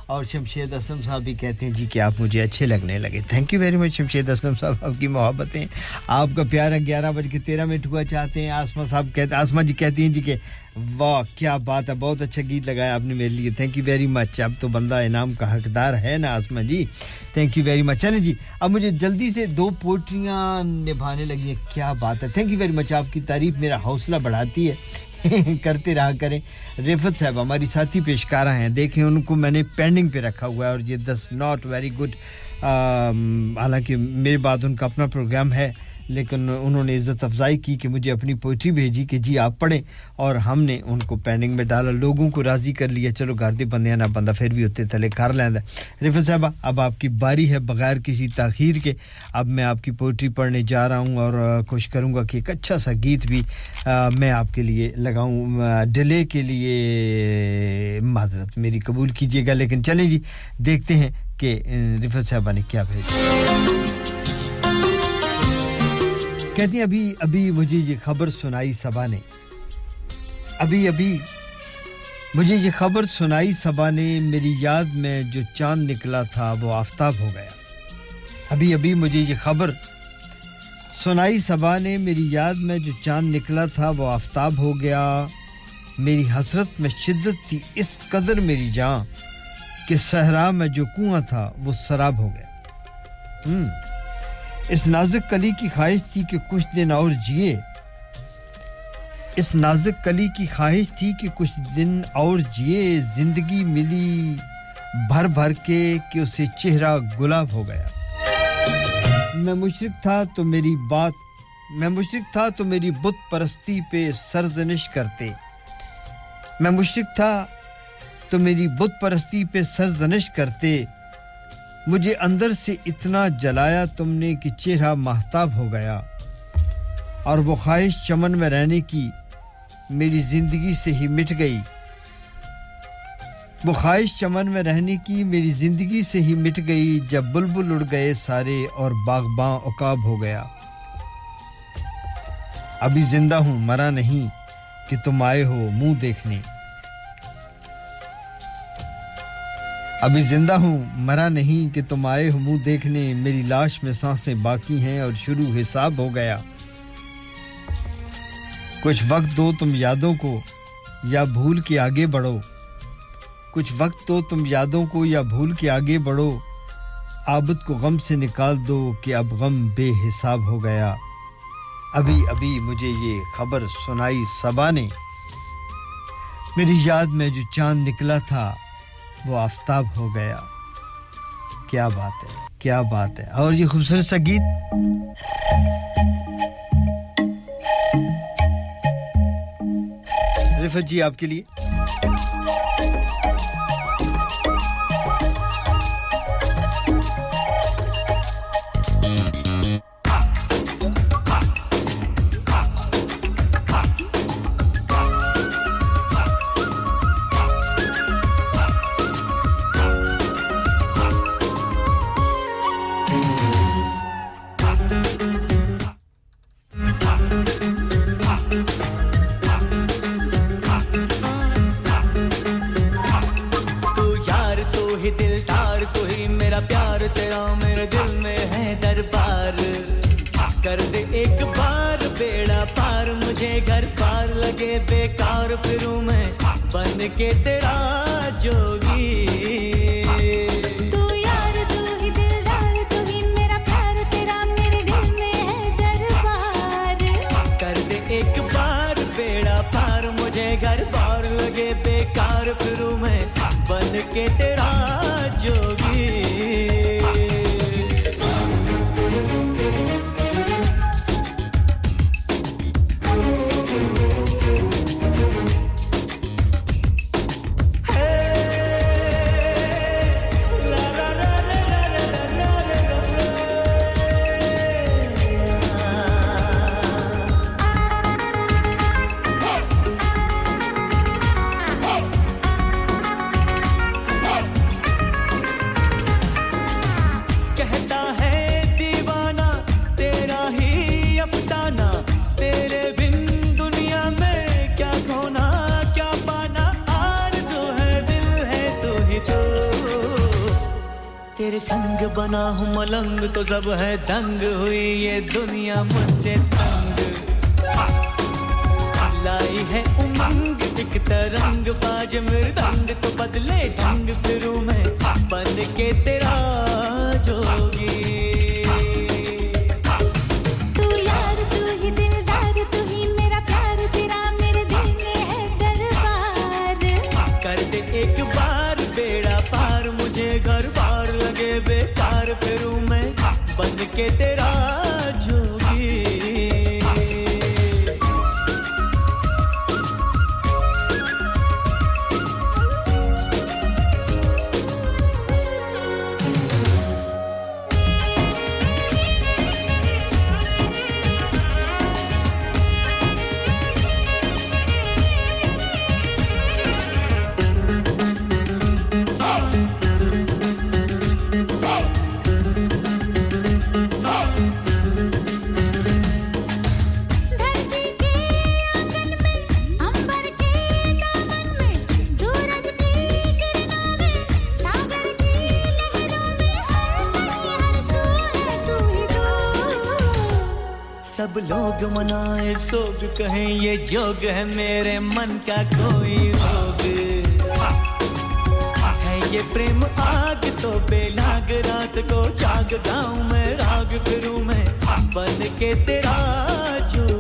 اور شمشید اسلم صاحب بھی کہتے ہیں جی کہ آپ مجھے اچھے لگنے لگے۔ Thank you very much Shamshed Aslam Sahab, آپ کی محبتیں۔ آپ کا پیارا گیارہ بج کے تیرہ منٹ ہوا، چاہتے ہیں۔ آسما صاحب کہتے آسما جی کہتی ہیں جی کہ واہ، کیا بات ہے، بہت اچھا گیت لگایا آپ نے میرے لیے۔ تھینک یو ویری مچ اب تو بندہ انعام کا حقدار ہے نا آسما جی۔ تھینک یو ویری مچ چلیں جی اب مجھے جلدی سے دو پوٹریاں نبھانے لگی ہیں۔ کیا بات ہے۔ تھینک یو ویری مچ آپ کی تعریف میرا حوصلہ بڑھاتی ہے۔ کرتے رہا کریں۔ رفت صاحب، ہماری ساتھی پیشکارہ ہیں۔ دیکھیں ان کو میں نے پینڈنگ پہ رکھا ہوا ہے اور یہ دس ناٹ ویری گڈ حالانکہ میرے بعد ان کا اپنا پروگرام ہے۔ لیکن انہوں نے عزت افزائی کی کہ مجھے اپنی پوئٹری بھیجی کہ جی آپ پڑھیں اور ہم نے ان کو پیننگ میں ڈالا، لوگوں کو راضی کر لیا، چلو گھر دے بندے نہ بندہ پھر بھی اتنے تھلے کر لینا رفت صاحبہ، اب آپ کی باری ہے بغیر کسی تاخیر کے۔ اب میں آپ کی پوئٹری پڑھنے جا رہا ہوں اور کوشش کروں گا کہ ایک اچھا سا گیت بھی میں آپ کے لیے لگاؤں۔ ڈیلے کے لیے معذرت، میری قبول کیجیے گا، لیکن چلیں جی دیکھتے ہیں کہ رفت صاحبہ نے کیا بھیجا۔ کہتی ہیں، ابھی ابھی مجھے یہ خبر سنائی سبا نے۔ ابھی ابھی مجھے یہ خبر سنائی سبا نے، میری یاد میں جو چاند نکلا تھا وہ آفتاب ہو گیا۔ ابھی ابھی مجھے یہ خبر سنائی سبا نے، میری یاد میں جو چاند نکلا تھا وہ آفتاب ہو گیا۔ میری حسرت میں شدت تھی اس قدر میری جاں کہ صحرا میں جو کنواں تھا وہ سراب ہو گیا۔ ہوں اس نازک کلی کی خواہش تھی کہ کچھ دن اور جیے۔ اس نازک کلی کی خواہش تھی کہ کچھ دن اور جیے۔ زندگی ملی بھر بھر کے کہ اسے چہرہ گلاب ہو گیا۔ میں مشرق تھا تو میری بات، میں مشرق تھا تو میری بت پرستی پہ سرزنش کرتے۔ میں مشرق تھا تو میری بت پرستی پہ سرزنش کرتے۔ مجھے اندر سے اتنا جلایا تم نے کہ چہرہ محتاب ہو گیا اور وہ خواہش چمن میں رہنے کی میری زندگی سے ہی مٹ گئی۔ وہ خواہش چمن میں رہنے کی میری زندگی سے ہی مٹ گئی جب بلبل اڑ گئے سارے اور باغباں اکاب ہو گیا۔ ابھی زندہ ہوں، مرا نہیں کہ تم آئے ہو منہ دیکھنے۔ ابھی زندہ ہوں، مرا نہیں کہ تم آئے ہو، منہ دیکھنے میری لاش میں سانسیں باقی ہیں اور شروع حساب ہو گیا۔ کچھ وقت دو تم یادوں کو، یا بھول کے آگے بڑھو۔ کچھ وقت تو تم یادوں کو، یا بھول کے آگے بڑھو۔ آبد کو غم سے نکال دو کہ اب غم بے حساب ہو گیا۔ ابھی ابھی مجھے یہ خبر سنائی سبا نے۔ میری یاد میں جو چاند نکلا تھا وہ آفتاب ہو گیا۔ کیا بات ہے، کیا بات ہے۔ اور یہ خوبصورت سا گیت۔ رفت جی آپ کے لیے۔ کہ تیرا میرا پیار تیرا میرے کر بار بیڑا مجھے گھر بیکار میں کے سوگ کہیں یہ جوگ ہے میرے من کا کوئی روگ ہے یہ پریم آگ تو بے لاگ، رات کو جاگ گاؤں میں، راگ کروں میں، بن کے تیرا جو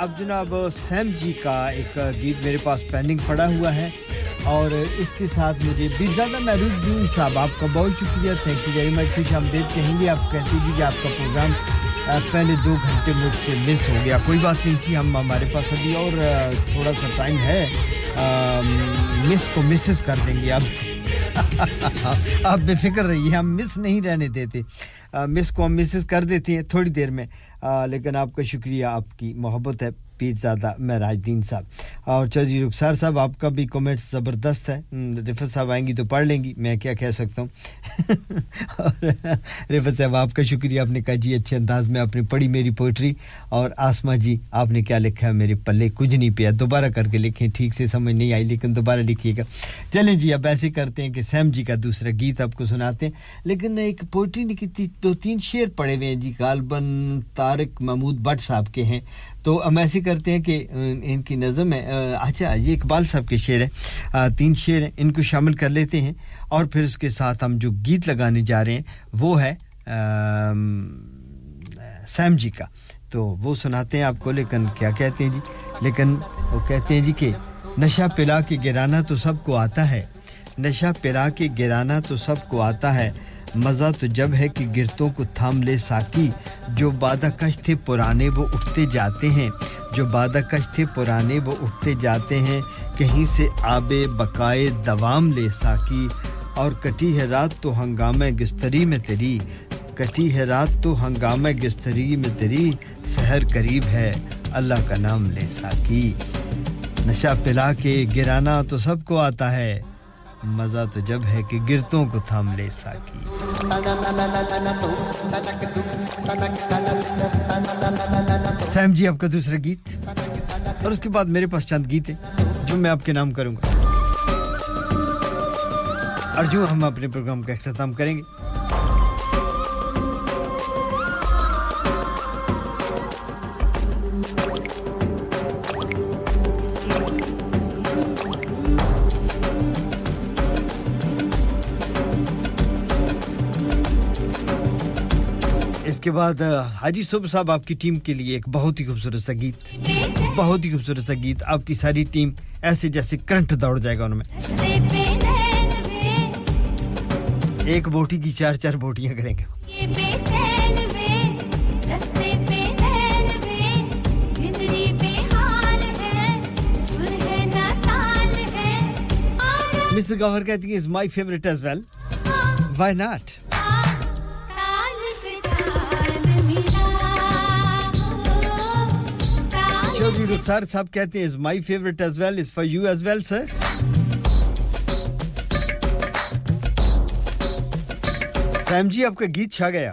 اب جناب سیم جی کا ایک گیت میرے پاس پینڈنگ پڑا ہوا ہے اور اس کے ساتھ مجھے بھی زیادہ محروف دین صاحب، آپ کا بہت شکریہ تھینک یو ویری مچ خوش آمدید کہیں گے آپ کہتے ہیں کہ آپ کا پروگرام پہلے دو گھنٹے مجھ سے مس ہو گیا۔ کوئی بات نہیں تھی ہم ہمارے پاس ابھی اور تھوڑا سا ٹائم ہے۔ مس کو مسز کر دیں گے۔ اب آپ بے فکر رہیے، ہم مس نہیں رہنے دیتے۔ مس کو ہم مسز کر دیتی ہیں تھوڑی دیر میں۔ لیکن آپ کا شکریہ، آپ کی محبت ہے۔ پیر زادہ معراج دین صاحب۔ اور چودھری رخسار صاحب، آپ کا بھی کومنٹس زبردست ہے۔ رفت صاحب آئیں گی تو پڑھ لیں گی۔ میں کیا کہہ سکتا ہوں؟ اور رفت صاحب، آپ کا شکریہ۔ آپ نے کہا جی اچھے انداز میں آپ نے پڑھی میری پوئٹری اور آسما جی آپ نے کیا لکھا ہے میرے پلے؟ کچھ نہیں پیا۔ دوبارہ کر کے لکھیں۔ ٹھیک سے سمجھ نہیں آئی، لیکن دوبارہ لکھیے گا۔ چلیں جی اب ایسے کرتے ہیں کہ سیم جی کا دوسرا گیت آپ کو سناتے ہیں۔ لیکن ایک پوئٹری نے دو تین شعر پڑھے ہوئے ہیں جی۔ غالباً طارق محمود بٹ صاحب کے ہیں۔ تو ہم ایسے کرتے ہیں کہ ان کی نظم ہے۔ اچھا یہ اقبال صاحب کے شعر ہیں۔ تین شعر ہیں۔ ان کو شامل کر لیتے ہیں اور پھر اس کے ساتھ ہم جو گیت لگانے جا رہے ہیں، وہ ہے سیم جی کا۔ تو وہ سناتے ہیں آپ کو، لیکن کیا کہتے ہیں جی؟ لیکن وہ کہتے ہیں جی کہ، نشہ پلا کے گرانا تو سب کو آتا ہے۔ نشہ پلا کے گرانا تو سب کو آتا ہے۔ مزہ تو جب ہے کہ گرتوں کو تھام لے ساکی۔ جو بادہ کش تھے پرانے وہ اٹھتے جاتے ہیں۔ جو بادہ کش تھے پرانے وہ اٹھتے جاتے ہیں۔ کہیں سے آب بقائے دوام لے ساکی۔ اور کٹی ہے رات تو ہنگامہ گستری میں تیری۔ کٹی ہے رات تو ہنگامہ گستری میں تیری۔ سحر قریب ہے، اللہ کا نام لے ساکی۔ نشہ پلا کے گرانا تو سب کو آتا ہے۔ مزہ تو جب ہے کہ گرتوں کو تھام لے ساکی۔ سیم جی آپ کا دوسرا گیت۔ اور اس کے بعد میرے پاس چند گیت ہیں جو میں آپ کے نام کروں گا۔ اور جو ہم اپنے پروگرام کا اختتام کریں گے۔ اس کے بعد، حاجی صبح صاحب، آپ کی ٹیم کے لیے ایک بہت ہی خوبصورت سا گیت، بہت ہی خوبصورت سا گیت، آپ کی ساری ٹیم ایسے جیسے کرنٹ دوڑ جائے گا ان میں۔ ایک بوٹی کی چار چار بوٹیاں کریں گے۔ مسز گوہر کہتی ہیں is my favourite as well why not sir سب کہتے ہیں is my favourite as well is for you as well sir same جی آپ کا گیت چھا گیا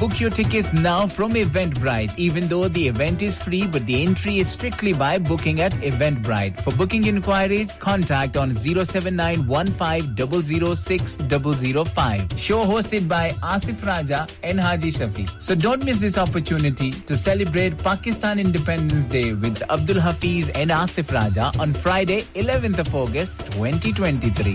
book your tickets now from Eventbrite even though the event is free but the entry is strictly by booking at Eventbrite for booking inquiries contact on zero seven nine one five double zero six double zero five show hosted by Asif Raja and Haji Shafi so don't miss this opportunity to celebrate Pakistan Independence Day with Abdul Hafiz and Asif Raja on Friday 11th of August 2023.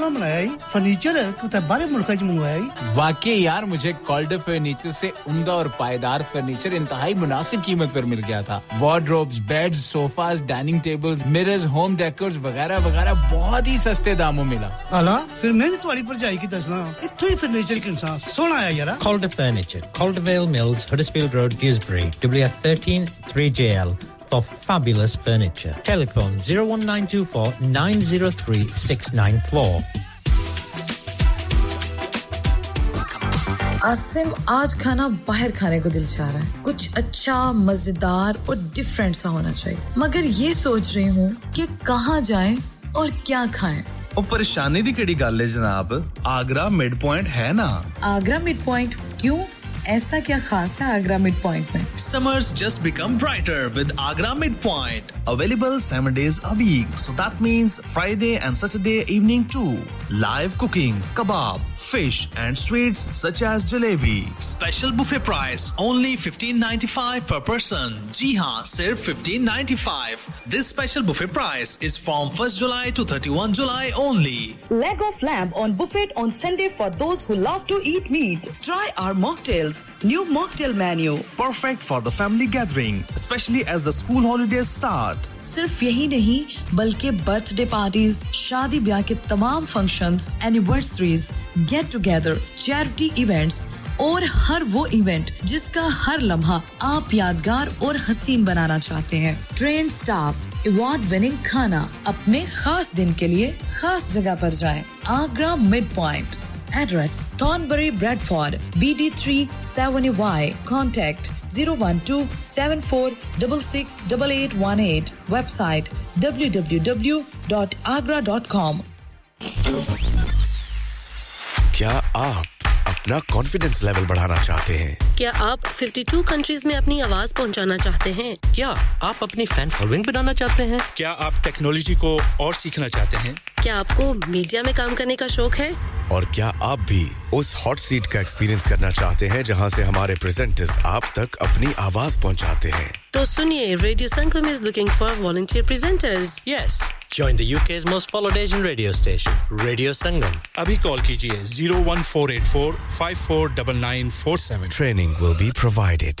کپڑا بنایا furniture ہے باہر ملک منگوایا واقعی یار مجھے Calder furniture سے عمدہ اور پائیدار فرنیچر انتہائی مناسب قیمت پر مل گیا تھا۔ Wardrobes bed sofas dining tables mirrors home decors وغیرہ وغیرہ بہت ہی سستے داموں ملا۔ الا پھر میں نے بھی پر جائی کی دسنا اتھو ہی فرنیچر کی انسان سونا آیا یارا۔ Calder furniture Caldwell Mills Huddersfield road گیزبری WF133JL of fabulous furniture. Telephone 01924 903 694. Asim آج کھانا باہر کھانے کو دل چاہ رہا ہے کچھ اچھا مزیدار اور ڈفرینٹ سا ہونا چاہیے مگر یہ سوچ رہی ہوں کہ کہاں جائیں اور کیا کھائیں ਉਹ ਪਰੇਸ਼ਾਨੀ ਦੀ ਕਿਹੜੀ ਗੱਲ ਹੈ ਜਨਾਬ ਆਗਰਾ ਮਿਡ ਪੁਆਇੰਟ ਹੈ ਨਾ ਆਗਰਾ ਮਿਡ ਪੁਆਇੰਟ ਕਿਉਂ ایسا کیا خاص ہے آگرہ مڈ پوائنٹ میں؟ Summers just become brighter with Agra mid point available seven days a week so that means Friday and Saturday evening to live cooking kebab fish and sweets such as jalebi special buffet price only fifteen ninety five per person جی ہاں صرف fifteen ninety five this special buffet price is from first July to thirty one July only leg of lamb on buffet on Sunday for those who love to eat meat try our mocktails Foods new mocktail menu. Perfect for the family gathering especially as the school holidays start. صرف یہی نہیں بلکہ birth day parties شادی بیاہ کے تمام functions anniversaries get together charity events اور ہر وہ ایونٹ جس کا ہر لمحہ آپ یادگار اور حسین بنانا چاہتے ہیں۔ ٹرین سٹاف ایوارڈ وننگ کھانا اپنے خاص دن کے لیے خاص جگہ پر جائیں۔ Agra mid point Address Thornbury, Bradford, W Contact 012-7466-8818. Website www.agra.com کیا آپ اپنا کانفیڈنس لیول بڑھانا چاہتے ہیں؟ کیا آپ 52 کنٹریز میں اپنی آواز پہنچانا چاہتے ہیں؟ کیا آپ اپنی فین فالوئنگ بنانا چاہتے ہیں؟ کیا آپ ٹیکنالوجی کو اور سیکھنا چاہتے ہیں؟ کیا آپ کو میڈیا میں کام کرنے کا شوق ہے؟ اور کیا آپ بھی اس ہاٹ سیٹ کا ایکسپیرئنس کرنا چاہتے ہیں جہاں سے ہمارے پریزنٹرز آپ تک اپنی آواز پہنچاتے ہیں؟ تو سنیے radio Sangam is looking for volunteer presenters yes join the UK's most followed Asian radio station radio Sangam ابھی کال کیجیے 01484549947 training will be provided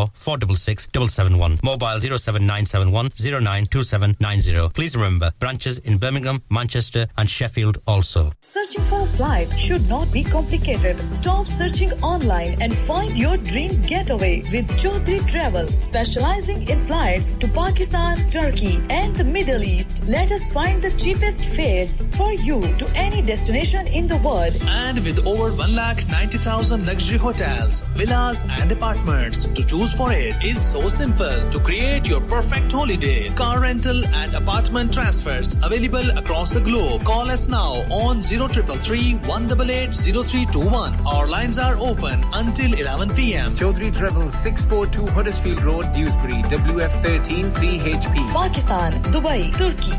466 771, mobile 07971 092790. Please remember, branches in Birmingham, Manchester and Sheffield also. Searching for a flight should not be complicated. Stop searching online and find your dream getaway with Chaudhry Travel, specializing in flights to Pakistan, Turkey, and the Middle East. Let us find the cheapest fares for you to any destination in the world. And with over 1,90,000 luxury hotels, villas, and apartments to choose tools for it is so simple. To create your perfect holiday, car rental and apartment transfers available across the globe. Call us now on 0333 188 0321. Our lines are open until 11 p.m. Chaudhry Travel 642 Huddersfield Road, Dewsbury, WF13 3HP. Pakistan, Dubai, Turkey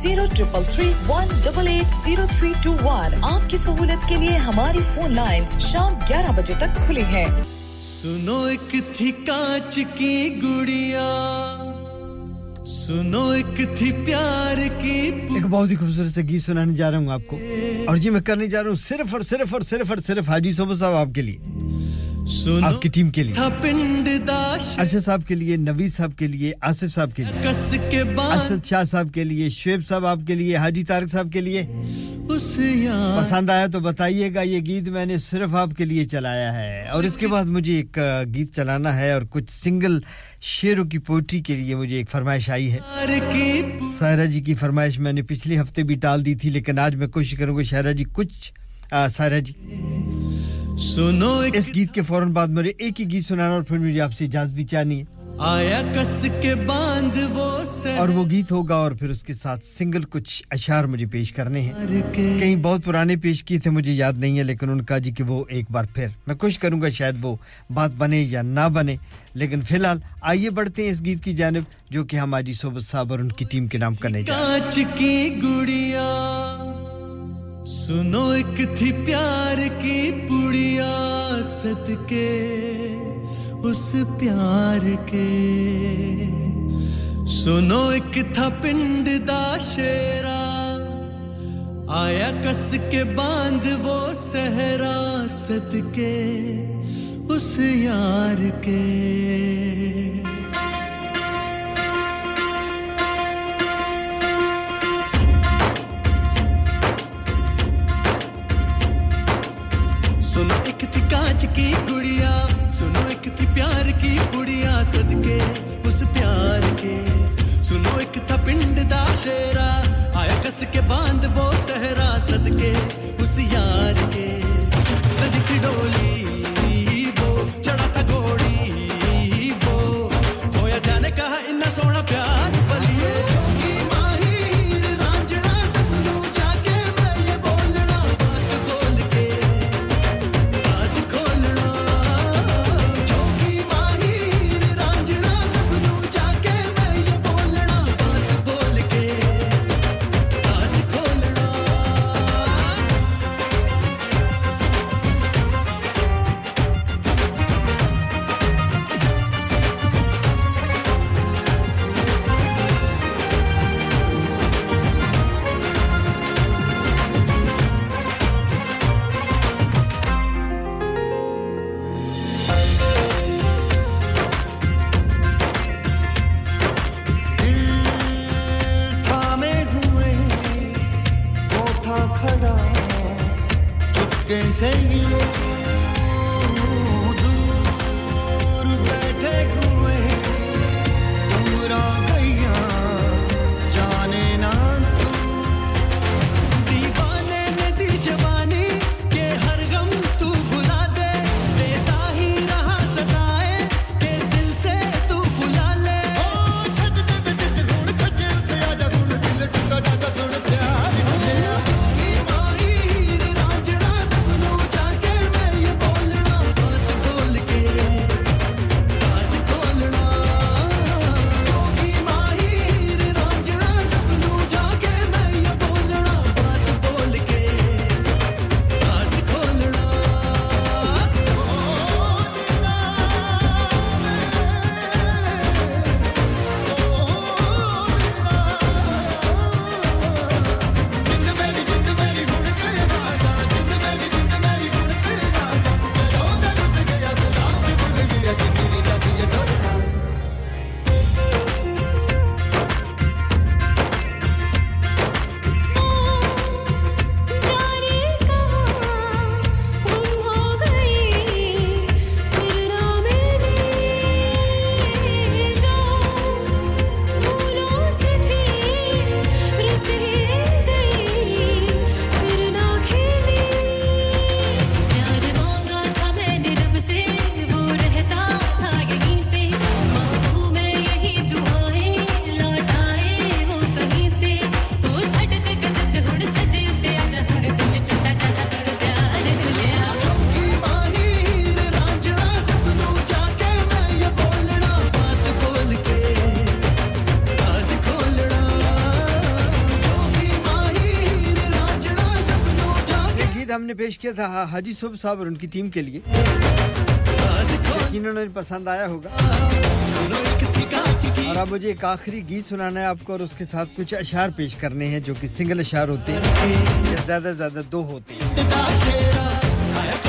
zero triple three one double eight zero three two one شام گیارہ بجے تک کھلی ہیں سنو ایک تھی کانچ کی گڑیا۔ سنو ایک تھی پیار کی ایک بہت ہی خوبصورت سے گیت سنانے جا رہا ہوں آپ کو۔ اور یہ میں کرنے جا رہا ہوں صرف اور صرف اور صرف اور صرف حاجی صوبہ صاحب آپ کے لیے۔ آپ کی ٹیم کے لیے۔ ارشد صاحب کے لیے نوید صاحب کے لیے آصف صاحب کے لیے۔ اسد شاہ صاحب کے لیے شعیب صاحب آپ کے لیے حاجی طارق صاحب کے لیے۔ پسند آیا تو بتائیے گا یہ گیت میں نے صرف آپ کے لیے چلایا ہے۔ اور اس کے بعد مجھے ایک گیت چلانا ہے اور کچھ سنگل شیروں کی پوئٹری کے لیے مجھے ایک فرمائش آئی ہے۔ سائرہ جی کی فرمائش میں نے پچھلے ہفتے بھی ٹال دی تھی لیکن آج میں کوشش کروں گا شہرہ جی کچھ سائرہ جی۔ سنو اس گیت کے فوراً بعد میرے ایک ہی گیت سنانا اور پھر میری آپ سے اجازت بھی چاہنی ہے۔ آیا کس کے باندھ وہ اور وہ گیت ہوگا اور پھر اس کے ساتھ سنگل کچھ اشعار مجھے پیش کرنے ہیں۔ کہیں بہت پرانے پیش کیے تھے مجھے یاد نہیں ہے لیکن ان کا جی کہ وہ ایک بار پھر۔ میں کوشش کروں گا شاید وہ بات بنے یا نہ بنے لیکن فی الحال آئیے بڑھتے ہیں اس گیت کی جانب جو کہ ہم ہماری صوبت صاحب اور ان کی ٹیم کے نام کرنے کاچ کی گڑیا سنو ایک تھی پیار کی سد کے، اس پیار کے۔ سنو ایک تھا پنڈ دا شیرا آیا کس کے باندھ وہ سہرا سد کے، اس یار کے۔ سنو ایک تھی کانچ کی گڑیا سنو ایک تھی پیار کی گڑیا اس پیار کے سنو ایک تھا پنڈ دا شیرا آیا کس کے باندھ وہ صحرا صدقے اس یار کے سج کی ڈولی چڑھا تھا گھوڑی وہ ہویا جانے کہا اتنا سونا پیار نے پیش کیا تھا حاجی صبح صاحب اور ان کی ٹیم کے لیے۔ یقیناً پسند آیا ہوگا۔ اور اب مجھے ایک آخری گیت سنانا ہے آپ کو اور اس کے ساتھ کچھ اشعار پیش کرنے ہیں جو کہ سنگل اشعار ہوتے ہیں یا زیادہ زیادہ دو ہوتے ہیں۔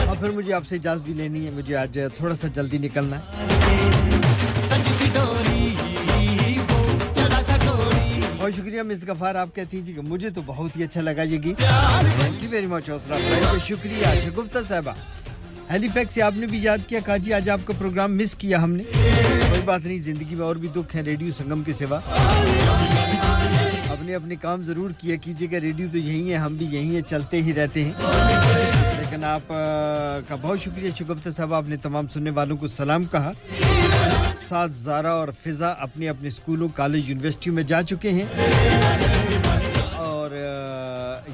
اور پھر مجھے آپ سے اجازت بھی لینی ہے، مجھے آج تھوڑا سا جلدی نکلنا ہے۔ بہت شکریہ مس غفار، آپ کہتی ہیں جی کہ مجھے تو بہت ہی اچھا لگا یہ گیت۔ تھینک یو ویری مچ حوصلہ شکریہ۔ اچھا، شگفتہ صاحبہ ہیلی فیکس سے آپ نے بھی یاد کیا۔ کہا جی آج آپ کا پروگرام مس کیا ہم نے۔ کوئی بات نہیں، زندگی میں اور بھی دکھ ہیں ریڈیو سنگم کے سوا۔ اپنے اپنے کام ضرور کیا۔ کیجیے گا ریڈیو تو یہی ہے، ہم بھی یہی ہیں، چلتے ہی رہتے ہیں۔ لیکن آپ کا بہت شکریہ شگفت صاحب آپ نے تمام سننے والوں کو سلام کہا۔ سات زارہ اور فضا اپنے اپنے اسکولوں کالج یونیورسٹیوں میں جا چکے ہیں۔ اور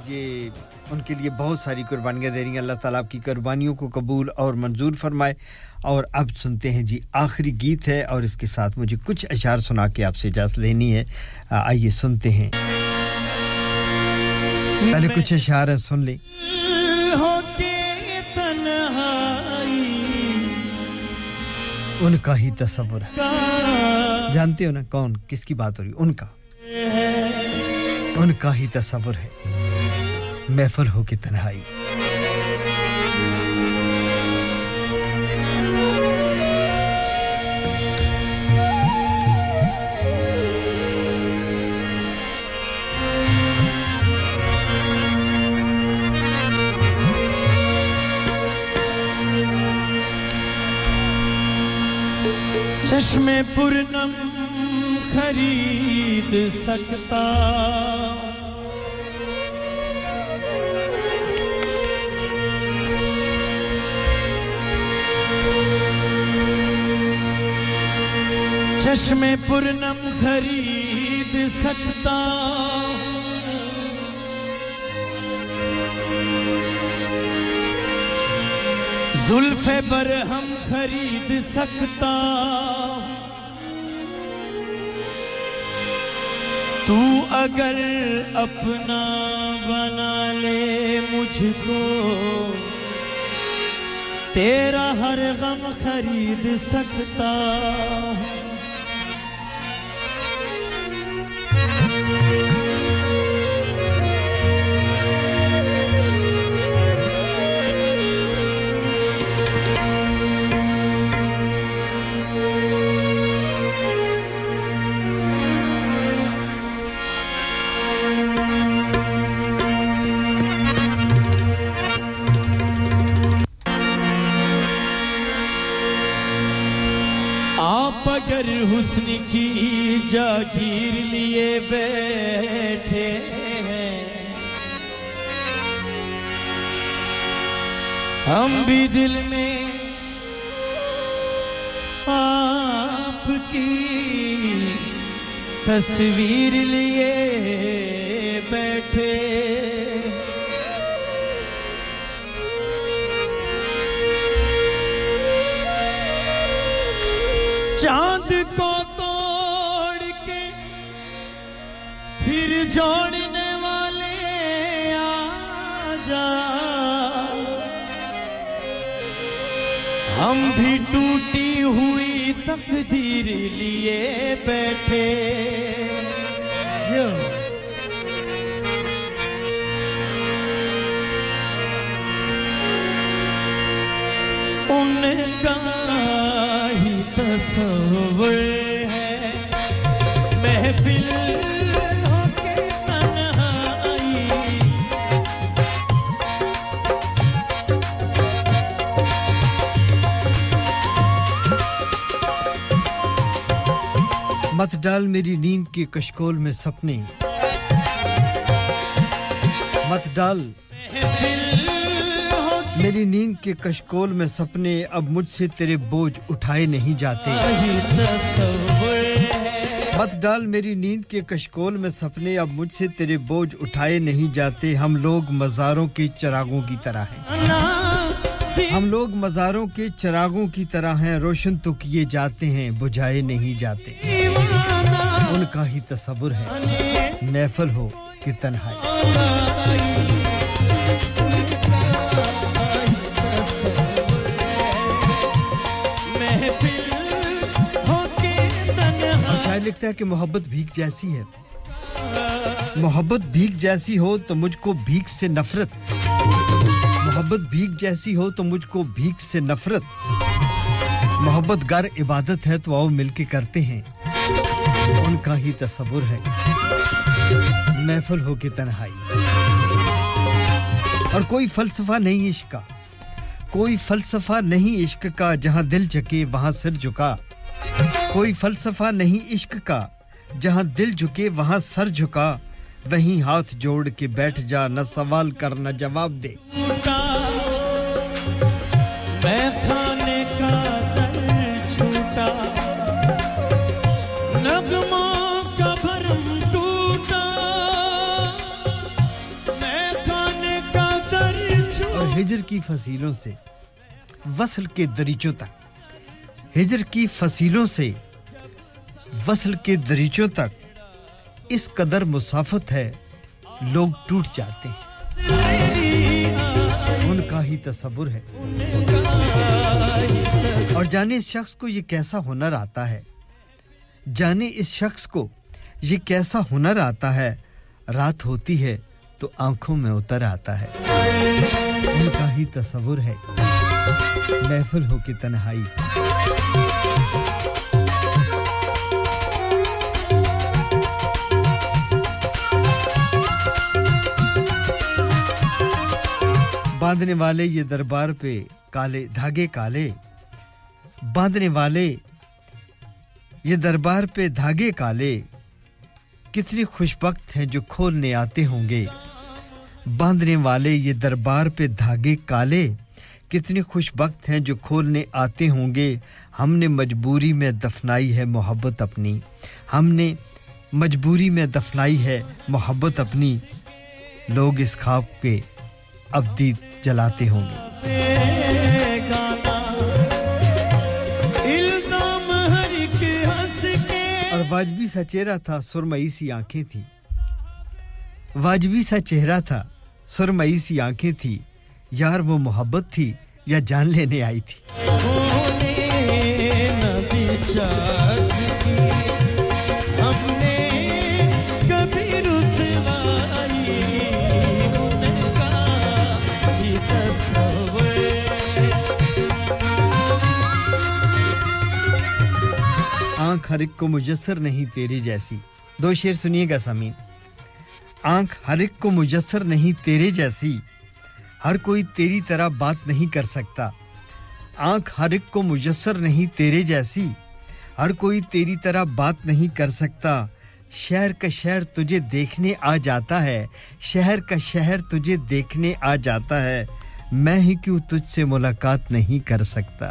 یہ ان کے لیے بہت ساری قربانیاں دے رہی ہیں۔ اللہ تعالیٰ آپ کی قربانیوں کو قبول اور منظور فرمائے۔ اور اب سنتے ہیں جی آخری گیت ہے اور اس کے ساتھ مجھے کچھ اشعار سنا کے آپ سے اجازت لینی ہے۔ آئیے سنتے ہیں۔ پہلے کچھ اشعار ہیں سن لیں۔ ان کا ہی تصور ہے۔ جانتے ہو نا کون کس کی بات ہو رہی ان کا ان کا ہی تصور ہے۔ محفل ہو کے تنہائی۔ چشم پرنم خرید سکتا۔ چشم پرنم خرید سکتا۔ زلف برہم خرید سکتا۔ تو اگر اپنا بنا لے مجھ کو، تیرا ہر غم خرید سکتا۔ ہوں گر حسن کی جاگیر لیے بیٹھے ہیں۔ ہم بھی دل میں آپ کی تصویر لیے ہم بھی ٹوٹی ہوئی تقدیر لیے بیٹھے۔ ان کا ہی تصور ہاتھ ڈال میری نیند کی کشکول میں سپنے مت ڈال۔ میری نیند کے کشکول میں سپنے اب مجھ سے تیرے بوجھ اٹھائے نہیں جاتے۔ مت ڈال میری نیند کے کشکول میں سپنے اب مجھ سے تیرے بوجھ اٹھائے نہیں جاتے۔ ہم لوگ مزاروں کے چراغوں کی طرح ہیں۔ ہم لوگ مزاروں کے چراغوں کی طرح ہیں۔ روشن تو کیے جاتے ہیں، بجھائے نہیں جاتے۔ ان کا ہی تصور ہے۔ محفل ہو کہ تنہائی۔ شاعر لکھتا ہے کہ محبت بھیک جیسی ہے۔ محبت بھیک جیسی ہو تو مجھ کو بھیک سے نفرت۔ محبت بھیک جیسی ہو تو مجھ کو بھیک سے نفرت۔ محبت گر عبادت ہے تو آؤ مل کے کرتے ہیں۔ ان کا ہی تصور ہے۔ محفل ہو کے تنہائی۔ اور کوئی فلسفہ نہیں عشق کا۔ کوئی فلسفہ نہیں عشق کا جہاں دل جھکے وہاں سر جھکا۔ کوئی فلسفہ نہیں عشق کا جہاں دل جھکے وہاں سر جھکا۔ وہیں ہاتھ جوڑ کے بیٹھ جا، نہ سوال کر، نہ جواب دے۔ کی فصیلوں سے۔ وصل کے دریچوں تک۔ ہجر کی فصیلوں سے وصل کے دریچوں تک۔ اس قدر مسافت ہے، لوگ ٹوٹ جاتے ہیں۔ ان کا ہی تصور ہے۔ اور جانے اس شخص کو یہ کیسا ہنر آتا ہے۔ جانے اس شخص کو یہ کیسا ہنر آتا ہے۔ رات ہوتی ہے تو آنکھوں میں اتر آتا ہے۔ کا ہی تصور ہے۔ محفل ہو کے تنہائی۔ باندھنے والے یہ دربار پہ کالے، دھاگے کالے۔ باندھنے والے یہ دربار پہ دھاگے کالے۔ کتنی خوش وقت ہیں جو کھولنے آتے ہوں گے۔ باندھنے والے یہ دربار پہ دھاگے کالے کتنے خوش بخت ہیں جو کھولنے آتے ہوں گے۔ ہم نے مجبوری میں دفنائی ہے محبت اپنی۔ ہم نے مجبوری میں دفنائی ہے محبت اپنی۔ لوگ اس خواب کے ابدی جلاتے ہوں گے۔ اور واجبی سچیرا تھا سرمئی سی آنکھیں تھیں۔ واجبی سا چہرہ تھا سرمئی سی آنکھیں تھی یار وہ محبت تھی یا جان لینے آئی تھی۔ آنکھ ہر ایک کو مجسر نہیں تیری جیسی۔ دو شیر سنیے گا سامین۔ آنکھ ہر ایک کو میسر نہیں تیرے جیسی۔ ہر کوئی تیری طرح بات نہیں کر سکتا۔ آنکھ ہر ایک کو میسر نہیں تیرے جیسی۔ ہر کوئی تیری طرح بات نہیں کر سکتا۔ شہر کا شہر تجھے دیکھنے آ جاتا ہے۔ شہر کا شہر تجھے دیکھنے آ جاتا ہے۔ میں ہی کیوں تجھ سے ملاقات نہیں کر سکتا؟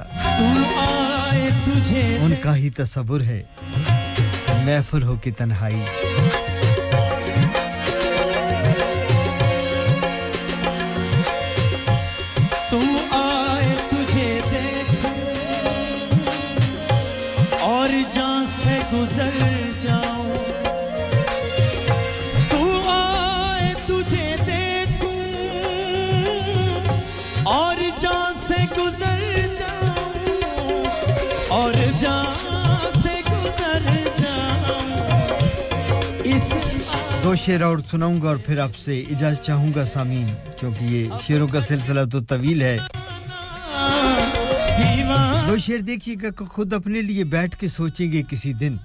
ان کا ہی تصور ہے۔ محفل ہو کے تنہائی۔ دو شعر اور سناؤں گا اور پھر آپ سے اجازت چاہوں گا سامین کیونکہ یہ شعروں کا سلسلہ تو طویل ہے۔ دو شعر دیکھیے گا کہ خود اپنے لیے بیٹھ کے سوچیں گے کسی دن۔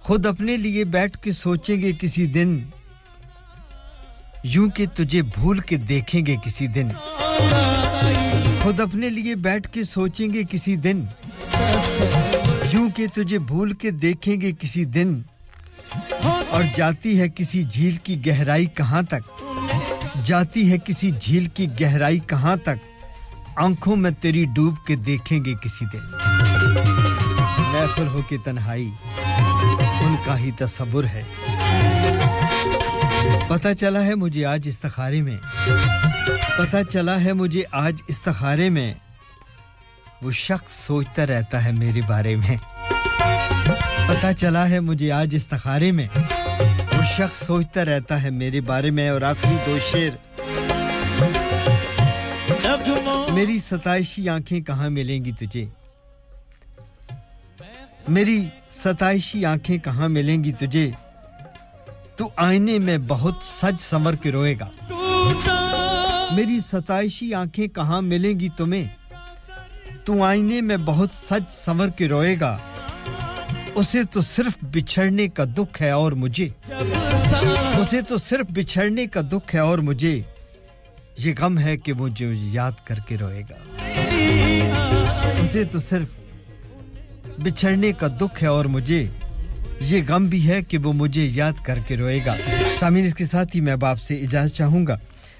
خود اپنے لیے بیٹھ کے سوچیں گے کسی دن۔ یوں کہ تجھے بھول کے دیکھیں گے کسی دن۔ خود اپنے لیے بیٹھ کے سوچیں گے کسی دن۔ یوں کہ تجھے بھول کے دیکھیں گے کسی دن۔ اور جاتی ہے کسی جھیل کی گہرائی کہاں تک؟ جاتی ہے کسی جھیل کی گہرائی کہاں تک؟ آنکھوں میں تیری ڈوب کے دیکھیں گے کسی دن۔ محفل ہو کے تنہائی، ان کا ہی تصور ہے۔ پتہ چلا ہے مجھے آج استخارے میں۔ پتہ چلا ہے مجھے آج استخارے میں۔ وہ شخص سوچتا رہتا ہے میرے بارے میں۔ پتہ چلا ہے مجھے آج استخارے میں۔ شخص سوچتا رہتا ہے میرے بارے میں اور آخری دو شعر۔ میری ستائشی آنکھیں کہاں ملیں گی تجھے؟ میری ستائشی آنکھیں کہاں ملیں گی تجھے؟ تو آئینے میں بہت سج سمر کے روئے گا۔ میری ستائشی آنکھیں کہاں ملیں گی تمہیں؟ تو آئینے میں بہت سج سمر کے روئے گا۔ اسے تو صرف بچھڑنے کا دکھ ہے اور مجھے۔ اسے تو صرف بچھڑنے کا دکھ ہے اور مجھے۔ یہ غم ہے کہ وہ جو یاد کر کے روئے گا۔ اسے تو صرف بچھڑنے کا دکھ ہے اور مجھے۔ یہ غم بھی ہے کہ وہ مجھے یاد کر کے روئے گا۔ سامین اس کے ساتھ ہی میں باپ سے اجازت چاہوں گا۔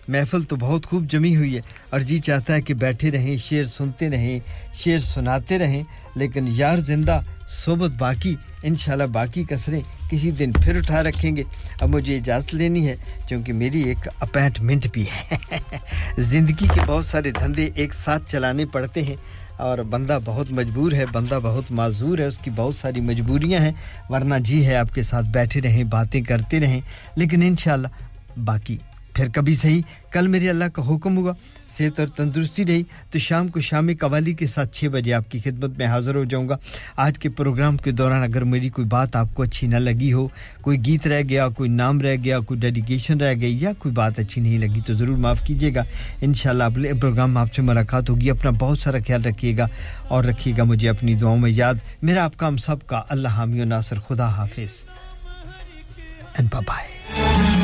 محفل تو بہت خوب جمی ہوئی ہے۔ اور جی چاہتا ہے کہ بیٹھے رہیں، شعر سنتے رہیں، شعر سناتے رہیں، لیکن یار زندہ صحبت باقی، انشاءاللہ باقی کسریں کسی دن پھر اٹھا رکھیں گے۔ اب مجھے اجازت لینی ہے کیونکہ میری ایک اپائنٹمنٹ بھی ہے۔ زندگی کے بہت سارے دھندے ایک ساتھ چلانے پڑتے ہیں اور بندہ بہت مجبور ہے، بندہ بہت معذور ہے، اس کی بہت ساری مجبوریاں ہیں۔ ورنہ جی ہے آپ کے ساتھ بیٹھے رہیں، باتیں کرتے رہیں، لیکن انشاءاللہ باقی۔ پھر کبھی صحیح، کل میرے اللہ کا حکم ہوا، صحت اور تندرستی رہی، تو شام کو شامی قوالی کے ساتھ چھ بجے آپ کی خدمت میں حاضر ہو جاؤں گا۔ آج کے پروگرام کے دوران اگر میری کوئی بات آپ کو اچھی نہ لگی ہو، کوئی گیت رہ گیا، کوئی نام رہ گیا، کوئی ڈیڈیکیشن رہ گئی یا کوئی بات اچھی نہیں لگی، تو ضرور معاف کیجیے گا۔ انشاءاللہ اگلے پروگرام آپ سے ملاقات ہوگی۔ اپنا بہت سارا خیال رکھیے گا اور رکھیے گا مجھے اپنی دعاؤں میں یاد۔ میرا آپ کا، ہم سب کا، اللہ حامی و ناصر، خدا حافظ۔ And bye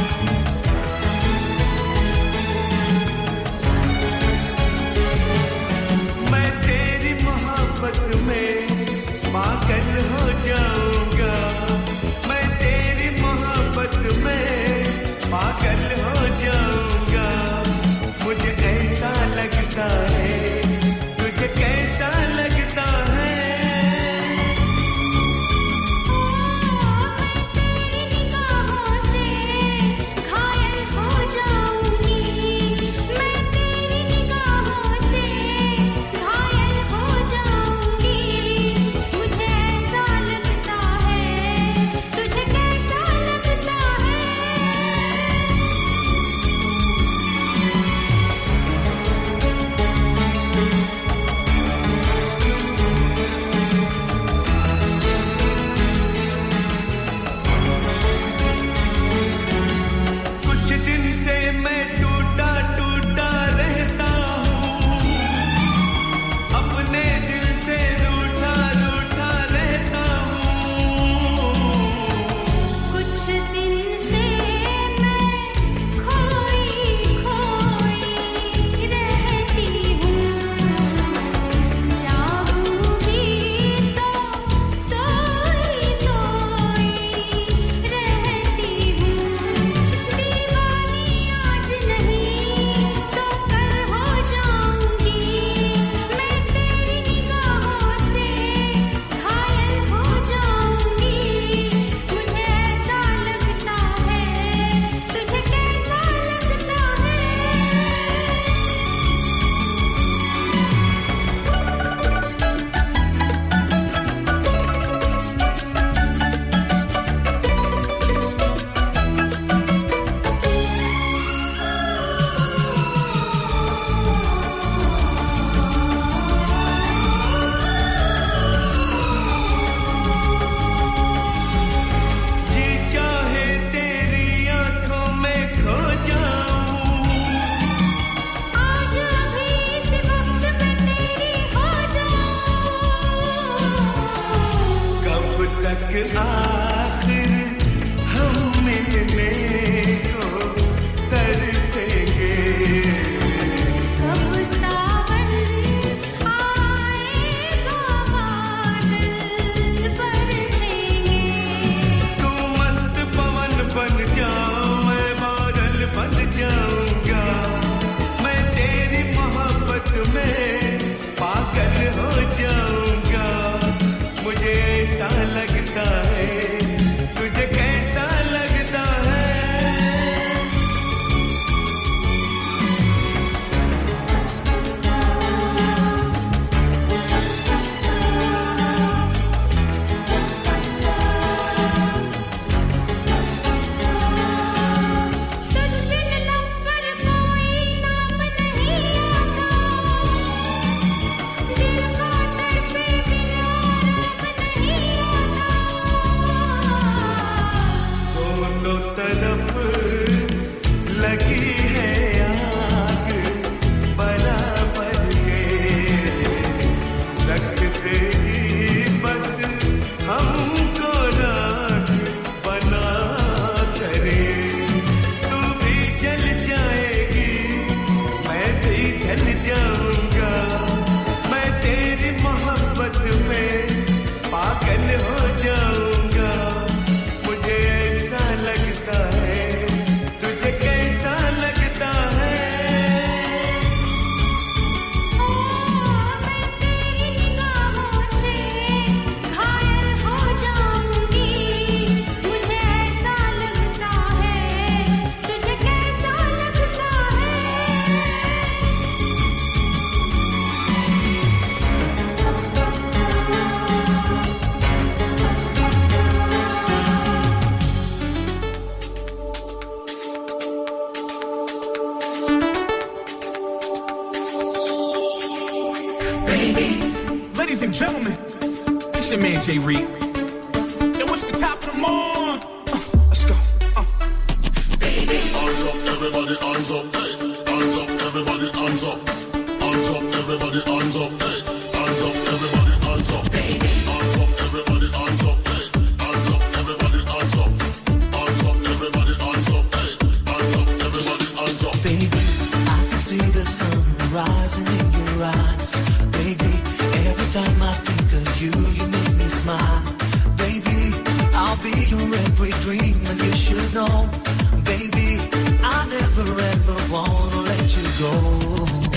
you made. read. Yo, the top of the morn? Uh, let's go. Uh. Baby. Arms up, everybody, arms up, hey. Arms up, everybody, arms up. Arms up, everybody, arms up, hey. I see the sun rising in your eyes. Baby, every time I think of you, you make smile. Baby, I'll be your every dream, and you should know. Baby, I never ever wanna let you go.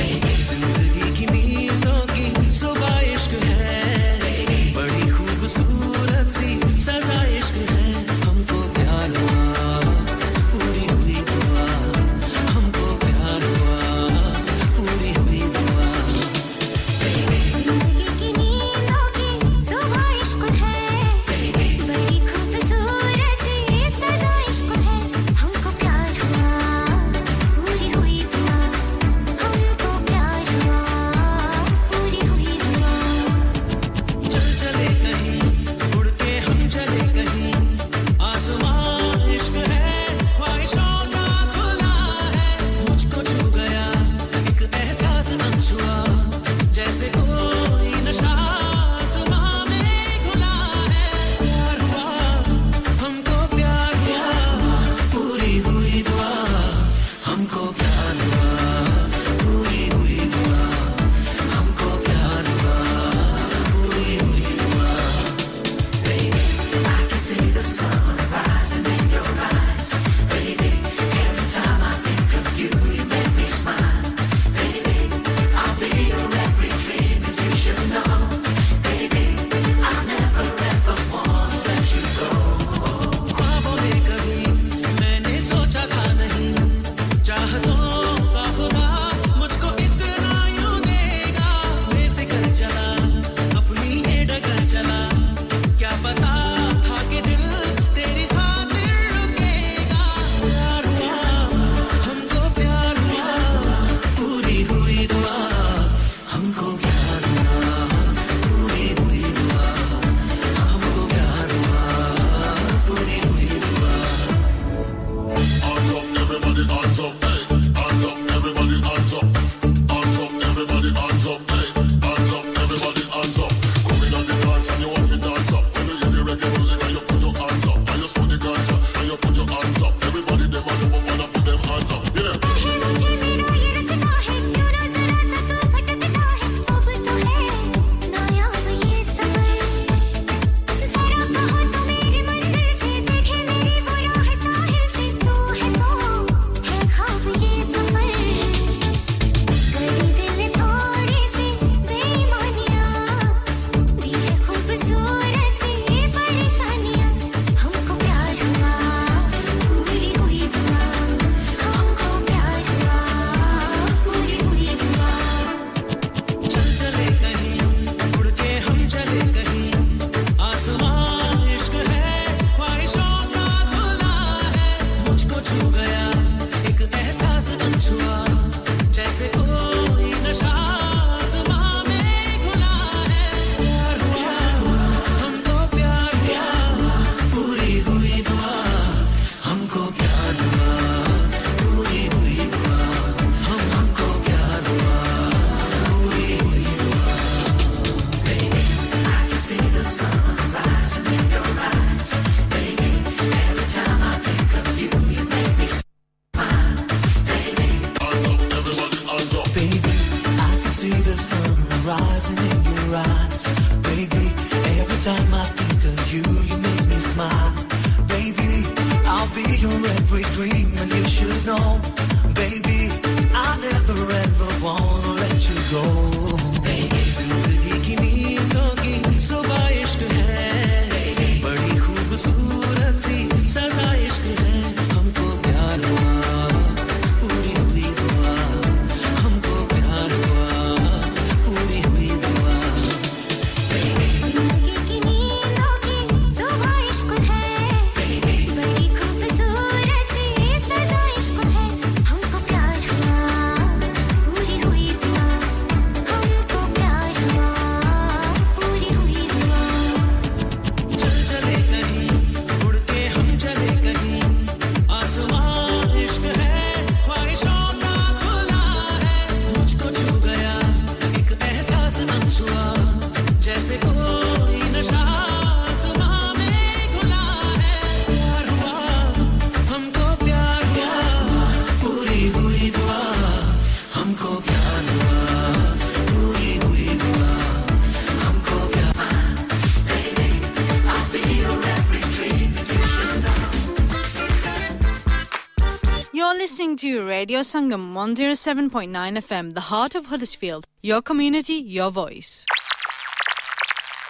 To Radio Sangam 107.9 FM, the heart of Huddersfield. Your community, your voice.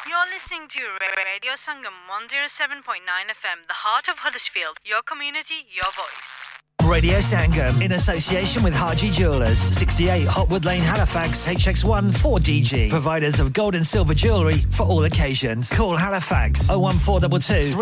You're listening to Radio Sangam 107.9 FM, the heart of Huddersfield. Your community, your voice. Radio Sangam in association with Haji Jewelers, 68 Hotwood Lane, Halifax, HX1 4DG. Providers of gold and silver jewellery for all occasions. Call Halifax 01422